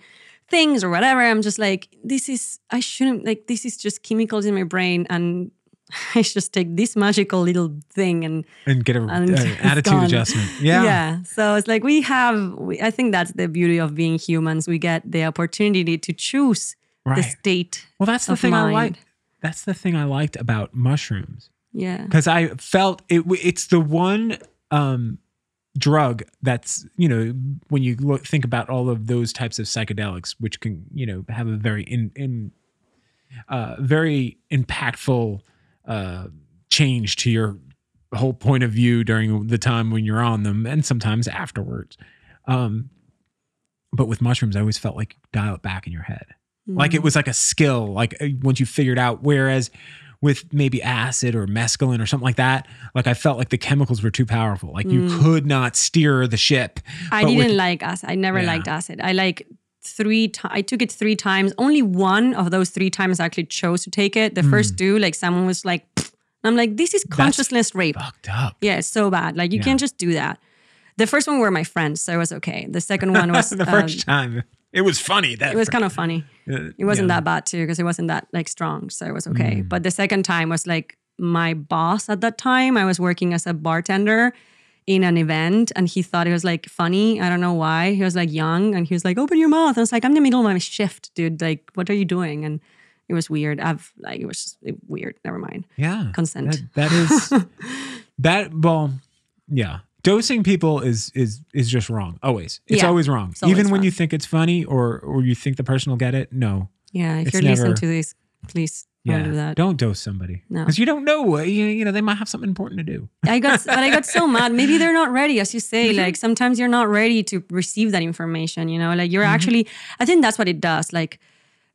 things or whatever i'm just like this is i shouldn't like this is just chemicals in my brain and i just take this magical little thing and And get a And uh, attitude gone. adjustment. Yeah. yeah. So it's like we have, we, I think that's the beauty of being humans. We get the opportunity to choose the Right. state. Well, that's the thing I mind. like. That's the thing I liked about mushrooms Yeah. because I felt it. It's the one um, drug that's you know when you look think about all of those types of psychedelics, which can you know have a very in in uh, very impactful uh, change to your whole point of view during the time when you're on them, and sometimes afterwards. Um, but with mushrooms, I always felt like you dial it back in your head like Mm. it was like a skill like uh, once you figured out whereas with maybe acid or mescaline or something like that like i felt like the chemicals were too powerful like you could not steer the ship Mm. I didn't with- like acid. I never Yeah. liked acid. I like three times. I took it three times. Only one of those three times I actually chose to take it. The first two, like someone was like, "Pfft." I'm like, this is consciousness rape. fucked up Yeah, it's so bad. Like you Yeah. can't just do that. The first one were my friends, so it was okay. The second one was the um, first time it was funny that it was kind of funny. uh, It wasn't yeah. that bad too because it wasn't that like strong, so it was okay. Mm. But the second time was like my boss at that time. I was working as a bartender in an event, and he thought it was like funny. I don't know why. He was like young, and he was like, "Open your mouth." I was like, "I'm in the middle of my shift, dude. Like, what are you doing?" And it was weird. I've like it was just weird. Never mind. yeah Consent. that, that is that well yeah dosing people is is is just wrong always it's Yeah, always wrong it's always even when wrong. you think it's funny or or you think the person will get it no Yeah, if It's you're listening to this, please yeah don't do that. don't dose somebody No. because you don't know uh, you, you know they might have something important to do I got, but I got so mad. Maybe they're not ready, as you say. Mm-hmm. Like sometimes you're not ready to receive that information. You know, like Mm-hmm. you're actually. I think that's what it does. Like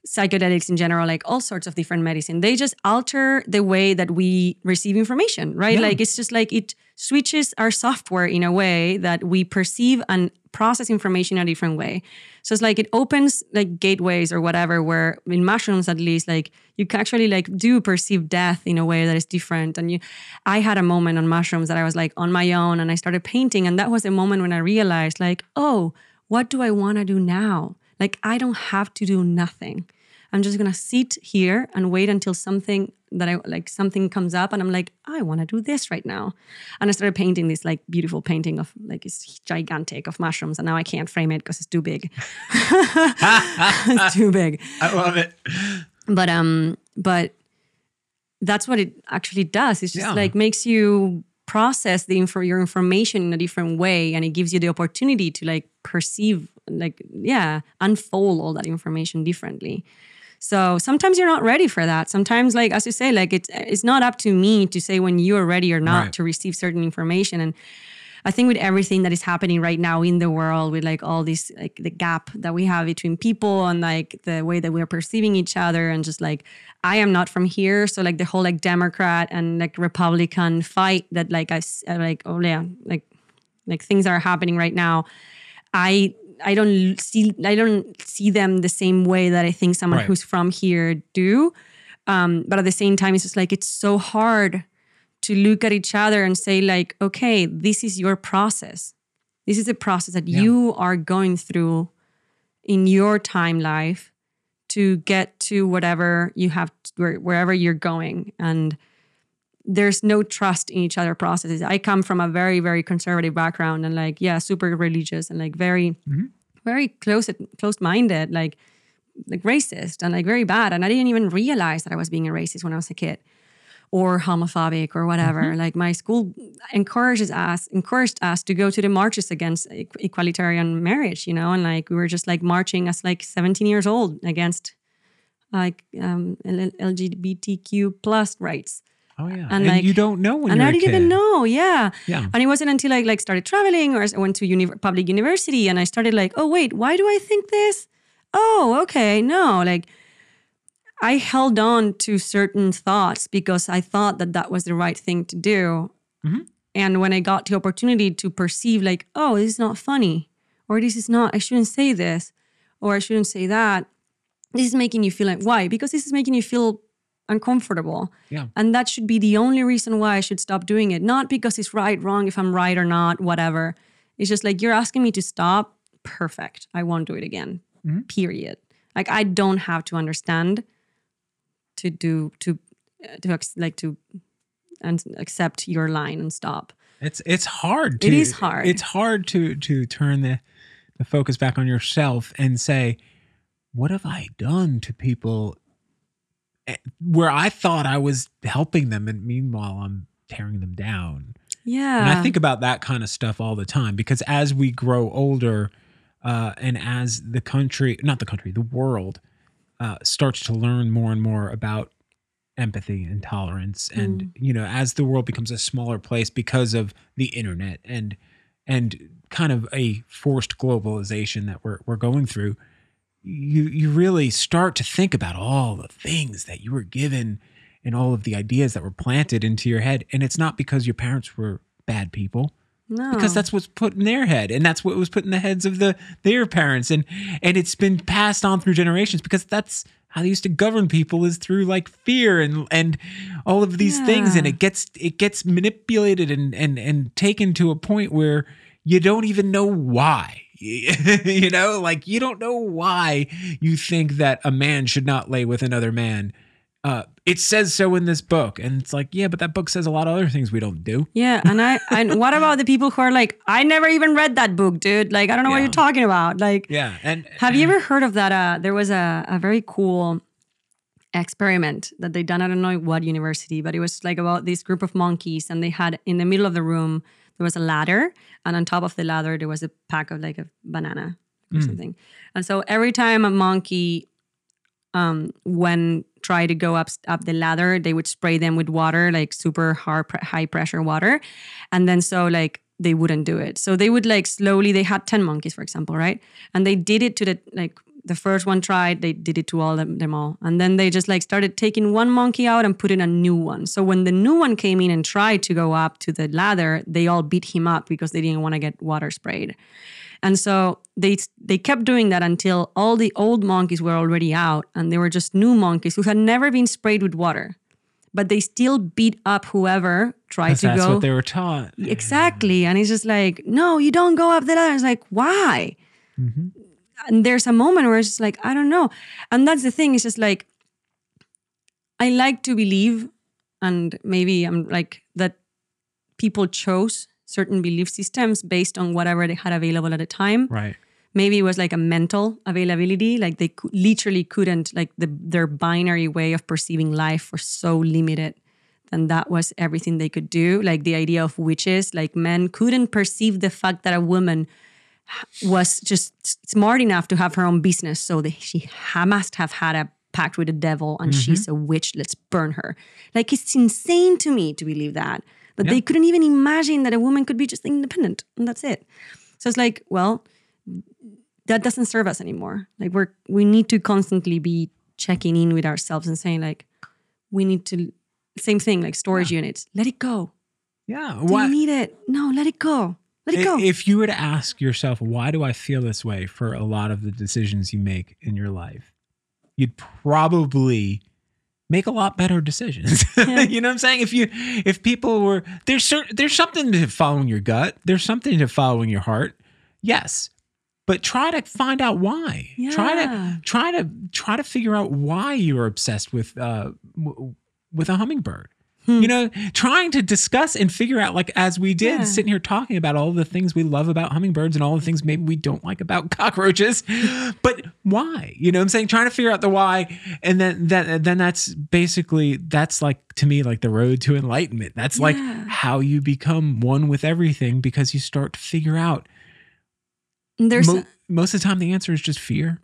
psychedelics in general, like all sorts of different medicine, they just alter the way that we receive information. Right? Yeah. Like it's just like it switches our software in a way that we perceive and process information in a different way. So it's like it opens like gateways or whatever where in mushrooms at least like you can actually like do perceive death in a way that is different. And you I had a moment on mushrooms that I was like on my own and I started painting and that was a moment when I realized like, oh, what do I want to do now? Like I don't have to do nothing. I'm just gonna sit here and wait until something that I like something comes up and I'm like, I want to do this right now. And I started painting this like beautiful painting of like it's gigantic of mushrooms and now I can't frame it because it's too big. it's too big. i love it But um but that's what it actually does. It's just Yeah. like makes you process the info your information in a different way and it gives you the opportunity to like perceive like yeah unfold all that information differently so sometimes you're not ready for that sometimes like as you say like it's it's not up to me to say when you are ready or not Right. to receive certain information and I think with everything that is happening right now in the world, with like all this, like the gap that we have between people and like the way that we're perceiving each other, and just like I am not from here, so like the whole like Democrat and like Republican fight that like I like oh yeah like like things are happening right now. I I don't see I don't see them the same way that I think someone Right. who's from here do. Um, but at the same time, it's just like it's so hard to look at each other and say like, okay, this is your process. This is a process that Yeah. you are going through in your time life to get to whatever you have where, wherever you're going and there's no trust in each other processes. I come from a very very conservative background and like yeah super religious and like very very close closed minded like like racist and like very bad. And i didn't even realize that i was being a racist when i was a kid or homophobic or whatever. Like my school encourages us encouraged us to go to the marches against equalitarian marriage you know? And like we were just like marching as like 17 years old against like um lgbtq plus rights Oh yeah. And, And, like- you don't know when and i didn't even know yeah Yeah. and it wasn't until I like started traveling or I went to uni- public university and I started like, oh wait, why do I think this? Oh, okay, no, like I held on to certain thoughts because I thought that that was the right thing to do. Mhm. And when I got the opportunity to perceive like, oh, this is not funny, or this is not, I shouldn't say this, or I shouldn't say that. This is making you feel like why? Because this is making you feel uncomfortable. Yeah. And that should be the only reason why I should stop doing it. Not because it's right, wrong, if I'm right or not, whatever. It's just like you're asking me to stop. Perfect. I won't do it again. Mhm. Period. Like I don't have to understand to do to to like to and accept your line and stop. It's it's hard to It is hard. It's hard to to turn the the focus back on yourself and say, what have I done to people where I thought I was helping them and meanwhile I'm tearing them down. Yeah. And I think about that kind of stuff all the time because as we grow older, uh, and as the country, not the country, the world uh, starts to learn more and more about empathy and tolerance, and you know, as the world becomes a smaller place because of the internet and and kind of a forced globalization that we're we're going through, you you really start to think about all the things that you were given and all of the ideas that were planted into your head, and it's not because your parents were bad people no. because that's what's put in their head and that's what was put in the heads of the their parents. And and it's been passed on through generations because that's how they used to govern people is through like fear and and all of these things. And it gets it gets manipulated and and and taken to a point where you don't even know why you know like you don't know why you think that a man should not lay with another man uh it says so in this book and it's like yeah but that book says a lot of other things we don't do Yeah, and I and what about the people who are like, I never even read that book, dude. Like, I don't know what you're talking about. Like, yeah and have you ever heard of that? Uh, there was a, a very cool experiment that they done. I don't know what university, but it was like about this group of monkeys, and they had in the middle of the room there was a ladder, and on top of the ladder there was a pack of like a banana or something. And so every time a monkey um, when try to go up up the ladder, they would spray them with water, like super hard, pre- high pressure water, and then so like they wouldn't do it. So they would like slowly. They had ten monkeys, for example, right? And they did it to the like the first one tried. They did it to all them, them all, and then they just like started taking one monkey out and putting a new one. So when the new one came in and tried to go up to the ladder, they all beat him up because they didn't want to get water sprayed. And so they they kept doing that until all the old monkeys were already out and there were just new monkeys who had never been sprayed with water. But they still beat up whoever tried to that's go. That's what they were taught. exactly. And it's just like, no, you don't go up the ladder. It's like, why? Mhm. And there's a moment where it's just like, I don't know. And that's the thing, it's just like I like to believe, and maybe I'm like that people chose certain belief systems based on whatever they had available at the time. Right. Maybe it was like a mental availability, like they literally couldn't, like the, their binary way of perceiving life was so limited. And that was everything they could do. Like the idea of witches, like men couldn't perceive the fact that a woman was just smart enough to have her own business. So that she ha- must have had a pact with the devil and mm-hmm. she's a witch. Let's burn her. Like it's insane to me to believe that. That they couldn't even imagine that a woman could be just independent and that's it. So it's like, well, that doesn't serve us anymore. Like we're we need to constantly be checking in with ourselves and saying like, we need to same thing like storage units. Let it go. Yeah. Do Why, you need it? No, let it go. Let it go. if you were to ask yourself, why do I feel this way for a lot of the decisions you make in your life, you'd probably make a lot better decisions. Yeah. you know what I'm saying? If you, if people were there's certain, there's something to following your gut. There's something to following your heart. Yes. But try to find out why. Try to try to try to figure out why you are obsessed with uh w- with a hummingbird. Hmm. You know, trying to discuss and figure out, like, as we did, Yeah. sitting here talking about all the things we love about hummingbirds and all the things maybe we don't like about cockroaches. But why? You know what I'm saying? Trying to figure out the why. And then that then that's basically that's like to me like the road to enlightenment. That's like how you become one with everything because you start to figure out There's Mo- most of the time the answer is just fear.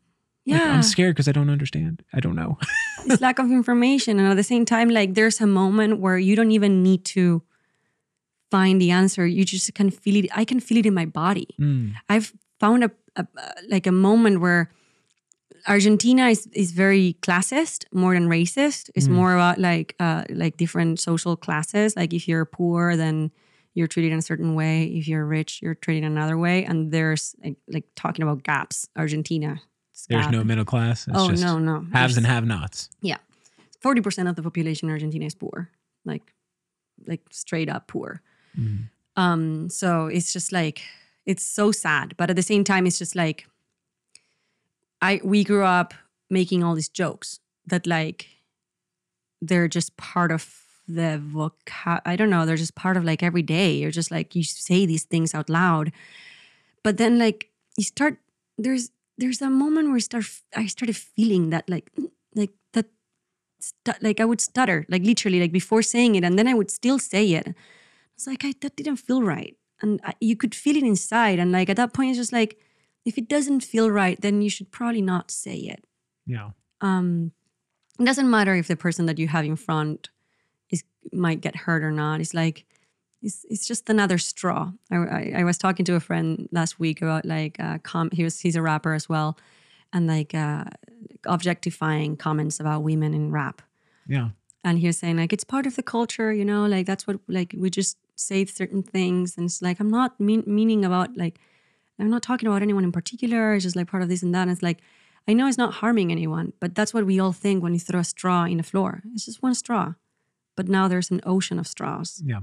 Like, yeah. I'm scared because I don't understand. I don't know. it's lack of information and at the same time like there's a moment where you don't even need to find the answer you just can feel it i can feel it in my body Mm. i've found a, a like a moment where argentina is, is very classist more than racist it's Mm. more about like uh like different social classes like if you're poor then you're treated in a certain way if you're rich you're treated another way and there's like, like talking about gaps argentina There's no middle class. It's oh just no no haves There's- and have-nots. yeah. 40% of the population in Argentina is poor. Like like straight up poor. Mm. Um so it's just like it's so sad, but at the same time it's just like I we grew up making all these jokes that like they're just part of the vocab I don't know, they're just part of like every day. You're just like you say these things out loud. But then like you start there's there's a moment where I start I started feeling that like like that like I would stutter, like literally, like before saying it, and then I would still say it. I was like, I, that didn't feel right, and I, you could feel it inside. And like at that point, it's just like, if it doesn't feel right, then you should probably not say it. Yeah. Um, it doesn't matter if the person that you have in front is might get hurt or not. It's like it's, it's just another straw. I, I, I was talking to a friend last week about like uh, com- he was he's a rapper as well, and like uh, objectifying comments about women in rap. Yeah. And he was saying like it's part of the culture, you know, like that's what like we just say certain things, and it's like I'm not mean, meaning about like I'm not talking about anyone in particular. It's just like part of this and that. And it's like I know it's not harming anyone, but that's what we all think when you throw a straw in the floor. It's just one straw, but now there's an ocean of straws Yeah.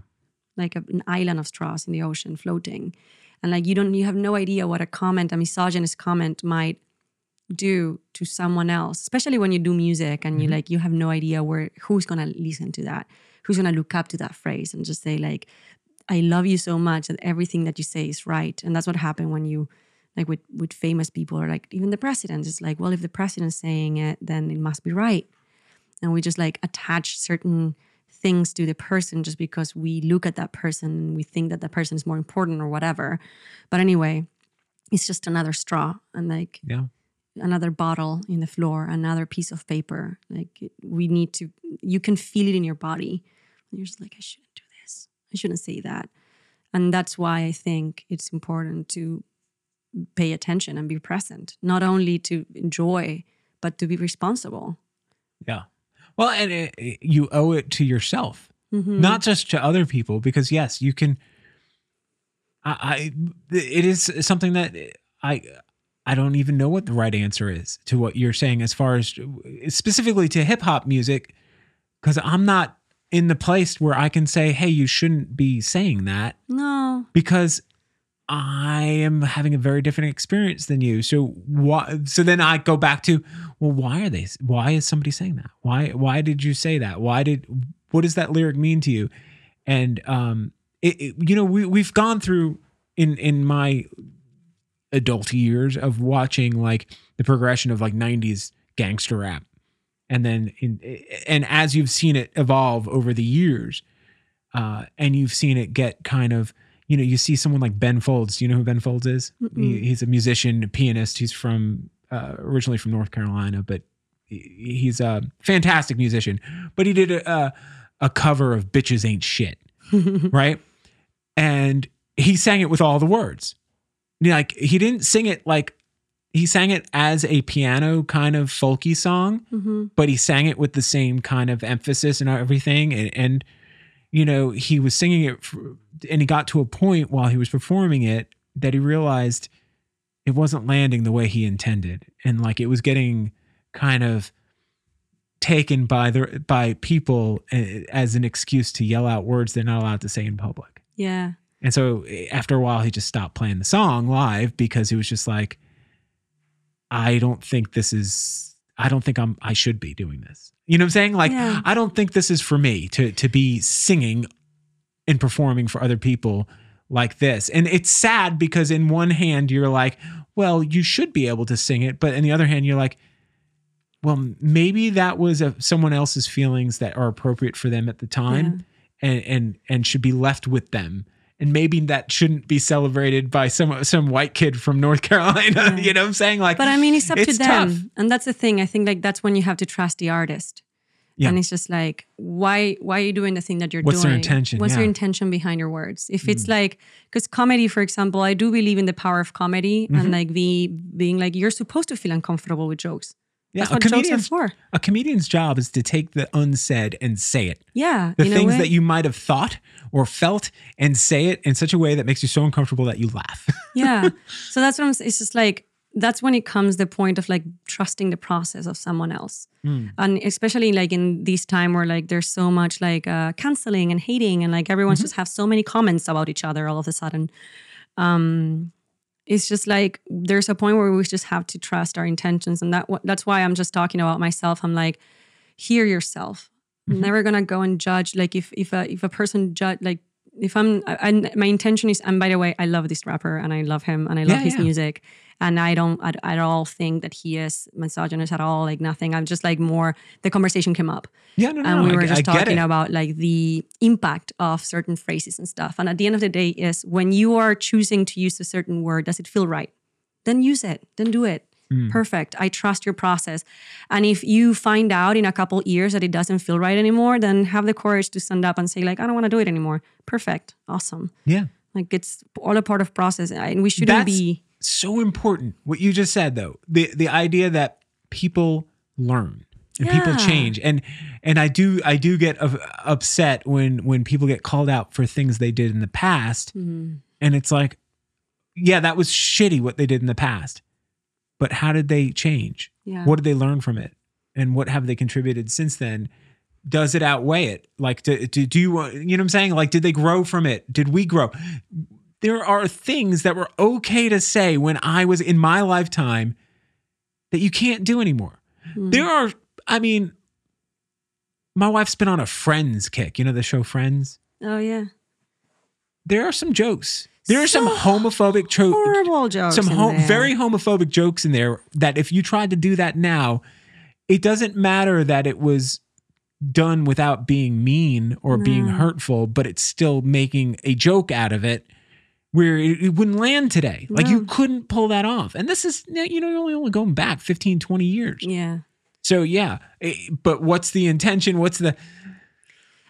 Like a, an island of straws in the ocean floating. And like you don't you have no idea what a comment a misogynist comment might do to someone else especially when you do music and you mm-hmm. like you have no idea where who's gonna listen to that who's gonna look up to that phrase and just say like i love you so much that everything that you say is right. And that's what happened when you like with with famous people or like even the president. It's like well if the president's saying it then it must be right. And we just like attach certain things to the person just because we look at that person and we think that that person is more important or whatever. But anyway, it's just another straw and like Yeah. another bottle in the floor, another piece of paper. Like we need to, you can feel it in your body. And you're just like, I shouldn't do this. I shouldn't say that. And that's why I think it's important to pay attention and be present, not only to enjoy, but to be responsible. Yeah. Well, and it, it- you owe it to yourself, Mhm. not just to other people, because yes, you can. I, I it is something that I I don't even know what the right answer is to what you're saying as far as specifically to hip hop music, because I'm not in the place where I can say, hey, you shouldn't be saying that No. because I am having a very different experience than you. So why? So then I go back to, well, why are they? Why is somebody saying that? Why? Why did you say that? Why did? What does that lyric mean to you? And um, it, it- you know, we we've gone through in in my adult years of watching like the progression of like '90s gangster rap, and then in and as you've seen it evolve over the years, uh, and you've seen it get kind of you know you see someone like Ben Folds. Do you know who Ben Folds is? He, he's a musician, a pianist. He's from uh, originally from North Carolina, but he- he's a fantastic musician. But he did a a, a cover of "Bitches Ain't Shit," right? And he sang it with all the words. Like he didn't sing it like he sang it as a piano kind of folky song, hmm but he sang it with the same kind of emphasis and everything and, and you know he was singing it for, and he got to a point while he was performing it that he realized it wasn't landing the way he intended and like it was getting kind of taken by the by people eh, as an excuse to yell out words they're not allowed to say in public Yeah. and so eh, after a while, he just stopped playing the song live because he was just like, I don't think this is I don't think I'm I should be doing this. You know what I'm saying? Like Yeah. I don't think this is for me to to be singing and performing for other people like this. And it's sad because in one hand you're like, well, you should be able to sing it, but in the other hand you're like, well, maybe that was a, someone else's feelings that are appropriate for them at the time and and and should be left with them. And maybe that shouldn't be celebrated by some some white kid from North Carolina. you know what I'm saying? Like But I mean, it's up to them. tough. And that's the thing. I think like that's when you have to trust the artist. Yeah. And it's just like, why why are you doing the thing that you're doing? What's their intention? What's your Yeah. Mm. intention behind your words? If it's like, because comedy, for example, I do believe in the power of comedy Mm-hmm. and like the being like, you're supposed to feel uncomfortable with jokes. Yeah, That's a what comedian's- for. A comedian's job is to take the unsaid and say it. Yeah. The things that you might have thought or felt and say it in such a way that makes you so uncomfortable that you laugh. yeah so that's what i'm saying it's just like that's when it comes the point of like trusting the process of someone else and especially like in this time where like there's so much like uh canceling and hating and like everyone's just have so many comments about each other all of a sudden um it's just like there's a point where we just have to trust our intentions. And that that's why i'm just talking about myself. I'm like hear yourself. I'm mm-hmm. never gonna go and judge like if if a if a person judge like if I'm I, I- my intention is and by the way I love this rapper and I love him and I love Yeah, his yeah. music and I don't at, at all think that he is misogynist at all like nothing. I'm just like more the conversation came up. Yeah, no, no, and we I were get- just I talking about like the impact of certain phrases and stuff. And at the end of the day is when you are choosing to use a certain word does it feel right? Then use it. Then do it. Hmm. perfect. I trust your process. And if you find out in a couple years that it doesn't feel right anymore then have the courage to stand up and say like i don't want to do it anymore. Perfect. Awesome. Yeah. like it's all a part of process and we shouldn't That's be so important. What you just said though. The the idea that people learn and people change and and I do I do get uh, upset when when people get called out for things they did in the past Mm-hmm. and it's like yeah, that was shitty what they did in the past. But how did they change? yeah What did they learn from it? And what have they contributed since then? Does it outweigh it? Like, do, do, do you, you know what I'm saying? Like, did they grow from it? Did we grow? There are things that were okay to say when I was in my lifetime that you can't do anymore. Hmm. There are, I mean, my wife's been on a Friends kick, you know, the show Friends. oh yeah There are some jokes. There are some homophobic jokes horrible jokes some ho- very homophobic jokes in there that if you tried to do that now, it doesn't matter that it was done without being mean or being hurtful, but it's still making a joke out of it where it, it wouldn't land today. Like you couldn't pull that off. And this is, you know, you're only, only going back 15, 20 years. yeah So yeah, eh, but what's the intention? What's the,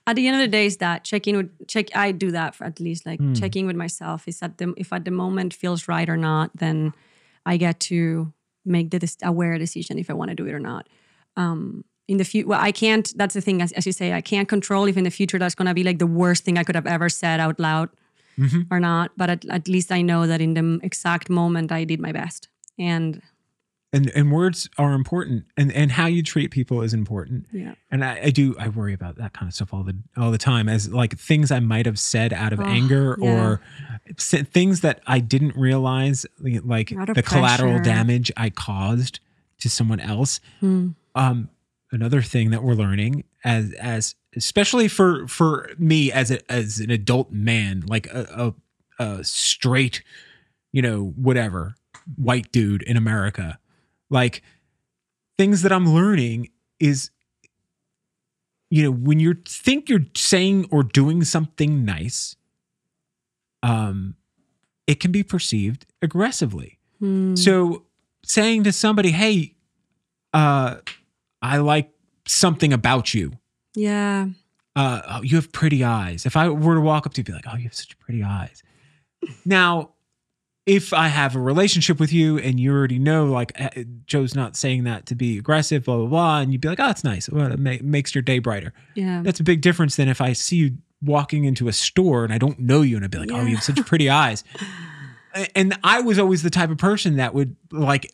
at the end of the day is that checking with check i do that for at least like Hmm. checking with myself is that the if at the moment feels right or not then i get to make the aware decision if i want to do it or not um in the future well i can't that's the thing as, as you say i can't control if in the future that's going to be like the worst thing i could have ever said out loud Mm-hmm. or not but at, at least i know that in the exact moment i did my best and and, and words are important and, and how you treat people is important. yeah And I, I do I worry about that kind of stuff all the all the time as like things I might have said out of Oh, anger yeah. or things that I didn't realize like the collateral damage I caused to someone else. Hmm. Um another thing that we're learning as as especially for for me as a, as an adult man like a, a, a straight you know whatever white dude in America like things that I'm learning is you know when you think you're saying or doing something nice um it can be perceived aggressively Hmm. so saying to somebody hey uh i like something about you yeah. Uh oh, you have pretty eyes. If i were to walk up to you be like oh you have such pretty eyes. Now if i have a relationship with you and you already know like eh, joe's not saying that to be aggressive blah blah blah and you'd be like oh that's nice. Well, it ma- makes your day brighter. Yeah. That's a big difference than if i see you walking into a store and i don't know you and i'd be like oh you have such pretty eyes. And i was always the type of person that would like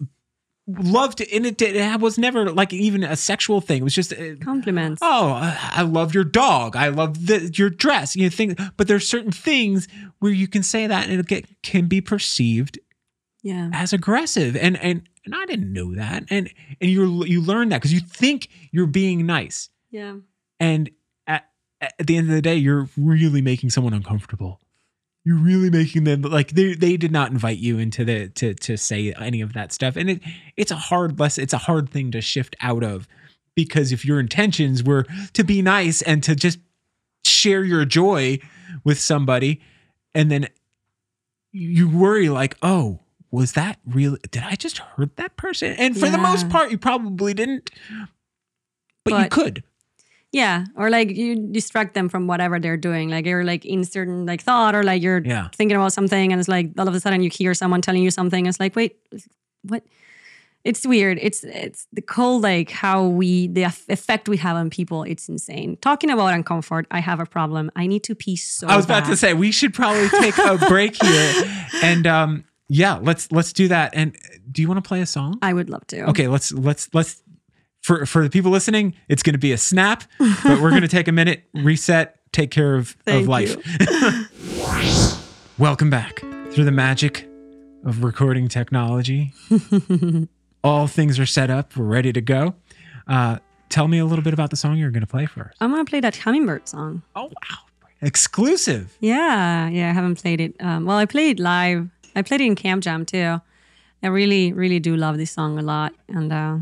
love to and it, it was never like even a sexual thing. It was just uh, compliments. oh i I love your dog. I love the, your dress. You know think but there's certain things where you can say that and it get, can be perceived yeah. as aggressive. And and and I didn't know that. And and you you learn that because you think you're being nice, Yeah. and at at the end of the day, you're really making someone uncomfortable. You're really making them like they they did not invite you into the to to say any of that stuff, and it it's a hard less it's a hard thing to shift out of because if your intentions were to be nice and to just share your joy with somebody, and then you worry like, oh, was that really? Did I just hurt that person? And for the most part, you probably didn't, but, you could. Yeah. Or like you distract them from whatever they're doing. Like you're like in certain like thought or like you're Yeah. thinking about something and it's like all of a sudden you hear someone telling you something. It's like, wait, what? It's weird. It's it's the cold like how we the effect we have on people. It's insane. Talking about uncomfort, I have a problem. I need to pee so. I was about to say we should probably take a break here, and um, yeah, let's let's do that. And do you want to play a song? I would love to. Okay, let's let's let's for for the people listening, it's going to be a snap, but we're going to take a minute, reset, take care of of Thank life. Welcome back through the magic of recording technology. All things are set up. We're ready to go. Uh, tell me a little bit about the song you're going to play first. I'm gonna play that hummingbird song. Oh wow, exclusive. Yeah, yeah, I haven't played it. Um, well, I played it live. I played it in Camp Jam too. I really, really do love this song a lot. And uh,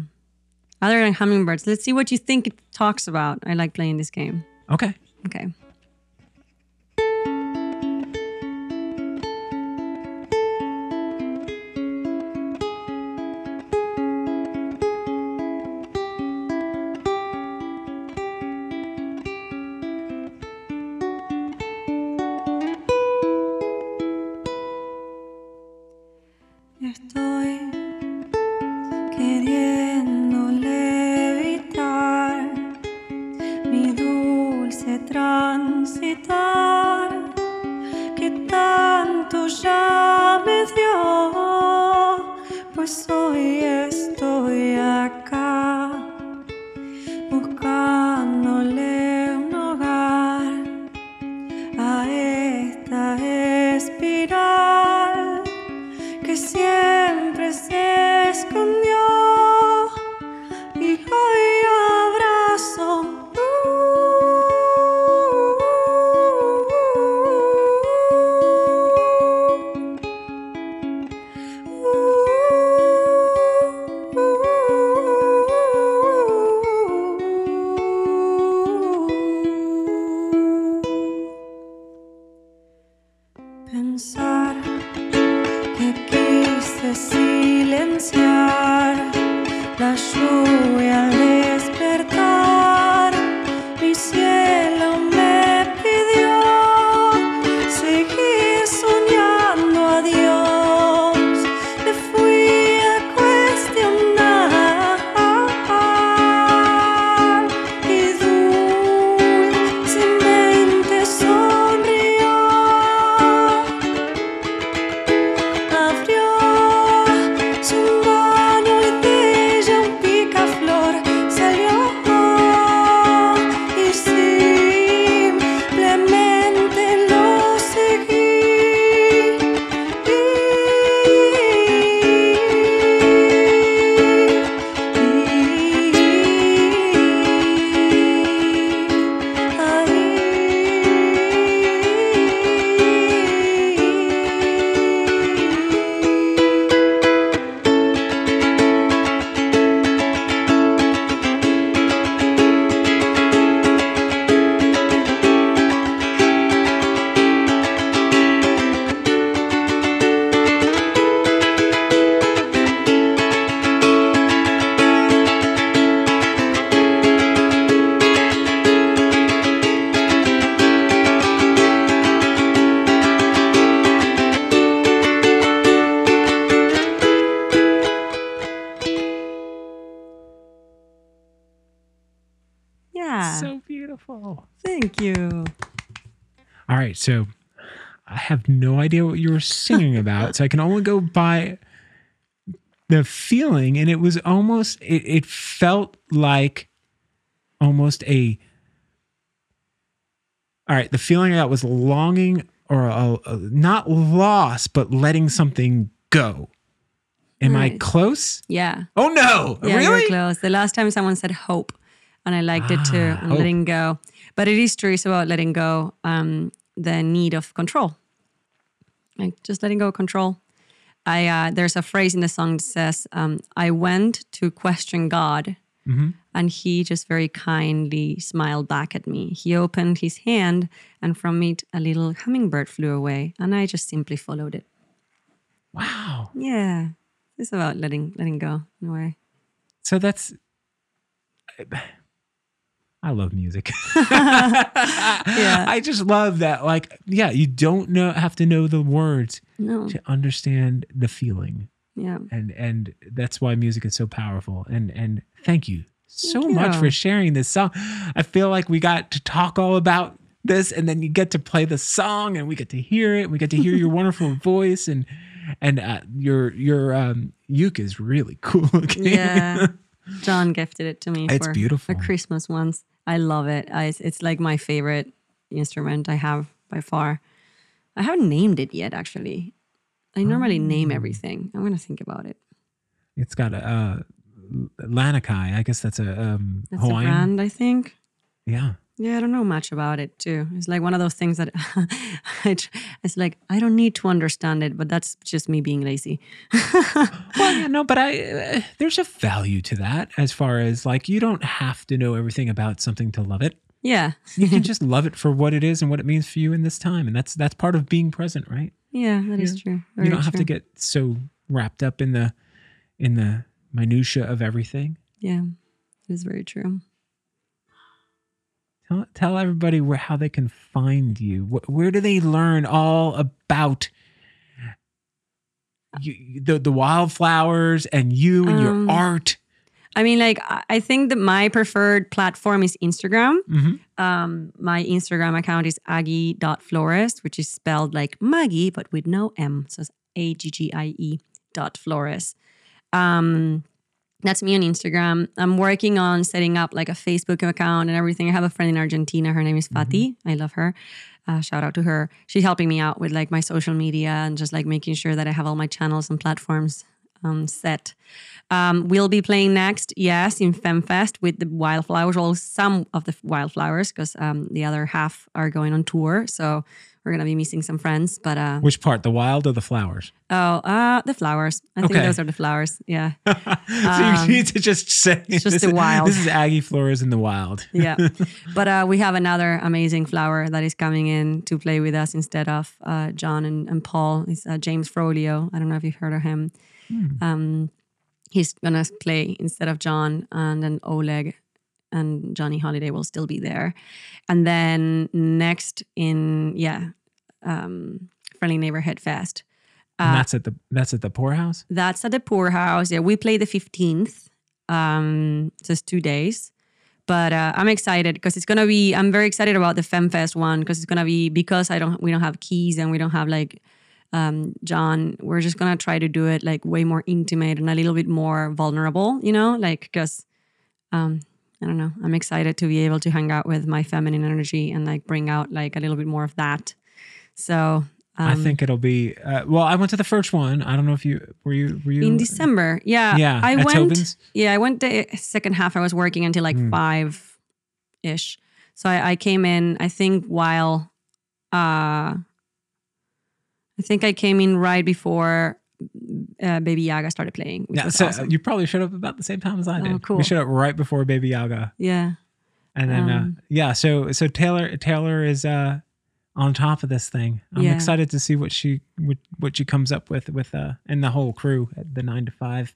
other than hummingbirds, let's see what you think it talks about. I like playing this game. Okay. Okay. Pensar que quise silenciar singing about, so I can only go by the feeling, and it was almost it, it felt like almost a all right. The feeling I got was longing or a, a- not loss, but letting something go. Am I close? Yeah. Oh no! Yeah, really? you're close. The last time someone said hope, and I liked it too, Ah, and letting go. But it is true. It's about letting go. Um, the need of control, like just letting go of control. I uh, there's a phrase in the song that says, um, "I went to question God, Mm-hmm. and He just very kindly smiled back at me. He opened His hand, and from it a little hummingbird flew away, and I just simply followed it. Wow. Yeah, it's about letting letting go in a way. So that's. I love music. Yeah. I just love that. Like, yeah, you don't know have to know the words No, to understand the feeling, yeah. and and that's why music is so powerful. And and thank you so Thank much you. for sharing this song. I feel like we got to talk all about this, and then you get to play the song, and we get to hear it. We get to hear your wonderful voice, and and uh, your your um, uke is really cool looking. Yeah. John gifted it to me It's for beautiful. a Christmas once. I love it. I, it's like my favorite instrument I have by far. I haven't named it yet, actually. I normally name Oh. everything. I'm going to think about it. It's got a uh, Lanikai. I guess that's a um, That's Hawaiian. a brand, I think. Yeah. Yeah, I don't know much about it too. It's like one of those things that it's like I don't need to understand it, but that's just me being lazy. Well, yeah, no, but I uh, there's a value to that as far as like you don't have to know everything about something to love it. yeah, You can just love it for what it is and what it means for you in this time, and that's that's part of being present, right? yeah, that is true. you don't have true. to get so wrapped up in the in the minutia of everything. Yeah, it is very true. Tell, tell everybody where how they can find you. Wh- Where do they learn all about you, the the wildflowers and you and Um, your art? I mean, like I think that my preferred platform is Instagram. Mhm. Um, my Instagram account is aggie.florist, which is spelled like Maggie, but with no M. So it's A G G I E dot florist. Um, that's me on Instagram. I'm working on setting up like a Facebook account and everything. I have a friend in Argentina. Her name is Fati. I love her. Uh, shout out to her. She's helping me out with like my social media and just like making sure that I have all my channels and platforms um, set. Um, we'll be playing next, yes, in FemFest with the Wildflowers, well, some of the Wildflowers, because um, the other half are going on tour. So we're gonna be missing some friends. But uh, Which part, the wild or the flowers? oh, uh, the flowers. I think Okay. those are the flowers. Yeah. so you need to just say it's just this the is- wild. This is Aggie Flores in the wild. yeah. But uh, we have another amazing flower that is coming in to play with us instead of uh, John and, and Paul. It's uh, James Frolio. I don't know if you've heard of him. Um, he's gonna play instead of John, and then Oleg and Johnny Holiday will still be there. And then next in yeah, um, Friendly Neighborhood Fest. and Uh, that's at the that's at the Pour House. That's at the Pour House. Yeah, we play the 15th. Um, just two days. But uh, I'm excited because it's gonna be. I'm very excited about the FemFest one because it's gonna be because I don't. We don't have keys and we don't have like um, John. We're just gonna try to do it like way more intimate and a little bit more vulnerable. You know, like because um, I don't know. I'm excited to be able to hang out with my feminine energy and like bring out like a little bit more of that. So um, I think it'll be. Uh, well, I went to the first one. I don't know if you were you were you in December. Yeah, Yeah, I went. Tobin's? Yeah, I went the second half. I was working until like Mm. five ish. So I, I came in. I think while, uh, I think I came in right before uh, Baby Yaga started playing. Yeah, so awesome. you probably showed up about the same time as I Oh, did. cool. We showed up right before Baby Yaga, yeah, and then uh, Um, yeah. So so Taylor Taylor is uh on top of this thing. I'm Yeah. excited to see what she what, what she comes up with with uh and the whole crew, at the nine to five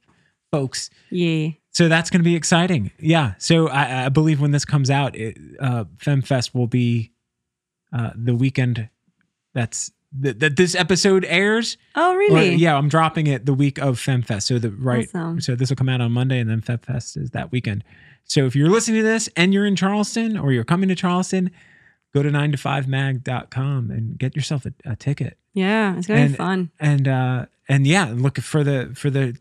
folks. yeah, So that's going to be exciting. Yeah. So I, I believe when this comes out, it, uh, FemFest will be uh, the weekend that's that that this episode airs. Oh, Or, really? yeah, I'm dropping it the week of FemFest. So the right. Awesome. So this will come out on Monday, and then FemFest is that weekend. So if you're listening to this and you're in Charleston or you're coming to Charleston, go to 9 to 5 mag.com and get yourself a, a ticket. Yeah, it's gonna And- be fun. And uh and yeah, look for the for the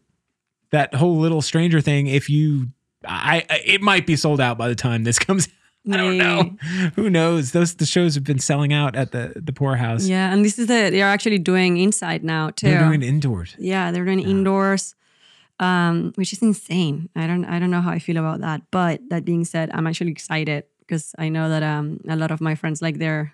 that whole little stranger thing if you I, I it might be sold out by the time this comes I don't know. Who knows? Those the shows have been selling out at the the Pour House. Yeah, and this is the they're actually doing inside now too. They're doing indoors. yeah, they're doing indoors. um, which is insane. I don't I don't know how I feel about that. But that being said, I'm actually excited because I know that um, a lot of my friends, like they're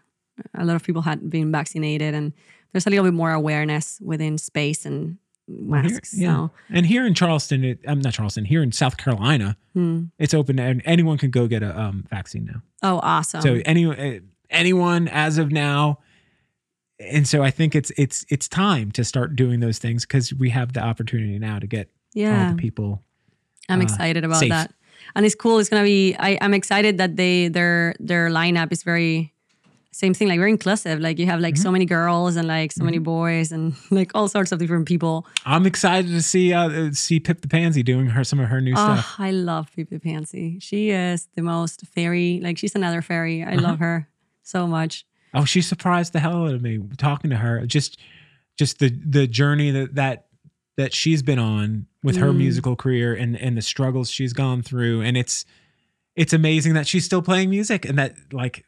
a lot of people had been vaccinated, and there's a little bit more awareness within space and Well, here- masks. yeah. So And here in Charleston, it, I'm not Charleston. Here in South Carolina, hmm. it's open and anyone can go get a um, vaccine now. oh, awesome. So any uh, anyone as of now, and so I think it's it's it's time to start doing those things because we have the opportunity now to get all yeah, the people. I'm uh, excited about safe. that. And it's cool. It's gonna be. I, I'm excited that they their their lineup is very same thing. Like very inclusive. Like you have like Mm-hmm. so many girls and like so many boys and like all sorts of different people. I'm excited to see uh, see Pip the Pansy doing her some of her new Oh, stuff. I love Pip the Pansy. She is the most fairy. Like she's another fairy. I Uh-huh. love her so much. Oh, she surprised the hell out of me talking to her. Just just the the journey that that that she's been on with her Mm. musical career and and the struggles she's gone through and it's it's amazing that she's still playing music and that like the,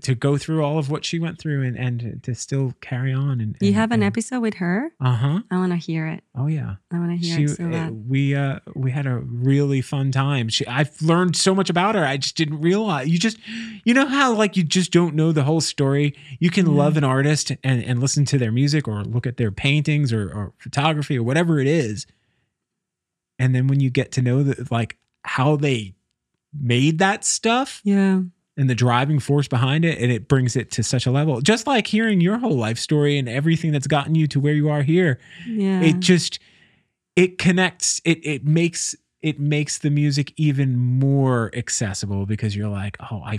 to go through all of what she went through and and to still carry on and You have an episode. episode with her. uh-huh I want to hear it. oh yeah I want to hear she it so uh, bad. we uh we had a really fun time she i've learned so much about her i just didn't realize you just you know how like you just don't know the whole story you can Yeah. love an artist and and listen to their music or look at their paintings or, or photography or whatever it is and then when you get to know that like how they made that stuff Yeah. And the driving force behind it and it brings it to such a level just like hearing your whole life story and everything that's gotten you to where you are here Yeah. it just it connects it it makes it makes the music even more accessible because you're like oh i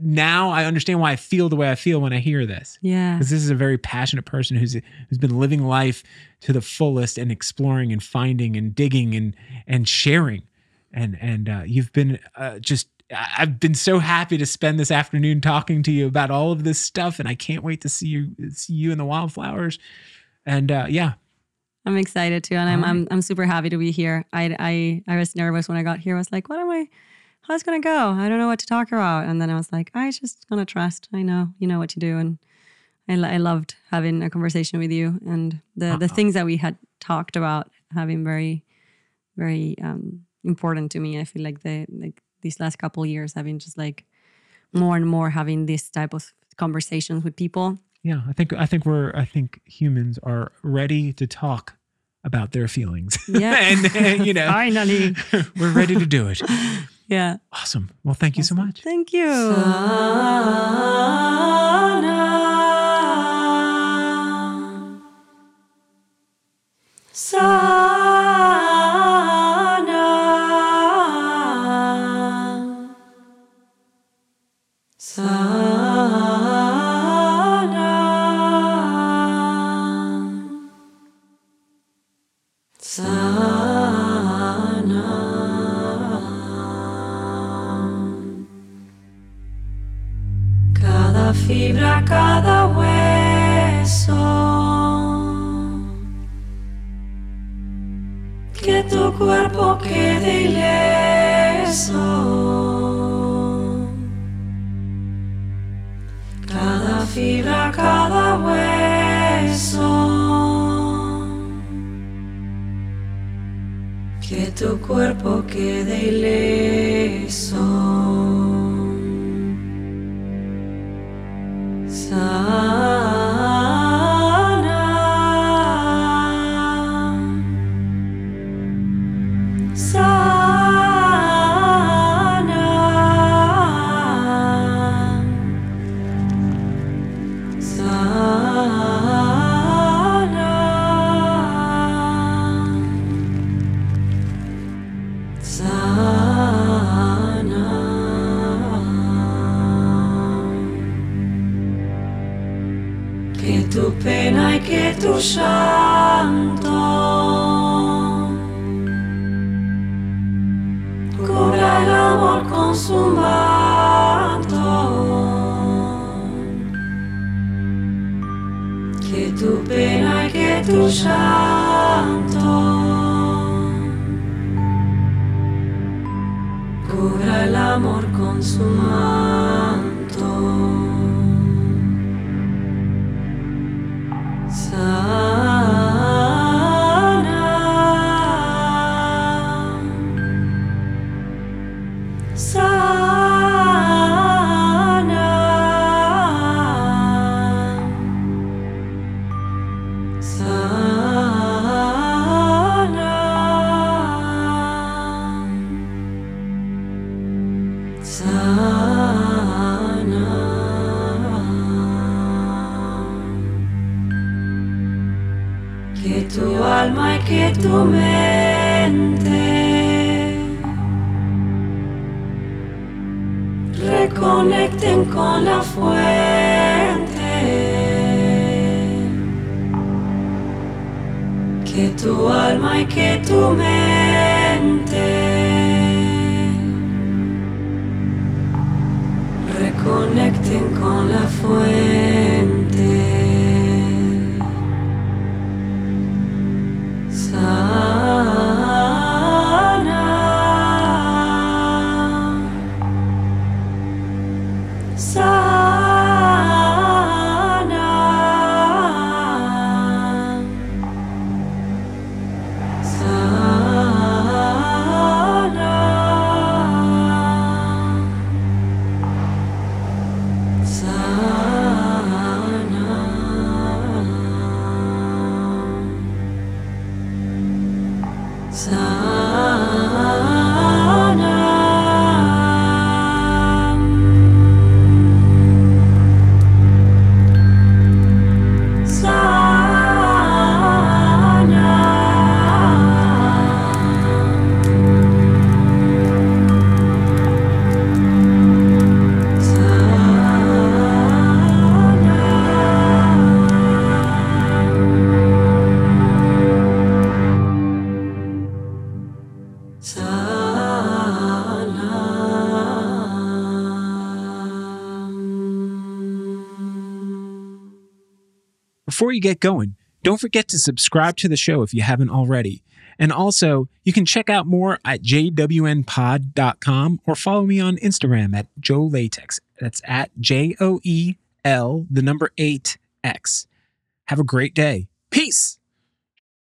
now i understand why i feel the way i feel when i hear this yeah. because this is a very passionate person who's who's been living life to the fullest and exploring and finding and digging and and sharing and and uh, you've been uh, just I've been so happy to spend this afternoon talking to you about all of this stuff, and I can't wait to see you see you in the wildflowers. And uh, yeah, I'm excited too, and I'm, All I'm I'm super happy to be here. I I I was nervous when I got here. I was like, what am I? How's it gonna go? I don't know what to talk about. And then I was like, I just gonna trust. I know you know what to do, and I I loved having a conversation with you, and the the Uh-uh. things that we had talked about have been very very um, important to me. I feel like the like these last couple years have been just like more and more having this type of conversations with people. yeah. I think I think we're I think humans are ready to talk about their feelings. Yeah, and, and, you know, finally, we're ready to do it. yeah. Awesome. Well, thank you so much. Thank you. Cada Before you get going, don't forget to subscribe to the show if you haven't already. And also, you can check out more at jwnpod.com or follow me on Instagram at Joe Latex. That's at J O E L, the number eight X. Have a great day. Peace.